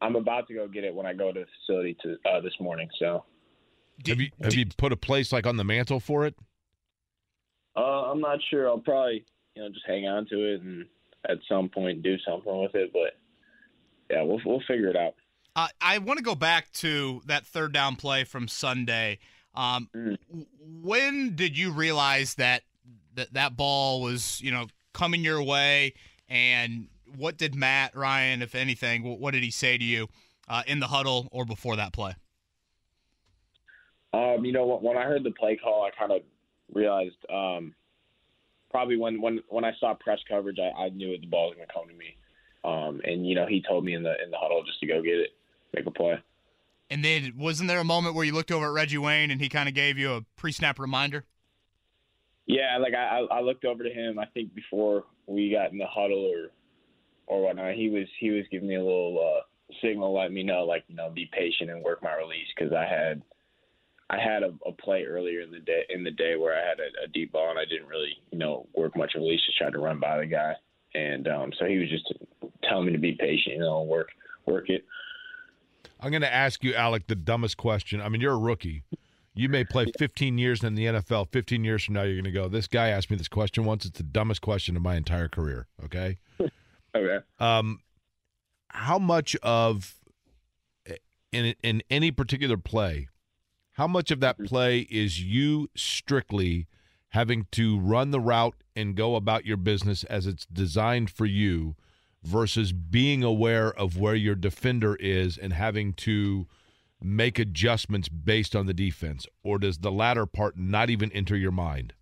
I'm about to go get it when I go to the facility to uh, this morning. So have you have you put a place like on the mantle for it? uh, I'm not sure. I'll probably you know just hang on to it and at some point do something with it. But yeah, we'll we'll figure it out. Uh, I want to go back to that third down play from Sunday. Um, Mhm. When did you realize that, that that ball was, you know, coming your way? And what did Matt Ryan, if anything, wh- what did he say to you uh, in the huddle or before that play? Um, you know, when- when I heard the play call, I kind of realized um, probably when when when I saw press coverage, I, I knew the ball was going to come to me. Um, and you know, he told me in the in the huddle just to go get it, make a play. And then wasn't there a moment where you looked over at Reggie Wayne and he kind of gave you a pre-snap reminder? Yeah, like I, I looked over to him. I think before we got in the huddle or or whatnot, he was he was giving me a little uh, signal, letting me know like you know be patient and work my release because I had I had a, a play earlier in the day in the day where I had a, a deep ball and I didn't really you know work much release, just tried to run by the guy, and um, so he was just telling me to be patient, you know, work work it. I'm going to ask you, Alec, the dumbest question. I mean, you're a rookie. You may play 15 years in the NFL. 15 years from now, you're going to go, this guy asked me this question once. It's the dumbest question of my entire career. Okay. Okay. Um, how much of in in any particular play, how much of that play is you strictly having to run the route and go about your business as it's designed for you versus being aware of where your defender is and having to make adjustments based on the defense or does the latter part not even enter your mind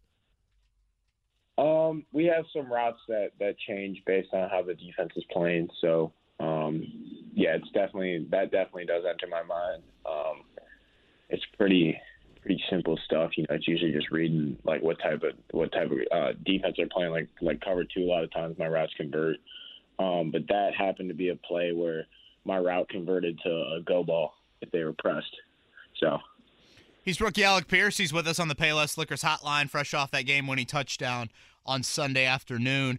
Um, we have some routes that that change based on how the defense is playing. So, um, yeah, it's definitely that definitely does enter my mind. Um, it's pretty pretty simple stuff. You know, it's usually just reading like what type of what type of uh, defense they're playing. Like like cover two, a lot of times my routes convert. Um, but that happened to be a play where my route converted to a go ball if they were pressed. So. He's rookie Alec Pierce. He's with us on the Payless Liquors hotline, fresh off that game when winning touchdown on Sunday afternoon.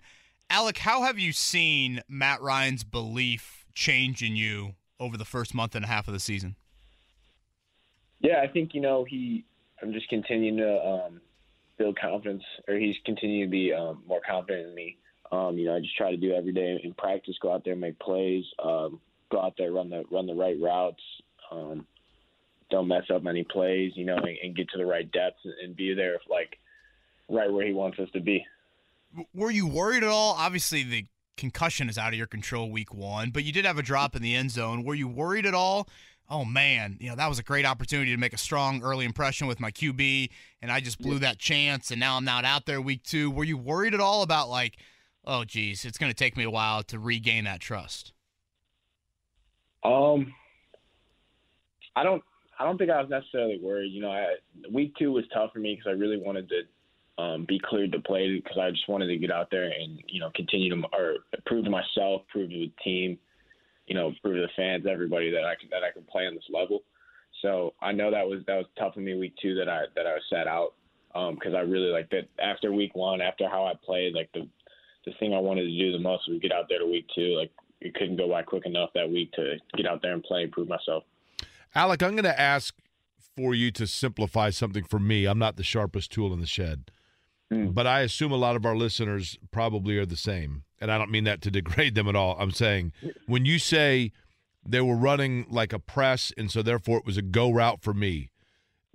Alec, how have you seen Matt Ryan's belief change in you over the first month and a half of the season? Yeah, I think you know he. I'm just continuing to um, build confidence, or he's continuing to be um, more confident in me. Um, you know, I just try to do every day in practice. Go out there, make plays. Um, go out there, run the run the right routes. Um, don't mess up any plays. You know, and, and get to the right depths and, and be there, like right where he wants us to be. Were you worried at all? Obviously, the concussion is out of your control week one, but you did have a drop in the end zone. Were you worried at all? Oh man, you know that was a great opportunity to make a strong early impression with my QB, and I just blew that chance, and now I'm not out there week two. Were you worried at all about like, oh geez, it's going to take me a while to regain that trust? Um, I don't. I don't think I was necessarily worried. You know, I, week two was tough for me because I really wanted to um, be cleared to play because I just wanted to get out there and you know continue to or prove to myself, prove to the team, you know, prove to the fans, everybody that I can that I can play on this level. So I know that was that was tough for me week two that I that I was set out because um, I really like that after week one, after how I played, like the the thing I wanted to do the most was get out there to week two. Like it couldn't go by quick enough that week to get out there and play and prove myself. Alec, I'm going to ask for you to simplify something for me. I'm not the sharpest tool in the shed, mm. but I assume a lot of our listeners probably are the same. And I don't mean that to degrade them at all. I'm saying when you say they were running like a press, and so therefore it was a go route for me.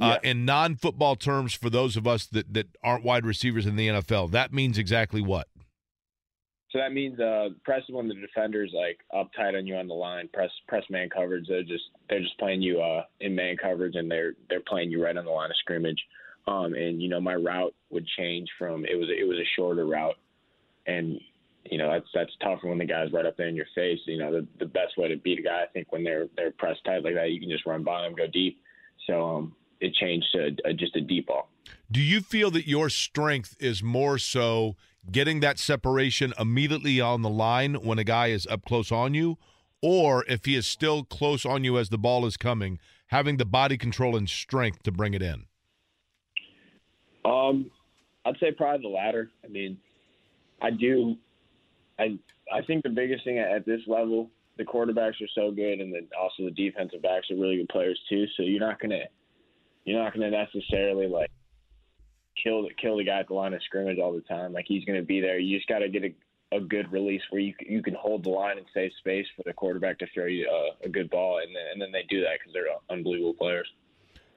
Uh, in non-football terms, for those of us that, that aren't wide receivers in the NFL, that means exactly what? So that means uh, press when the defender's like up tight on you on the line. Press press man coverage. They're just they're just playing you uh, in man coverage, and they're they're playing you right on the line of scrimmage. Um, and you know my route would change from it was it was a shorter route, and you know that's that's tougher when the guy's right up there in your face. You know the the best way to beat a guy, I think, when they're they're pressed tight like that, you can just run by them, go deep. So um, it changed to a, just a deep ball. Do you feel that your strength is more so? Getting that separation immediately on the line when a guy is up close on you, or if he is still close on you as the ball is coming, having the body control and strength to bring it in? Um, I'd say probably the latter. I mean, I do. I I think the biggest thing at, at this level, the quarterbacks are so good, and then also the defensive backs are really good players too. So you're not gonna you're not gonna necessarily like kill kill the guy at the line of scrimmage all the time. Like he's going to be there. You just got to get a, a good release where you you can hold the line and save space for the quarterback to throw you a, a good ball, and then, and then they do that because they're unbelievable players.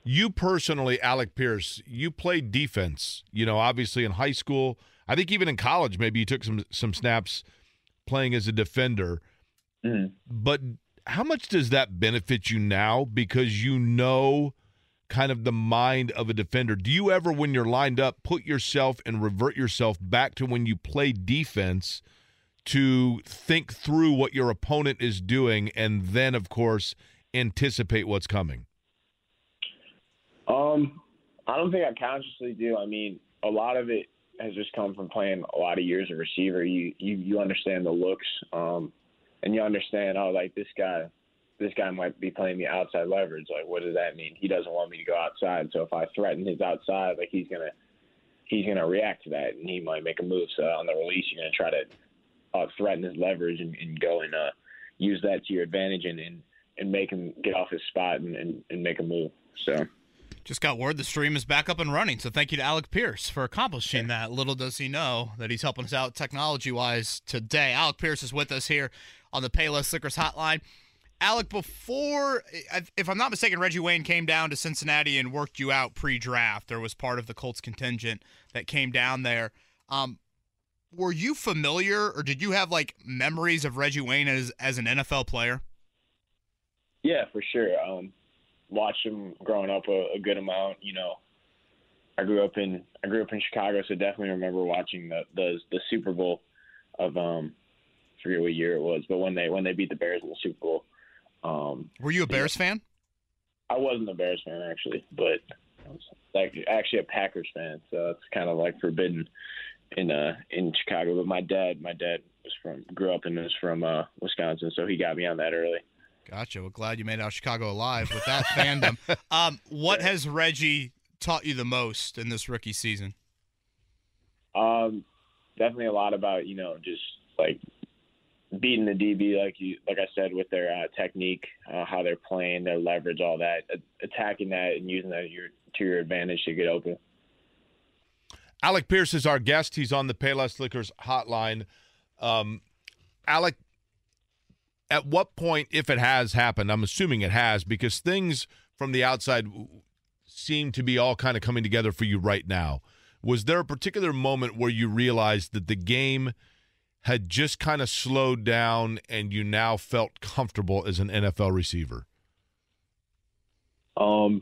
You personally, Alec Pierce, you played defense. You know, obviously in high school. I think even in college, maybe you took some some snaps playing as a defender. Mm-hmm. But how much does that benefit you now? Because you know kind of the mind of a defender. Do you ever, when you're lined up, put yourself and revert yourself back to when you play defense to think through what your opponent is doing and then, of course, anticipate what's coming? Um, I don't think I consciously do. I mean, a lot of it has just come from playing a lot of years of receiver. You you you understand the looks, um, and you understand oh like this guy this guy might be playing me outside leverage. Like, what does that mean? He doesn't want me to go outside. So if I threaten his outside, like he's gonna he's gonna react to that, and he might make a move. So on the release, you're gonna try to uh, threaten his leverage and, and go and uh, use that to your advantage and, and and make him get off his spot and, and, and make a move. So. Just got word the stream is back up and running. So thank you to Alec Pierce for accomplishing that. Little does he know that he's helping us out technology wise today. Alec Pierce is with us here on the Payless Liquors Hotline. Alec, before, if I'm not mistaken, Reggie Wayne came down to Cincinnati and worked you out pre-draft. There was part of the Colts contingent that came down there. Um, were you familiar, or did you have like memories of Reggie Wayne as as an NFL player? Yeah, for sure. Um, watched him growing up a, a good amount. You know, I grew up in I grew up in Chicago, so definitely remember watching the the, the Super Bowl of um, I forget what year it was, but when they when they beat the Bears in the Super Bowl. Um, Were you a Bears fan? I wasn't a Bears fan actually, but I was like actually a Packers fan. So it's kind of like forbidden in uh in Chicago. But my dad, my dad was from grew up and was from uh, Wisconsin, so he got me on that early. Gotcha. Well, glad you made out Chicago alive with that fandom. Um, what has Reggie taught you the most in this rookie season? Um, definitely a lot about you know just like beating the DB like you like I said with their uh, technique, uh, how they're playing, their leverage, all that, attacking that and using that your, to your advantage to get open. Alec Pierce is our guest. He's on the Payless Liquors hotline. Um, Alec, at what point, if it has happened, I'm assuming it has, because things from the outside seem to be all kind of coming together for you right now. Was there a particular moment where you realized that the game – had just kind of slowed down and you now felt comfortable as an NFL receiver? Um,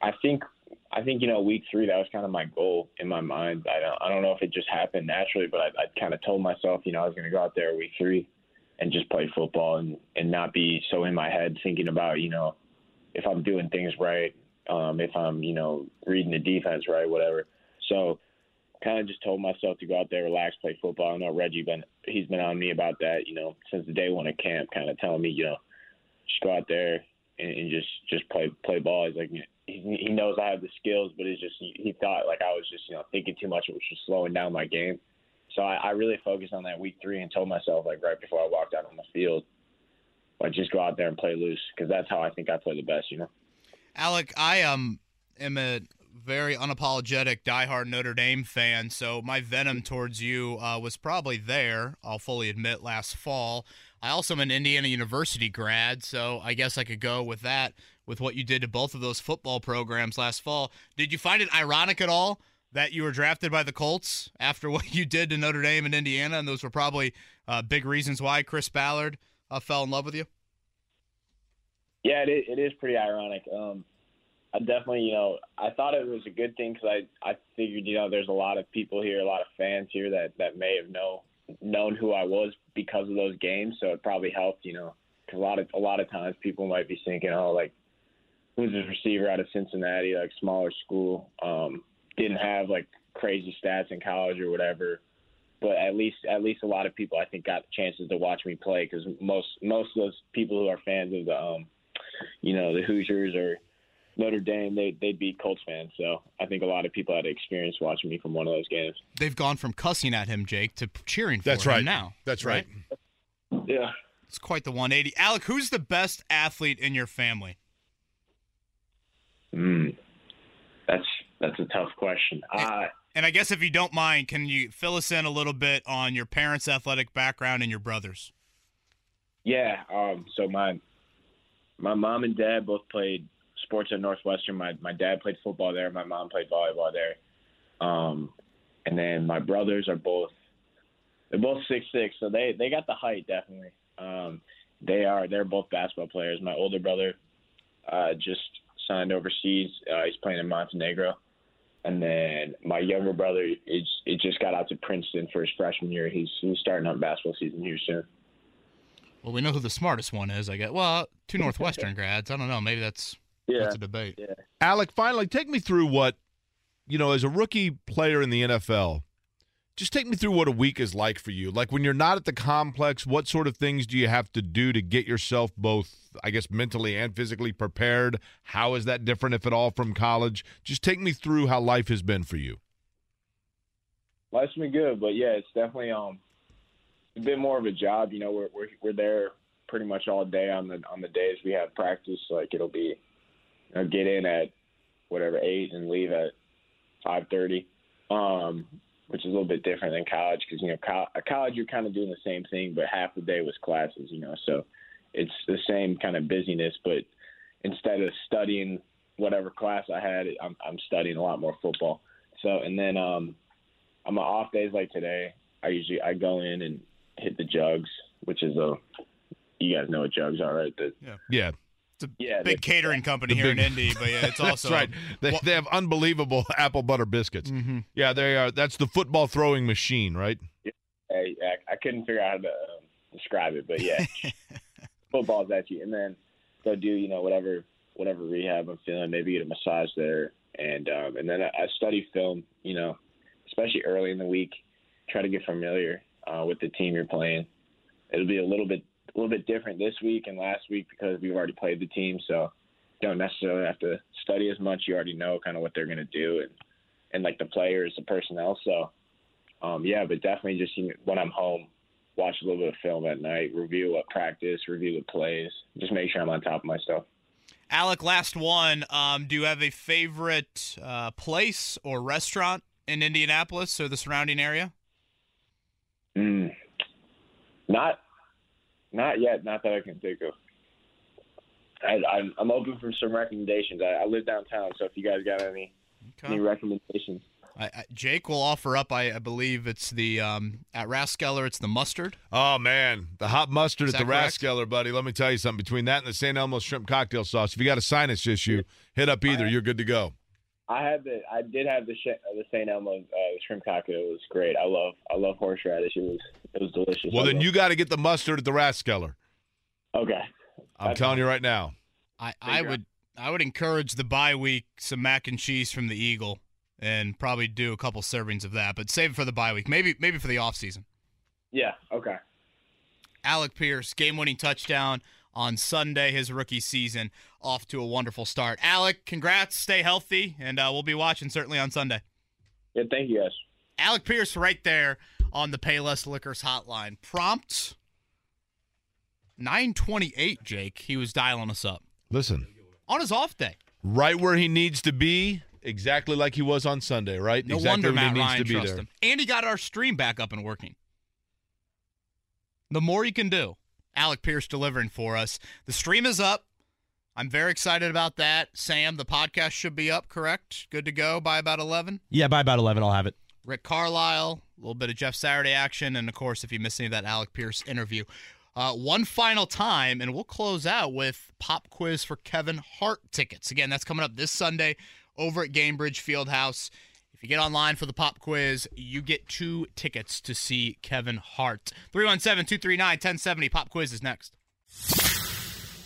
I think I think you know week three that was kind of my goal in my mind. I don't I don't know if it just happened naturally, but I, I kind of told myself you know I was going to go out there week three and just play football and and not be so in my head thinking about you know if I'm doing things right, um, if I'm you know reading the defense right, whatever. So kind of just told myself to go out there, relax, play football. I know Reggie been he's been on me about that, you know, since the day one of camp, kind of telling me, you know, just go out there and, and just just play play ball. He's like he, he knows I have the skills, but it's just he, he thought like I was just you know thinking too much, which was slowing down my game. So I, I really focused on that week three and told myself like right before I walked out on the field, like just go out there and play loose because that's how I think I play the best, you know. Alec, I um am a very unapologetic diehard Notre Dame fan, so my venom towards you uh, was probably there. I'll fully admit last fall. I also am an Indiana University grad, so I guess I could go with that with what you did to both of those football programs last fall. Did you find it ironic at all that you were drafted by the Colts after what you did to Notre Dame and Indiana, and those were probably uh, big reasons why Chris Ballard uh, fell in love with you? Yeah, it is, it is pretty ironic. Um, I definitely, you know, I thought it was a good thing because I, I figured, you know, there's a lot of people here, a lot of fans here that that may have know known who I was because of those games. So it probably helped, you know, because a lot of a lot of times people might be thinking, oh, like who's this receiver out of Cincinnati, like smaller school, um, didn't have like crazy stats in college or whatever. But at least at least a lot of people I think got chances to watch me play because most most of those people who are fans of the um, you know, the Hoosiers or Notre Dame, they they'd be Colts fans. So I think a lot of people had experience watching me from one of those games. They've gone from cussing at him, Jake, to cheering for That's him right. now. That's right. Yeah. It's quite the 180. Alec, who's the best athlete in your family? Mm. That's that's a tough question. Uh, And I guess if you don't mind, can you fill us in a little bit on your parents' athletic background and your brothers? yeah. Um. So my my mom and dad both played sports at Northwestern. My my dad played football there. My mom played volleyball there. Um, and then my brothers are both they're both six six, so they they got the height definitely. Um, they are they're both basketball players. My older brother uh, just signed overseas. Uh, he's playing in Montenegro. And then my younger brother it just got out to Princeton for his freshman year. He's he's starting up basketball season here soon. Well, we know who the smartest one is. I guess. Well, two Northwestern grads. I don't know. Maybe that's that's a debate. Yeah. Alec, finally, take me through what, you know, as a rookie player in the NFL, just take me through what a week is like for you. Like when you're not at the complex, what sort of things do you have to do to get yourself both, I guess, mentally and physically prepared? How is that different, if at all, from college? Just take me through how life has been for you. Life's been good, but yeah, it's definitely um a bit more of a job. You know, we're we're we're there pretty much all day on the on the days we have practice. Like it'll be, you know, get in at whatever eight and leave at five thirty, um, which is a little bit different than college because you know co- at college you're kind of doing the same thing, but half the day was classes. You know, so it's the same kind of busyness, but instead of studying whatever class I had, I'm I'm studying a lot more football. So and then um, on my off days like today, I usually I go in and hit the jugs, which is a you guys know what jugs are, right? The, Yeah. It's a Yeah, big catering company here big- in Indy, but yeah, it's That's also right. They, Well- they have unbelievable apple butter biscuits. Mhm. Yeah, they are. That's the football throwing machine, right? I, I, I couldn't figure out how to um, describe it, but yeah, football's at you, and then go do you know whatever whatever rehab I'm feeling, maybe get a massage there, and um, and then I, I study film, you know, especially early in the week, try to get familiar uh, with the team you're playing. It'll be a little bit a little bit different this week and last week because we've already played the team, so don't necessarily have to study as much. You already know kind of what they're going to do and and like the players, the personnel. So um, yeah, but definitely just you know, when I'm home, watch a little bit of film at night, review what practice, review the plays, just make sure I'm on top of my stuff. Alec, last one. Um, do you have a favorite uh, place or restaurant in Indianapolis or the surrounding area? Mm. Not, not yet. Not that I can think of. I, I'm, I'm open for some recommendations. I, I live downtown, so if you guys got any Okay. any recommendations, I, I, Jake will offer up. I, I believe it's the um, at Rathskeller. It's the mustard. Oh man, the hot mustard Is at the correct? Rathskeller, buddy. Let me tell you something. Between that and the St. Elmo's shrimp cocktail sauce, if you got a sinus issue, hit up either. You're good to go. I had the I did have the sh- the St. Elmo's uh, shrimp cocktail. It was great. I love I love horseradish. It was it was delicious. Well, I then love- you got to get the mustard at the Rathskeller. okay. I'm That's telling you right now. I, I Figure out. would I would encourage the bye week some mac and cheese from the Eagle and probably do a couple servings of that, but save it for the bye week. Maybe maybe for the off season. Yeah. Okay. Alec Pierce, game winning touchdown on Sunday, his rookie season, off to a wonderful start. Alec, congrats, stay healthy, and uh, we'll be watching certainly on Sunday. Yeah. Thank you guys. Alec Pierce right there on the Payless Liquors hotline. Prompt 928, Jake. He was dialing us up Listen, on his off day. right where he needs to be, exactly like he was on Sunday, right? No exactly wonder Matt he needs Ryan to be trusts there. him. And he got our stream back up and working. The more you can do, Alec Pierce delivering for us. The stream is up. I'm very excited about that. Sam, the podcast should be up, correct? Good to go by about 11. Yeah, by about 11, I'll have it. Rick Carlisle, a little bit of Jeff Saturday action, and of course, if you missed any of that Alec Pierce interview. Uh, one final time, and we'll close out with pop quiz for Kevin Hart tickets. Again, that's coming up this Sunday over at Gainbridge Fieldhouse. If you get online for the pop quiz, you get two tickets to see Kevin Hart. 317 239 1070. Pop quiz is next. If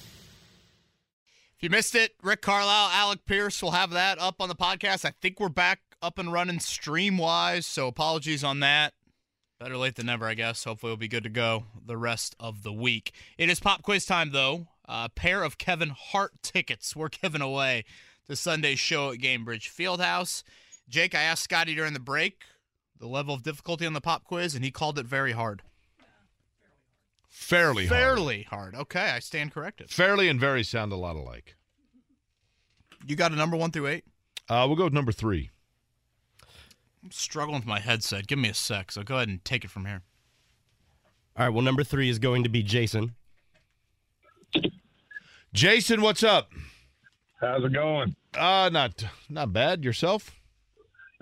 you missed it, Rick Carlisle, Alec Pierce will have that up on the podcast. I think we're back up and running stream wise, so apologies on that. Better late than never, I guess. Hopefully, we'll be good to go the rest of the week. It is pop quiz time, though. A pair of Kevin Hart tickets were given away to Sunday's show at Gainbridge Fieldhouse. Jake, I asked Scotty during the break the level of difficulty on the pop quiz, and he called it very hard. Fairly hard. Fairly hard. Okay, I stand corrected. Fairly and very sound a lot alike. You got a number one through eight? Uh, we'll go with number three. I'm struggling with my headset. Give me a sec, so go ahead and take it from here. All right, well, number three is going to be Jason. Jason, what's up? How's it going? Uh, not not bad. Yourself?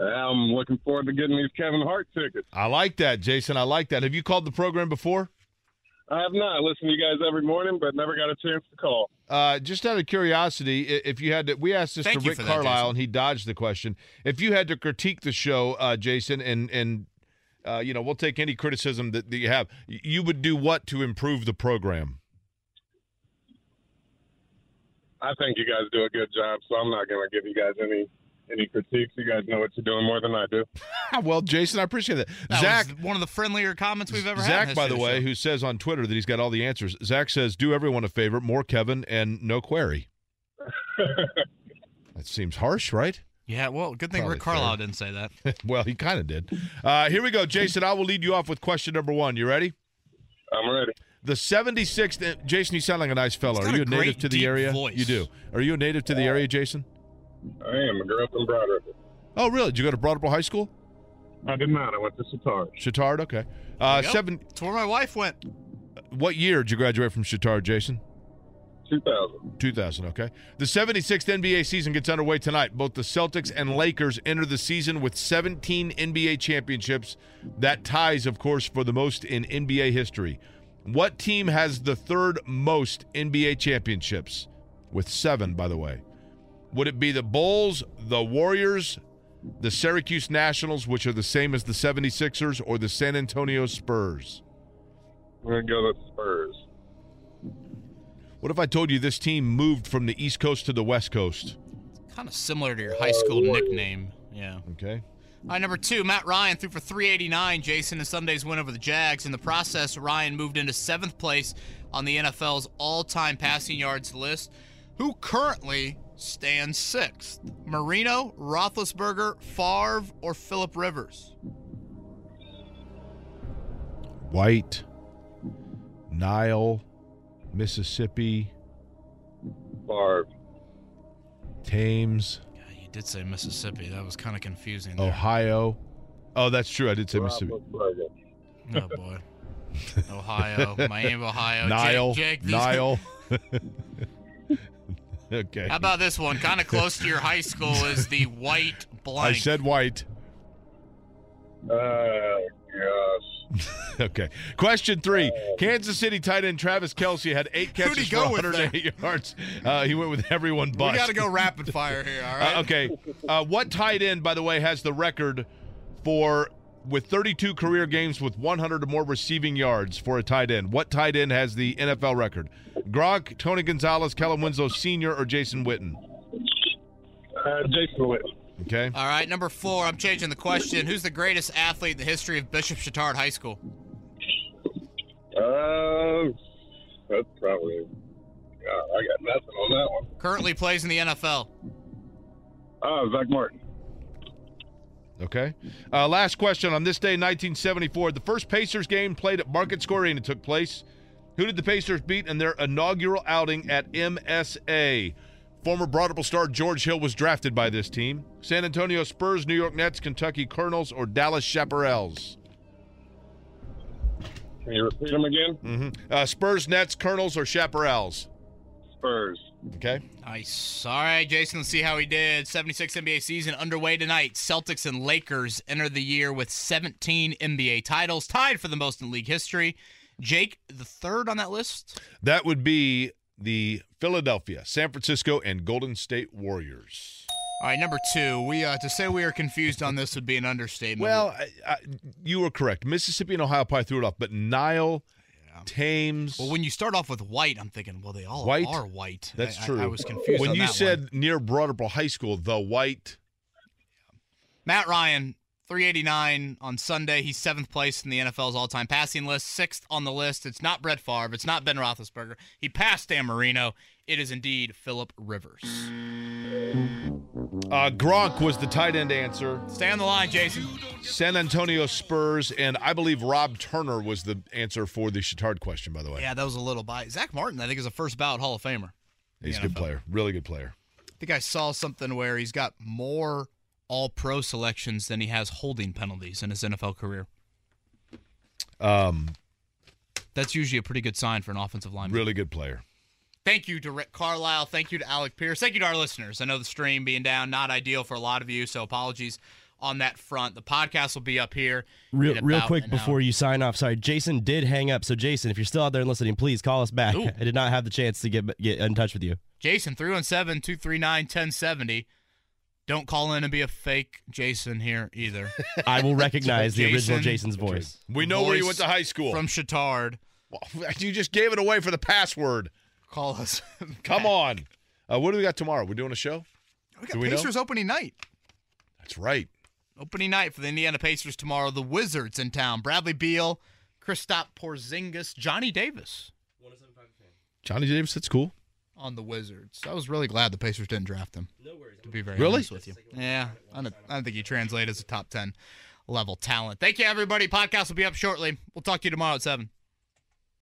I'm looking forward to getting these Kevin Hart tickets. I like that, Jason. I like that. Have you called the program before? I have not listened to you guys every morning, but never got a chance to call. Uh, just out of curiosity, if you had to, we asked this Thank to Rick that, Carlisle, Jason. and he dodged the question. If you had to critique the show, uh, Jason, and and uh, you know, we'll take any criticism that, that you have. You would do what to improve the program? I think you guys do a good job, so I'm not going to give you guys any any critiques. You guys know what you're doing more than I do. well, Jason, I appreciate that. That Zach, was one of the friendlier comments we've ever had. Zach, by the way, show. who says on Twitter that he's got all the answers. Zach says, "Do everyone a favor, more Kevin and no query." that seems harsh, right? Yeah, well, good thing Probably Rick Carlisle fair. didn't say that. well, he kind of did. Uh, here we go, Jason. I will lead you off with question number one. You ready? I'm ready. The 76th. uh, Jason, you sound like a nice fellow. Are you a a native to the area? voice. You do. Are you a native to the area, Jason? I am. I grew up in Broad Ripple. Oh, really? Did you go to Broad Ripple High School? I did not. I went to Chatard. Chatard. Okay. Uh, Yep. seven. That's where my wife went. What year did you graduate from Chatard, Jason? 2000. 2000, okay. The 76th NBA season gets underway tonight. Both the Celtics and Lakers enter the season with 17 NBA championships. That ties, of course, for the most in NBA history. What team has the third most NBA championships? With seven, by the way. Would it be the Bulls, the Warriors, the Syracuse Nationals, which are the same as the 76ers, or the San Antonio Spurs? I'm going to go with Spurs. What if I told you this team moved from the East Coast to the West Coast? It's Kind of similar to your high school nickname. Yeah. Okay. All right, number two, Matt Ryan threw for 389. Jason in Sunday's win over the Jags. In the process, Ryan moved into seventh place on the NFL's all-time passing yards list. Who currently stands sixth? Marino, Roethlisberger, Favre, or Philip Rivers? White, Nile, Mississippi, Favre. Thames, Yeah, you did say Mississippi. That was kind of confusing. There. Ohio. Oh, that's true. I did say Mississippi. Roethlisberger. Oh boy. Ohio, Miami, Ohio. Nile, Jake, Jake, these- Nile. okay. How about this one? Kind of close to your high school is the white blank. I said white. Oh, gosh. Okay. Question three. Kansas City tight end Travis Kelce had eight Who'd he catches for go with 108 yards. Uh, he went with everyone we got to go rapid fire here. All right. Uh, okay. Uh, what tight end, by the way, has the record for with 32 career games with 100 or more receiving yards for a tight end? What tight end has the NFL record? Gronk, Tony Gonzalez, Kellen Winslow Sr., or Jason Witten? Uh, Jason Witten. Okay. All right, number four. I'm changing the question. Who's the greatest athlete in the history of Bishop Chatard High School? Uh, that's probably. Uh, I got nothing on that one. Currently plays in the NFL. Oh, Zach Martin. Okay. Uh, last question on this day, 1974. The first Pacers game played at Market Square Arena took place. Who did the Pacers beat in their inaugural outing at MSA? Former Broad Ripple star George Hill was drafted by this team. San Antonio Spurs, New York Nets, Kentucky Colonels, or Dallas Chaparrals? Can you repeat them again? Mm-hmm. Uh, Spurs, Nets, Colonels, or Chaparrals? Spurs. Okay. Nice. All right, Jason, let's see how he did. 76 NBA season underway tonight. Celtics and Lakers enter the year with 17 NBA titles, tied for the most in league history. Jake, the third on that list? That would be the Philadelphia, San Francisco, and Golden State Warriors. All right, number two. We uh, to say we are confused on this would be an understatement. Well, I, I, you were correct. Mississippi and Ohio probably threw it off, but Nile, Thames. well, when you start off with white, I'm thinking, well, they all White? are white. That's I- I- true. I, was confused. when on you that said one. near Broad Ripple High School, the white. Matt Ryan, 389 on Sunday. He's seventh place in the NFL's all-time passing list, sixth on the list. It's not Brett Favre. It's not Ben Roethlisberger. He passed Dan Marino. It is indeed Philip Rivers. Uh, Gronk was the tight end answer. Stay on the line, Jason. San Antonio Spurs, and I believe Rob Turner was the answer for the Chatard question, by the way. Yeah, that was a little bite. Zach Martin. I think is a first ballot Hall of Famer. He's a good player. Really good player. I think I saw something where he's got more All-Pro selections than he has holding penalties in his NFL career. Um, That's usually a pretty good sign for an offensive lineman. really good player. Thank you to Rick Carlisle. Thank you to Alec Pierce. Thank you to our listeners. I know the stream being down, not ideal for a lot of you, so apologies on that front. The podcast will be up here. Real, real quick before hour. you sign off, sorry, Jason did hang up. So, Jason, if you're still out there and listening, please call us back. Ooh. I did not have the chance to get get in touch with you. Jason, 317 239 1070. Don't call in and be a fake Jason here either. I will recognize the original Jason's voice. We know where you went to high school. From Chatard. you just gave it away for the password. Call us. Come on. Uh, what do we got tomorrow? We're doing a show? We got Do we know? Pacers opening night. That's right. Opening night for the Indiana Pacers tomorrow. The Wizards in town. Bradley Beal, Kristaps Porzingis, Johnny Davis Johnny Davis, that's cool. on the Wizards. I was really glad the Pacers didn't draft him. No worries. To be very Really? honest with you. Yeah, I don't, I don't think he translates as a top 10 level talent. Thank you, everybody. Podcast will be up shortly. We'll talk to you tomorrow at 7.